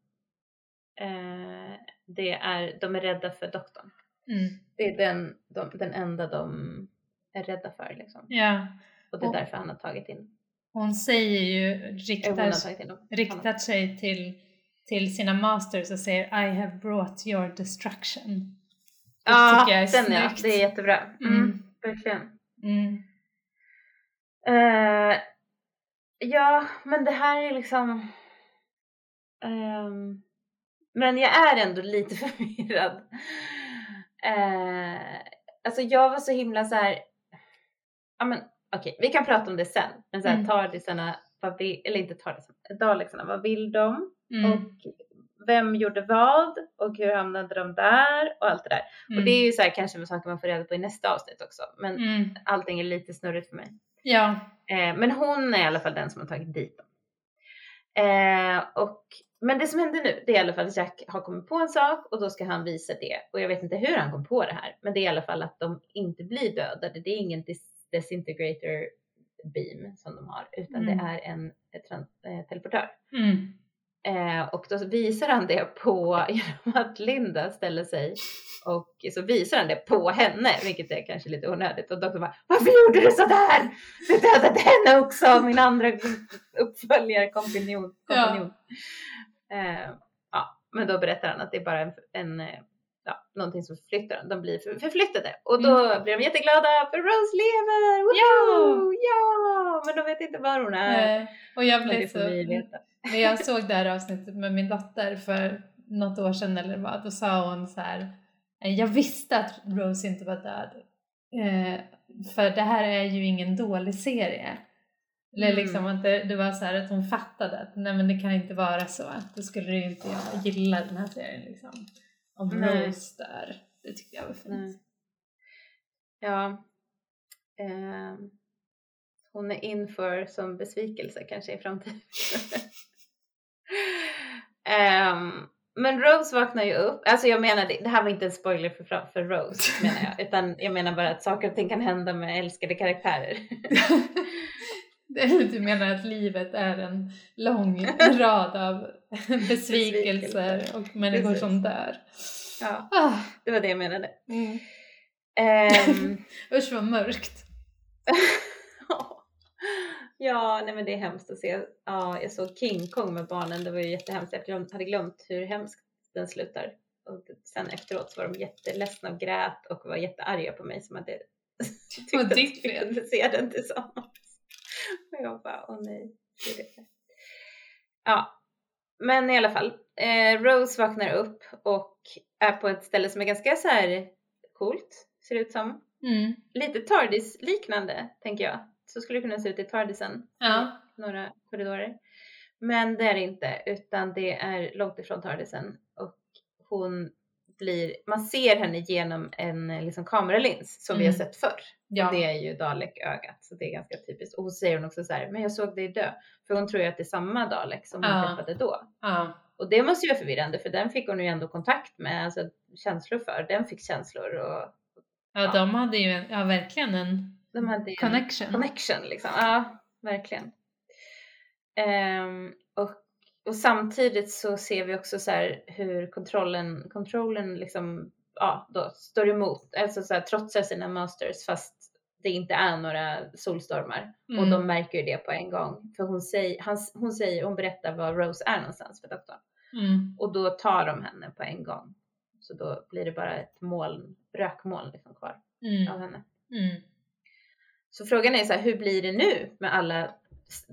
eh, det är, de är rädda för doktorn. Mm. Det är den, de, den enda de är rädda för liksom. Ja. Och det är Och- därför han har tagit in, Hon säger ju, riktar, in riktar sig till, till sina masters och säger I have brought your destruction. Det Ja, tycker jag är den ja, snyggt. det är jättebra. Mm, Mm. Verkligen. Mm. Eh, ja, men det här är liksom... ehm, men jag är ändå lite förvirrad. Uh, alltså jag var så himla så här. Ja men okej, vi kan prata om det sen. Men så här, Mm. tardisarna, vad vill, eller inte tardisarna, dalexarna, vad vill de? Mm. Och vem gjorde vad? Och hur hamnade de där? Och allt det där. Och det är ju så här kanske saker man får reda på i nästa avsnitt också. Men mm. allting är lite snurrigt för mig. Ja. Eh, men hon är i alla fall den som har tagit dit dem. Eh, och, men det som händer nu, det är i alla fall att Jack har kommit på en sak och då ska han visa det. Och jag vet inte hur han kom på det här, men det är i alla fall att de inte blir dödade. Det är ingen dis- disintegrator beam som de har, utan Mm. det är en ett trans- eh, teleportör. Mm. Eh, och då visar han det på, genom att Linda ställer sig och så visar han det på henne, vilket är kanske lite onödigt. Och doktorn bara, varför gjorde du sådär? Du dödade henne också, min andra uppföljare, kompanjon. Ja. kompanjon. Eh, ja, men då berättar han att det är bara en, en eh, ja, någonting som förflyttar dem. De blir för, förflyttade och då blir de jätteglada för Rose lever! Woho! Ja! Men de vet inte var hon är. Eh, och jag blev så... När jag såg det här avsnittet med min dotter för något år sedan eller vad, då sa hon så här. "Eh, Jag visste att Rose inte var död. Eh, för det här är ju ingen dålig serie. Eller Mm. liksom att det, det var så här att hon fattade att nej men det kan inte vara så. Då skulle ju inte jag gilla den här serien liksom. Om Nej. Rose dör. Det tyckte jag var fint. Nej. Ja. ehm, hon är inför som besvikelse kanske i framtiden. Ehm, men Rose vaknar ju upp. Alltså jag menar, det, det här var inte en spoiler för, för Rose menar jag. Utan jag menar bara att saker och ting kan hända med älskade karaktärer. Du menar att livet är en lång rad av besvikelser och människor Precis. som dör. ja, Ah, det var det jag menade. mm. Ehm, Usch vad mörkt. Ja, nej men det är hemskt att se. Ja, jag såg King Kong med barnen. Det var ju jättehemskt. Jag hade glömt hur hemskt den slutar. Och sen efteråt så var de jätteledsna och grät och var jättearga på mig som hade tyckt att vi kunde se den tillsammans. Och jag bara, åh nej. Ja, men i alla fall. Eh, Rose vaknar upp och är på ett ställe som är ganska så här coolt, ser det ut som Mm. lite TARDIS-liknande, tänker jag. Så skulle det kunna se ut i TARDISen. Ja. Några korridorer. Men det är det inte, utan det är långt ifrån TARDISen. Och hon blir, man ser henne genom en liksom, kameralins som vi har Mm. sett förr. Ja. Det är ju Dalek-ögat, så det är ganska typiskt. Och så säger hon också så här, men jag såg dig dö. För hon tror ju att det är samma Dalek som hon Ja. träffade då. Ja. Och det måste ju vara förvirrande, för den fick hon ju ändå kontakt med, alltså känslor för. Den fick känslor och ja, de hade ju ja, verkligen en de hade connection. connection liksom. Ja, verkligen. Ehm, och och samtidigt så ser vi också så hur kontrollen, kontrollen liksom, ja, då står emot, alltså så här, trotsar sina masters fast det inte är några solstormar. Och Mm. de märker ju det på en gång. För hon säger, han, hon säger, hon berättar var Rose är någonstans för doktorn. Mm. Och då tar de henne på en gång. Så då blir det bara ett moln, rökmoln liksom kvar av Mm. henne. Mm. Så frågan är så här, hur blir det nu med alla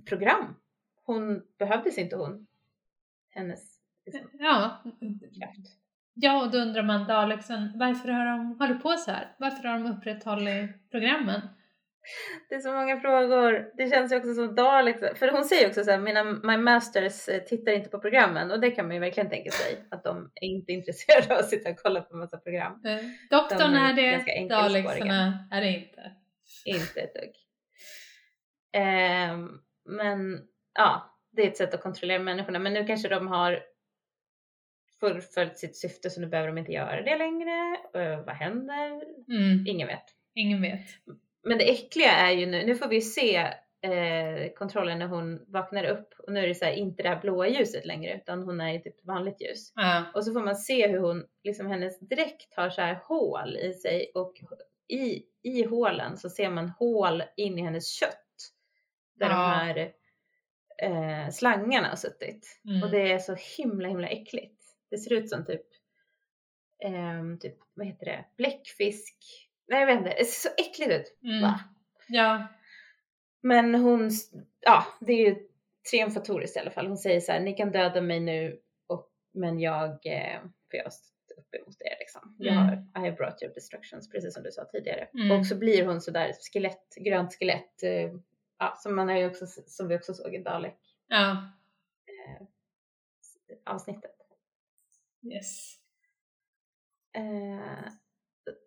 program? Hon, behövdes inte hon? Hennes liksom, Ja. kraft. ja, och då undrar man Daleksen, varför har de hållit på så här? Varför har de upprätthållit programmen? Det är så många frågor. Det känns ju också som Dalek. För hon säger också så här, mina my masters eh, tittar inte på programmen och det kan man ju verkligen tänka sig att de är inte intresserade av att sitta och kolla på massa program. Eh, Doktorn De är är det, enkelspåriga. Dalekserna är det inte. Inte ett dugg. Ehm, men ja, det är ett sätt att kontrollera människorna. Men nu kanske de har fullföljt sitt syfte så nu behöver de inte göra det längre. Eh, vad händer? Mm. Ingen vet. Ingen vet. Men det äckliga är ju nu, nu får vi se eh, kontrollen när hon vaknar upp och nu är det så här, inte det här blåa ljuset längre utan hon är i typ vanligt ljus. Ja. Och så får man se hur hon, liksom hennes dräkt har så här hål i sig och i, i hålen så ser man hål in i hennes kött. Där Ja. de här eh, slangarna har suttit. Mm. Och det är så himla himla äckligt. Det ser ut som typ, ehm, typ vad heter det, bläckfisk. Nej jag vet inte, det ser så äckligt ut. Mm. Va? Ja. Men hon, ja det är ju triumfatoriskt i alla fall. Hon säger så här, ni kan döda mig nu och, men jag, eh, för jag upp emot er liksom. Jag Mm. har, I have brought your destructions, precis som du sa tidigare. Mm. Och så blir hon så där skelett, grönt skelett, eh, ja, som man har också, som vi också såg i Dalek Ja. eh, avsnittet. Yes. Eh,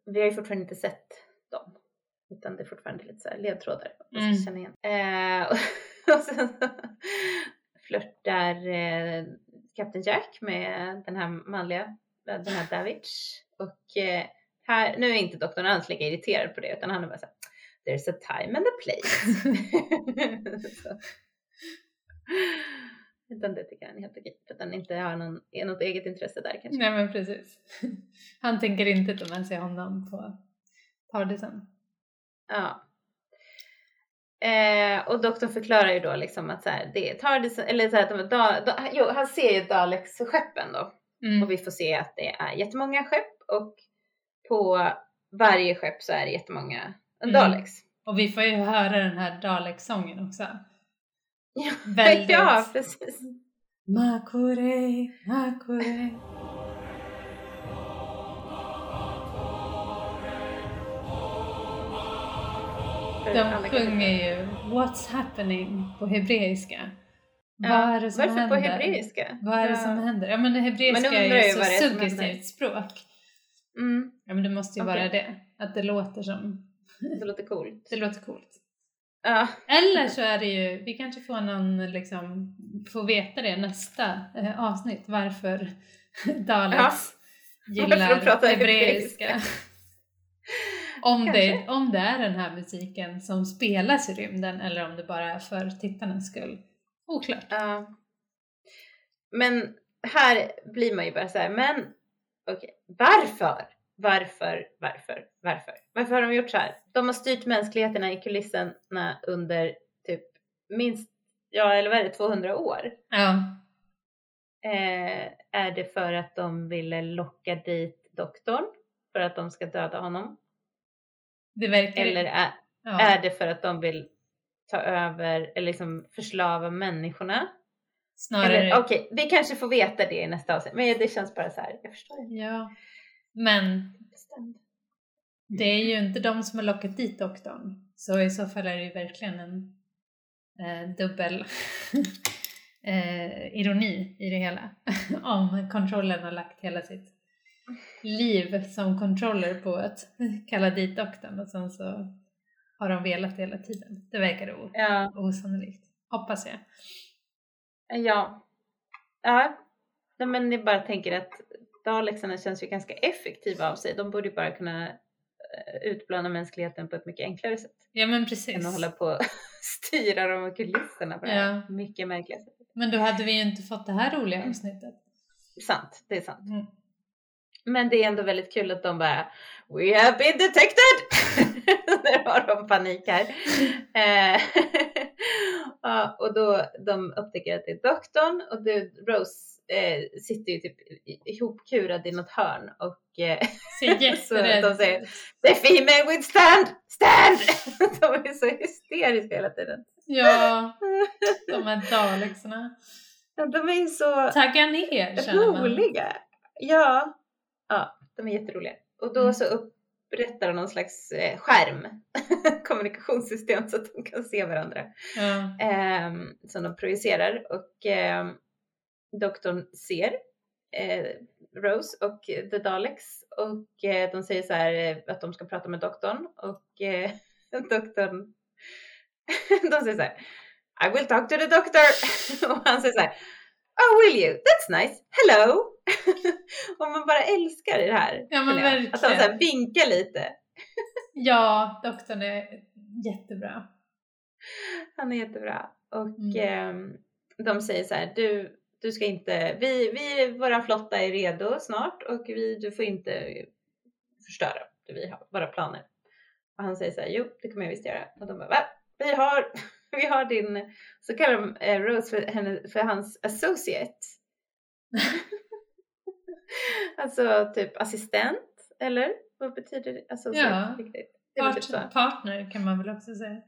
vi har ju fortfarande inte sett dem. Utan det är fortfarande lite så här ledtrådar. Man Mm. känna igen. Eh, och sen flörtar eh, Captain Jack med den här manliga, den här Davich. Och eh, här, nu är inte doktorn alls lika irriterad på det utan han är bara så här, There's a time and a place. Utan det tycker han är helt okej. För att han inte har någon, är något eget intresse där kanske. Nej men precis. Han tänker inte ta med sig honom på Tardisen. Ja. Eh, och doktorn förklarar ju då liksom att så här, det är Tardisen, eller så här, att de, da, da, jo, han ser ju Daleks skeppen då. Mm. Och vi får se att det är jättemånga skepp och på varje skepp så är det jättemånga Mm. Daleks. Och vi får ju höra den här Dalek-sången också. Ja, Väldigt. ja, precis. Makure. För De sjunger ju What's happening på hebreiska. Ja, Vad är det som Varför händer? på hebreiska? Vad är det som Ja. händer? Ja men det hebreiska är ju så suggestivt språk. Mm, Ja men det måste ju Okej. vara det. Att det låter som, det låter coolt. det låter coolt. Ja, Eller så är det ju, vi kanske får någon liksom, får veta det nästa eh, avsnitt varför Daleks de gillar hebreiska. om, det, om det är den här musiken som spelas i rymden eller om det bara är för tittarnas skull. Oklart. Ja. Men här blir man ju bara så här, men okej, varför? Varför, varför, varför? Varför har de gjort så här? De har styrt mänskligheterna i kulisserna under typ minst, ja eller vad är det, 200 år. Ja. Eh, är det för att de ville locka dit doktorn? För att de ska döda honom? Det verkar Eller är, ja. är det för att de vill ta över eller liksom förslava människorna? snarare okej, vi kanske får veta det i nästa avsnitt. Men det känns bara så här, jag förstår. Ja. Men det är ju inte de som har lockat dit doktorn. Så i så fall är det ju verkligen en eh, dubbel eh, ironi i det hela. Om kontrollen har lagt hela sitt liv som controller på att kalla dit doktorn och sen så har de velat hela tiden. Det verkar o- Ja, osannolikt. Hoppas jag. ja. Ja, men jag bara tänker att Dalexarna känns ju ganska effektiva av sig. De borde ju bara kunna eh, utplåna mänskligheten på ett mycket enklare sätt. Ja men Än att precis. hålla på och styra dem och kulisserna på det här mycket märkliga sättet. Men då hade vi ju inte fått det här roliga avsnittet. Sant, det är sant. Mm. Men det är ändå väldigt kul att de bara We have been detected! Där har de panik här. Eh, ja, och då de upptäcker att det är doktorn och det, Rose eh, sitter ju typ ihopkurad i något hörn och eh, Så de säger, The female with stand! Stand! de är så hysteriska hela tiden. Ja, de här dalexarna. De är ju så Tagga ner känner man. roliga. Ja. Ja, de är jätteroliga. Och då Mm. så upprättar de någon slags eh, skärm, kommunikationssystem så att de kan se varandra. Ja. ehm, som de projicerar och ehm, doktorn ser eh, Rose och The Daleks och eh, de säger så här eh, att de ska prata med doktorn och eh, doktorn de säger så här I will talk to the doctor och han säger så här Oh will you? That's nice. Hello! och man bara älskar det här. Ja, men jag. Att han så vinkar lite. ja, doktorn är jättebra. Han är jättebra. Och Mm. ehm, de säger så här, du, du ska inte, vi, vi, våra flotta är redo snart och vi, du får inte förstöra det vi har, våra planer. Och han säger så här, jo det kommer jag visst göra. Och de bara, va? Vi har, vi har din, så kallar de eh, Rose för, henne, för hans associate. alltså typ assistent, eller? Vad betyder associate Ja. riktigt? Det typ. Part, partner kan man väl också säga.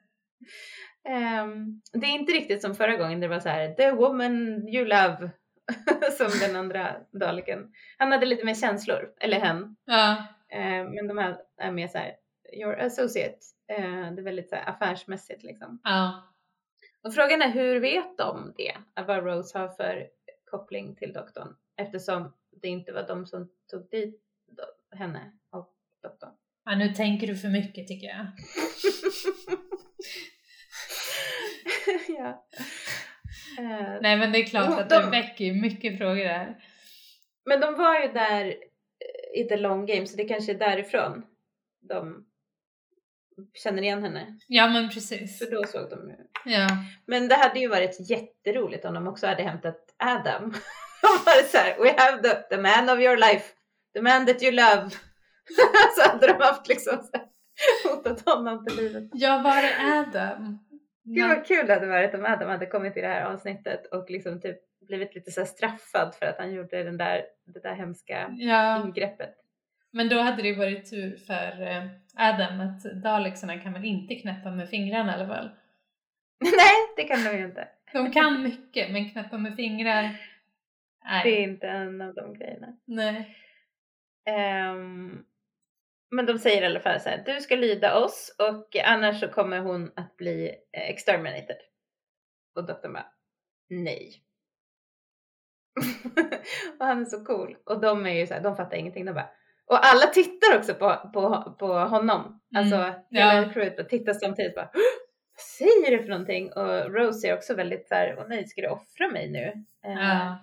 Ehm, det är inte riktigt som förra gången det var så här the woman you love som den andra daleken. Han hade lite mer känslor, eller hen. Ja, Ehm, men de här är mer så här your associate. Ehm, det är väldigt så här affärsmässigt liksom. ja. Och frågan är hur vet de det? Vad Rose har för koppling till doktorn? Eftersom det inte var de som tog dit henne och doktorn. ja, nu tänker du för mycket tycker jag. ja. Ehm, Nej men det är klart att det de- väcker ju mycket frågor där. Men de var ju där eh, i the long game så det kanske är därifrån de känner igen henne. Ja men precis. För då såg de ju. Ja. Men det hade ju varit jätteroligt om de också hade hämtat Adam. Var så här, we have the, the man of your life, the man that you love. så hade de haft liksom så här, hotat honom till livet. ja, var är Adam? Gud vad kul det hade varit om Adam hade kommit i det här avsnittet och liksom typ blivit lite så straffad för att han gjorde den där, det där hemska Ja, ingreppet. men då hade det varit tur för eh, Adam att dalexarna kan väl inte knäppa med fingrarna i alla fall. Nej, det kan de ju inte. De kan mycket men knäppa med fingrar, nej. Det är inte en av de grejerna. nej. Ehm, men de säger i alla fall så här, du ska lyda oss och annars så kommer hon att bli eh, exterminated. Och doktorn bara, nej. och han är så cool. Och de är ju så här, de fattar ingenting. De bara, och alla tittar också på, på, på honom. Alltså hela Mm. ja. crewet tittar samtidigt bara, "Åh, vad säger du för någonting? Och Rose är också väldigt så här, åh nej, ska du offra mig nu? Ja.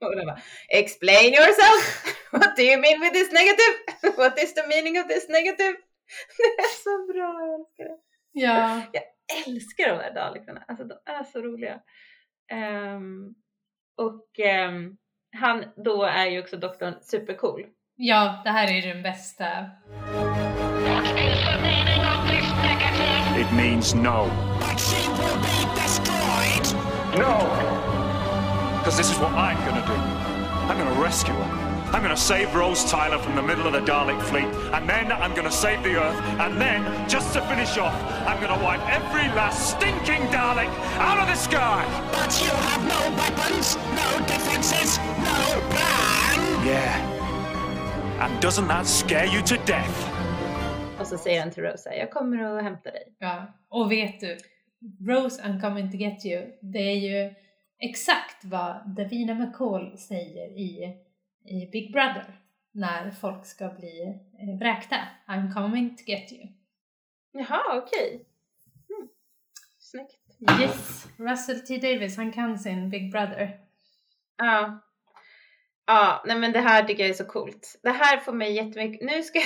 Och de bara, explain yourself! What do you mean with this negative? What is the meaning of this negative? Det är så bra, jag älskar det. ja, Jag älskar de där dalexarna, alltså de är så roliga. Ehm, och ehm, han då är ju också doktorn supercool. ja, det här är den bästa. What is the meaning of this negative? It means no. But she will be destroyed! No! Because this is what I'm gonna do. I'm gonna rescue her. I'm gonna save Rose Tyler from the middle of the Dalek fleet, and then I'm gonna save the Earth, and then, just to finish off, I'm gonna wipe every last stinking Dalek out of the sky! But you have no weapons, no defenses, no plan! Yeah. And doesn't that scare you to death? Och så säger han till Rose, jag kommer att hämta dig. Ja, och vet du, Rose I'm coming to get you, det är ju exakt vad Davina McCall säger i, i Big Brother när folk ska bli eh, vräkta. I'm coming to get you. Jaha, okej. Mm. Snyggt. Yes, Russell T Davis, han kan sin Big Brother. Ja. Ja, nej men det här tycker jag är så coolt. Det här får mig jättemycket, nu ska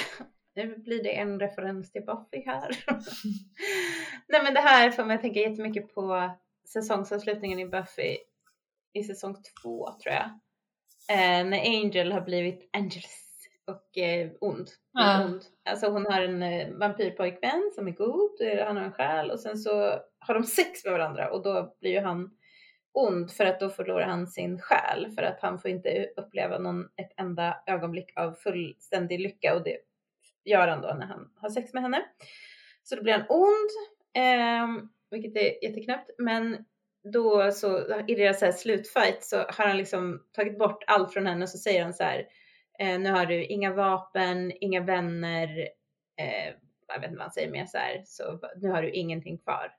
nu blir det en referens till Buffy här. nej men det här får mig att tänka jättemycket på säsongsavslutningen i Buffy. i säsong två tror jag. Eh, när Angel har blivit Angels och eh, ond. Ja. ond. Alltså hon har en eh, vampyrpojkvän som är god, eh, han har en själ och sen så har de sex med varandra och då blir ju han ond för att då förlorar han sin själ för att han får inte uppleva någon, ett enda ögonblick av fullständig lycka och det gör han då när han har sex med henne. Så då blir han ond, ehm, vilket är jätteknäppt. Men då så i deras så här slutfight så har han liksom tagit bort allt från henne och så säger han så här. Eh, nu har du inga vapen, inga vänner. Eh, jag vet inte vad han säger mer så här. Så nu har du ingenting kvar.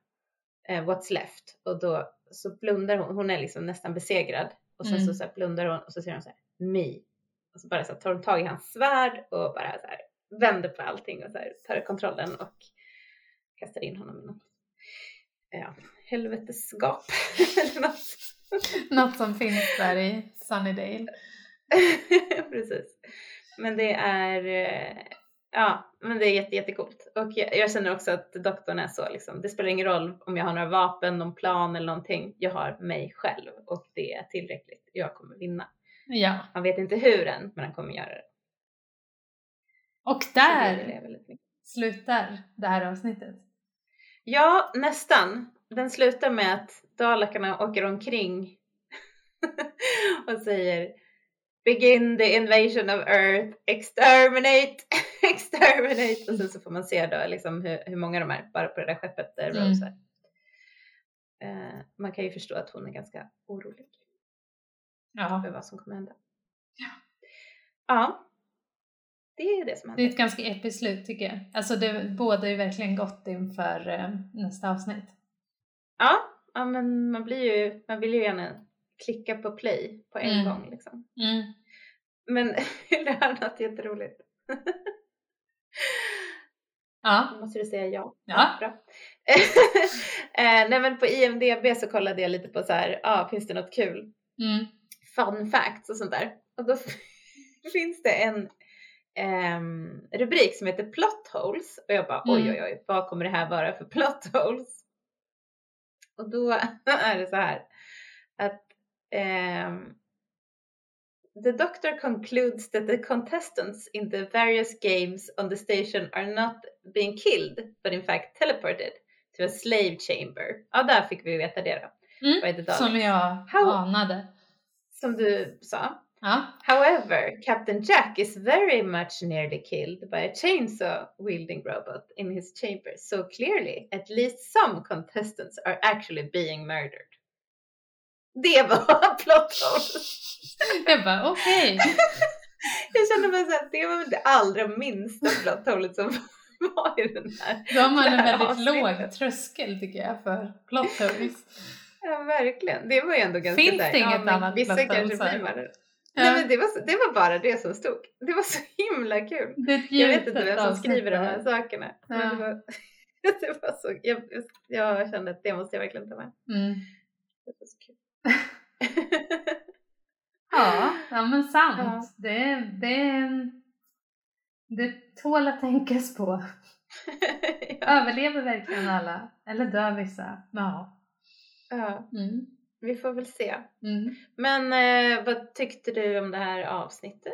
Eh, what's left? Och då så blundar hon. Hon är liksom nästan besegrad och sen Mm. så, så här blundar hon och så säger hon så här me. Och så bara så här, tar hon tag i hans svärd och bara så här vänder på allting och så här, tar kontrollen och kastar in honom i något ja, helvetesgap något. Något som finns där i Sunnydale. Precis. Men det är, eh, ja, men det är jätte, jättecoolt. Och jag, jag känner också att doktorn är så liksom, det spelar ingen roll om jag har några vapen, någon plan eller någonting. Jag har mig själv och det är tillräckligt. Jag kommer vinna. Ja. Han vet inte hur än, men han kommer göra det. Och det där mycket. slutar det här avsnittet. Ja, nästan. Den slutar med att Dalakarna åker omkring och säger Begin the invasion of Earth, exterminate, exterminate. Och sen så får man se då liksom hur, hur många de är bara på det där skeppet där Mm. Rose är. Eh, man kan ju förstå att hon är ganska orolig Ja. för vad som kommer hända. Ja. Det är det som Det är händer. ett ganska episkt slut tycker jag. Alltså det båda är verkligen gott inför eh, nästa avsnitt. Ja, ja, men man blir ju, man vill ju gärna klicka på play på en Mm. gång liksom. Mm. Men du höra något jätteroligt? Ja. Då måste du säga ja. Ja. Bra. eh, nej men på IMDB så kollade jag lite på så här, ah, finns det något kul? Mm. Fun facts och sånt där. Och då finns det en ehm, rubrik som heter plot holes. Och jag bara oj Mm. oj oj, vad kommer det här vara för plot holes? Och då är det så här att ehm, The doctor concludes that the contestants in the various games on the station are not being killed, but in fact teleported to a slave chamber. Ja, där fick vi veta det då. Mm. Som jag How- anade. Som du sa. Ja. However, Captain Jack is very much nearly killed by a chainsaw wielding robot in his chamber. So clearly, at least some contestants are actually being murdered. Det var plot hole. Jag bara okej. Jag kände mig såhär, det var väl det allra minsta plot holet som var i den här. Då har man en väldigt låg tröskel tycker jag för plot holes. Ja, verkligen. Det var ju ändå ganska Finns här, det inget ja, annat Vissa plot kanske blir mördade. Nej, men det var, det var bara det som stod. Det var så himla kul. Jag vet inte vem som skriver de här sakerna. Ja. det, var, det var så, jag, jag kände att det måste jag verkligen ta med. Mm. Det var så kul. Ja, ja men sant. Ja. Det, det, det tål att tänkas på. ja, Överlever verkligen alla? Eller dör vissa? Ja. ja, Mm. Vi får väl se. Mm. Men eh, vad tyckte du om det här avsnittet?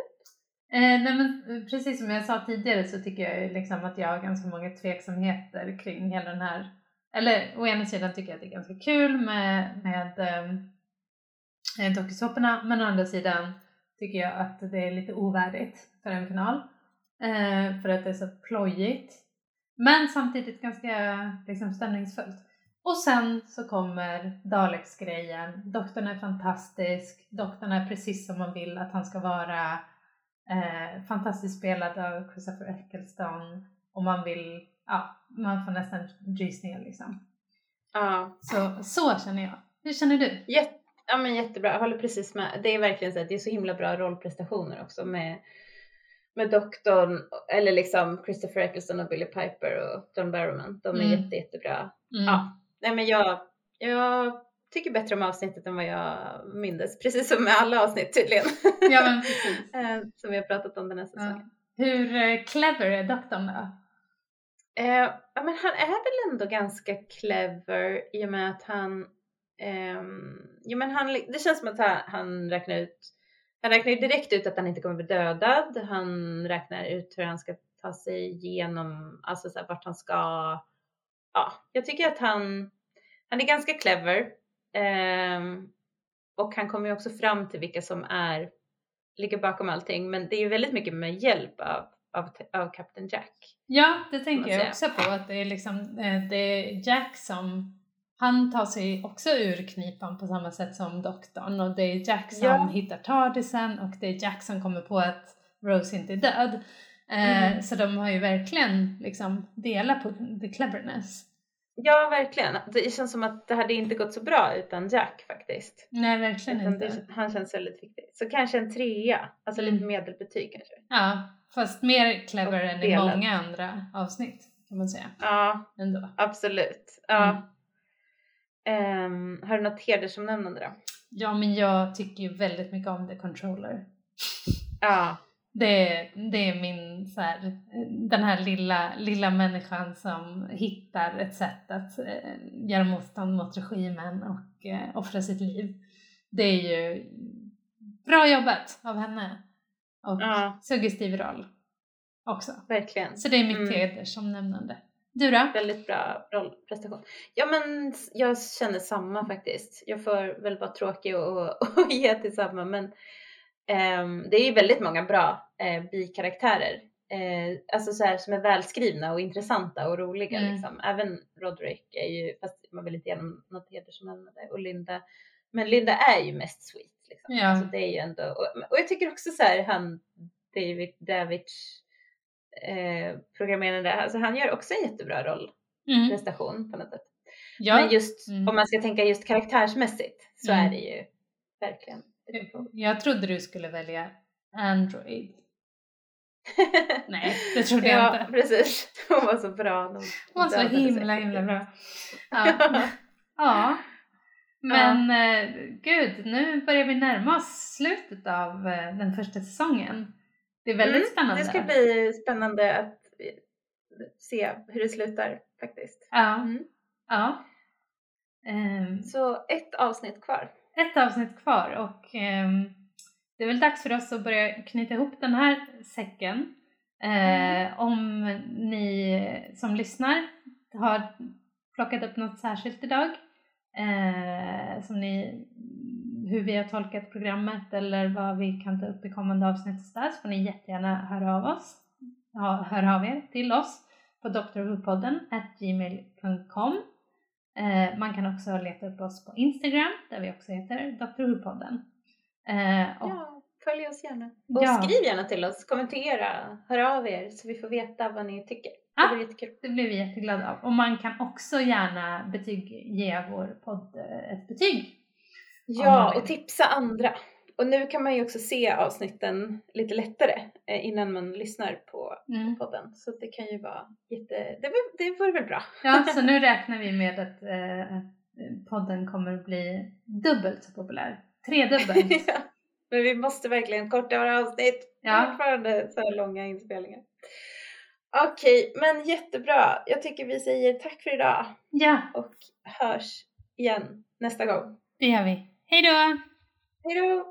Eh, nej men eh, precis som jag sa tidigare så tycker jag liksom att jag har ganska många tveksamheter kring hela den här eller å ena sidan tycker jag att det är ganska kul med, med eh, dokusåporna men å andra sidan tycker jag att det är lite ovärdigt för en final eh, för att det är så plojigt men samtidigt ganska liksom, stämningsfullt. Och sen så kommer Daleks-grejen. Doktorn är fantastisk. Doktorn är precis som man vill att han ska vara. Eh, fantastiskt spelad av Christopher Eccleston. Och man vill, ja, man får nästan rysningar liksom. Ja, Så, så känner jag. Hur känner du? jätte, ja men jättebra. Jag håller precis med. Det är verkligen så att det är så himla bra rollprestationer också med med doktorn, eller liksom Christopher Eccleston och Billy Piper och John Barrowman. De är Mm. jätte, jättebra. Mm. Ja, nej men jag, jag tycker bättre om avsnittet än vad jag mindes. Precis som med alla avsnitt tydligen. Ja men precis. Eh, som vi har pratat om den här Ja. säsongen. Hur eh, clever är doktorn då? Eh, ja, men han är väl ändå ganska clever i och med att han ehm, jo men han, det känns som att han, han räknar ut, han räknar ju direkt ut att han inte kommer bli dödad. Han räknar ut hur han ska ta sig igenom, alltså så här, vart han ska. Ja, jag tycker att han, han är ganska clever. ehm, och han kommer ju också fram till vilka som är, ligger bakom allting. Men det är ju väldigt mycket med hjälp av, av, av Captain Jack. Ja, det tänker jag också på. Att det är liksom eh, det är Jack som han tar sig också ur knipan på samma sätt som doktorn och det är Jack som Ja. hittar Tardisen och det är Jack som kommer på att Rose inte är död. Eh, Mm. Så de har ju verkligen liksom delat på the cleverness. Ja, verkligen. Det känns som att det hade inte gått så bra utan Jack faktiskt. Nej, verkligen Utan inte. det, han känns väldigt viktig. Så kanske en trea, alltså lite Mm. medelbetyg kanske. Ja, fast mer clever Och än i många andra avsnitt kan man säga. Ja, Ändå. absolut. Ja. Mm. Ehm, har du något hedersomnämnande då? Ja, men jag tycker ju väldigt mycket om The Controller. Ja, Det, det är min så här, den här lilla, lilla människan som hittar ett sätt att eh, göra motstånd mot regimen och eh, offra sitt liv. Det är ju bra jobbat av henne. Och Ja. suggestiv roll också. verkligen. Så det är mitt Mm. hedersomnämnande. Du då? Väldigt bra rollprestation. Ja men jag känner samma faktiskt. Jag får väl vara tråkig och, och ge till samma men det är ju väldigt många bra eh, bikaraktärer. Eh, alltså så här som är välskrivna och intressanta och roliga Mm. liksom. Även Roderick är ju, fast man vill inte ge honom något hedersomnämnande och Linda. Men Linda är ju mest sweet liksom. Ja. Alltså det är ju ändå, och, och jag tycker också så här han David Davids eh, programmerande, alltså han gör också en jättebra roll Mm. prestation på något sätt. Ja. Men just Mm. om man ska tänka just karaktärsmässigt så Mm. är det ju verkligen. Jag trodde du skulle välja Android. Nej, det trodde jag ja, inte. precis. Hon var så bra. Hon var så himla himla bra. Ja. ja. Men eh, gud, nu börjar vi närma oss slutet av eh, den första säsongen. Det är väldigt Mm, spännande. Det ska bli spännande att eh, se hur det slutar faktiskt. Ja. Mm. ja. Ehm, Så ett avsnitt kvar. Ett avsnitt kvar och ehm, det är väl dags för oss att börja knyta ihop den här säcken. Eh, Om ni som lyssnar har plockat upp något särskilt idag, eh, som ni, hur vi har tolkat programmet eller vad vi kan ta upp i kommande avsnitt och så där, så får ni jättegärna höra av oss. Ja, hör av er till oss på drwhopodden gmail.com Eh, man kan också leta upp oss på Instagram där vi också heter Dr. Who-podden. Eh, och, Ja, följ oss gärna. Och Ja. skriv gärna till oss, kommentera, hör av er så vi får veta vad ni tycker. Det blir jättekul. Det blir vi jätteglada av. Och man kan också gärna betyg, ge vår podd eh, ett betyg. Ja, och tipsa andra. Och nu kan man ju också se avsnitten lite lättare eh, innan man lyssnar på Mm. podden. Så det kan ju vara jätte... Det, var- det vore väl bra. Ja, så nu räknar vi med att, eh, podden kommer att bli dubbelt så populär. Tredubbelt. Ja. Men vi måste verkligen korta våra avsnitt. Ja. Fortfarande så långa inspelningar. Okej, men jättebra. Jag tycker vi säger tack för idag ja, och hörs igen nästa gång. det gör vi. Hej då! Hej då!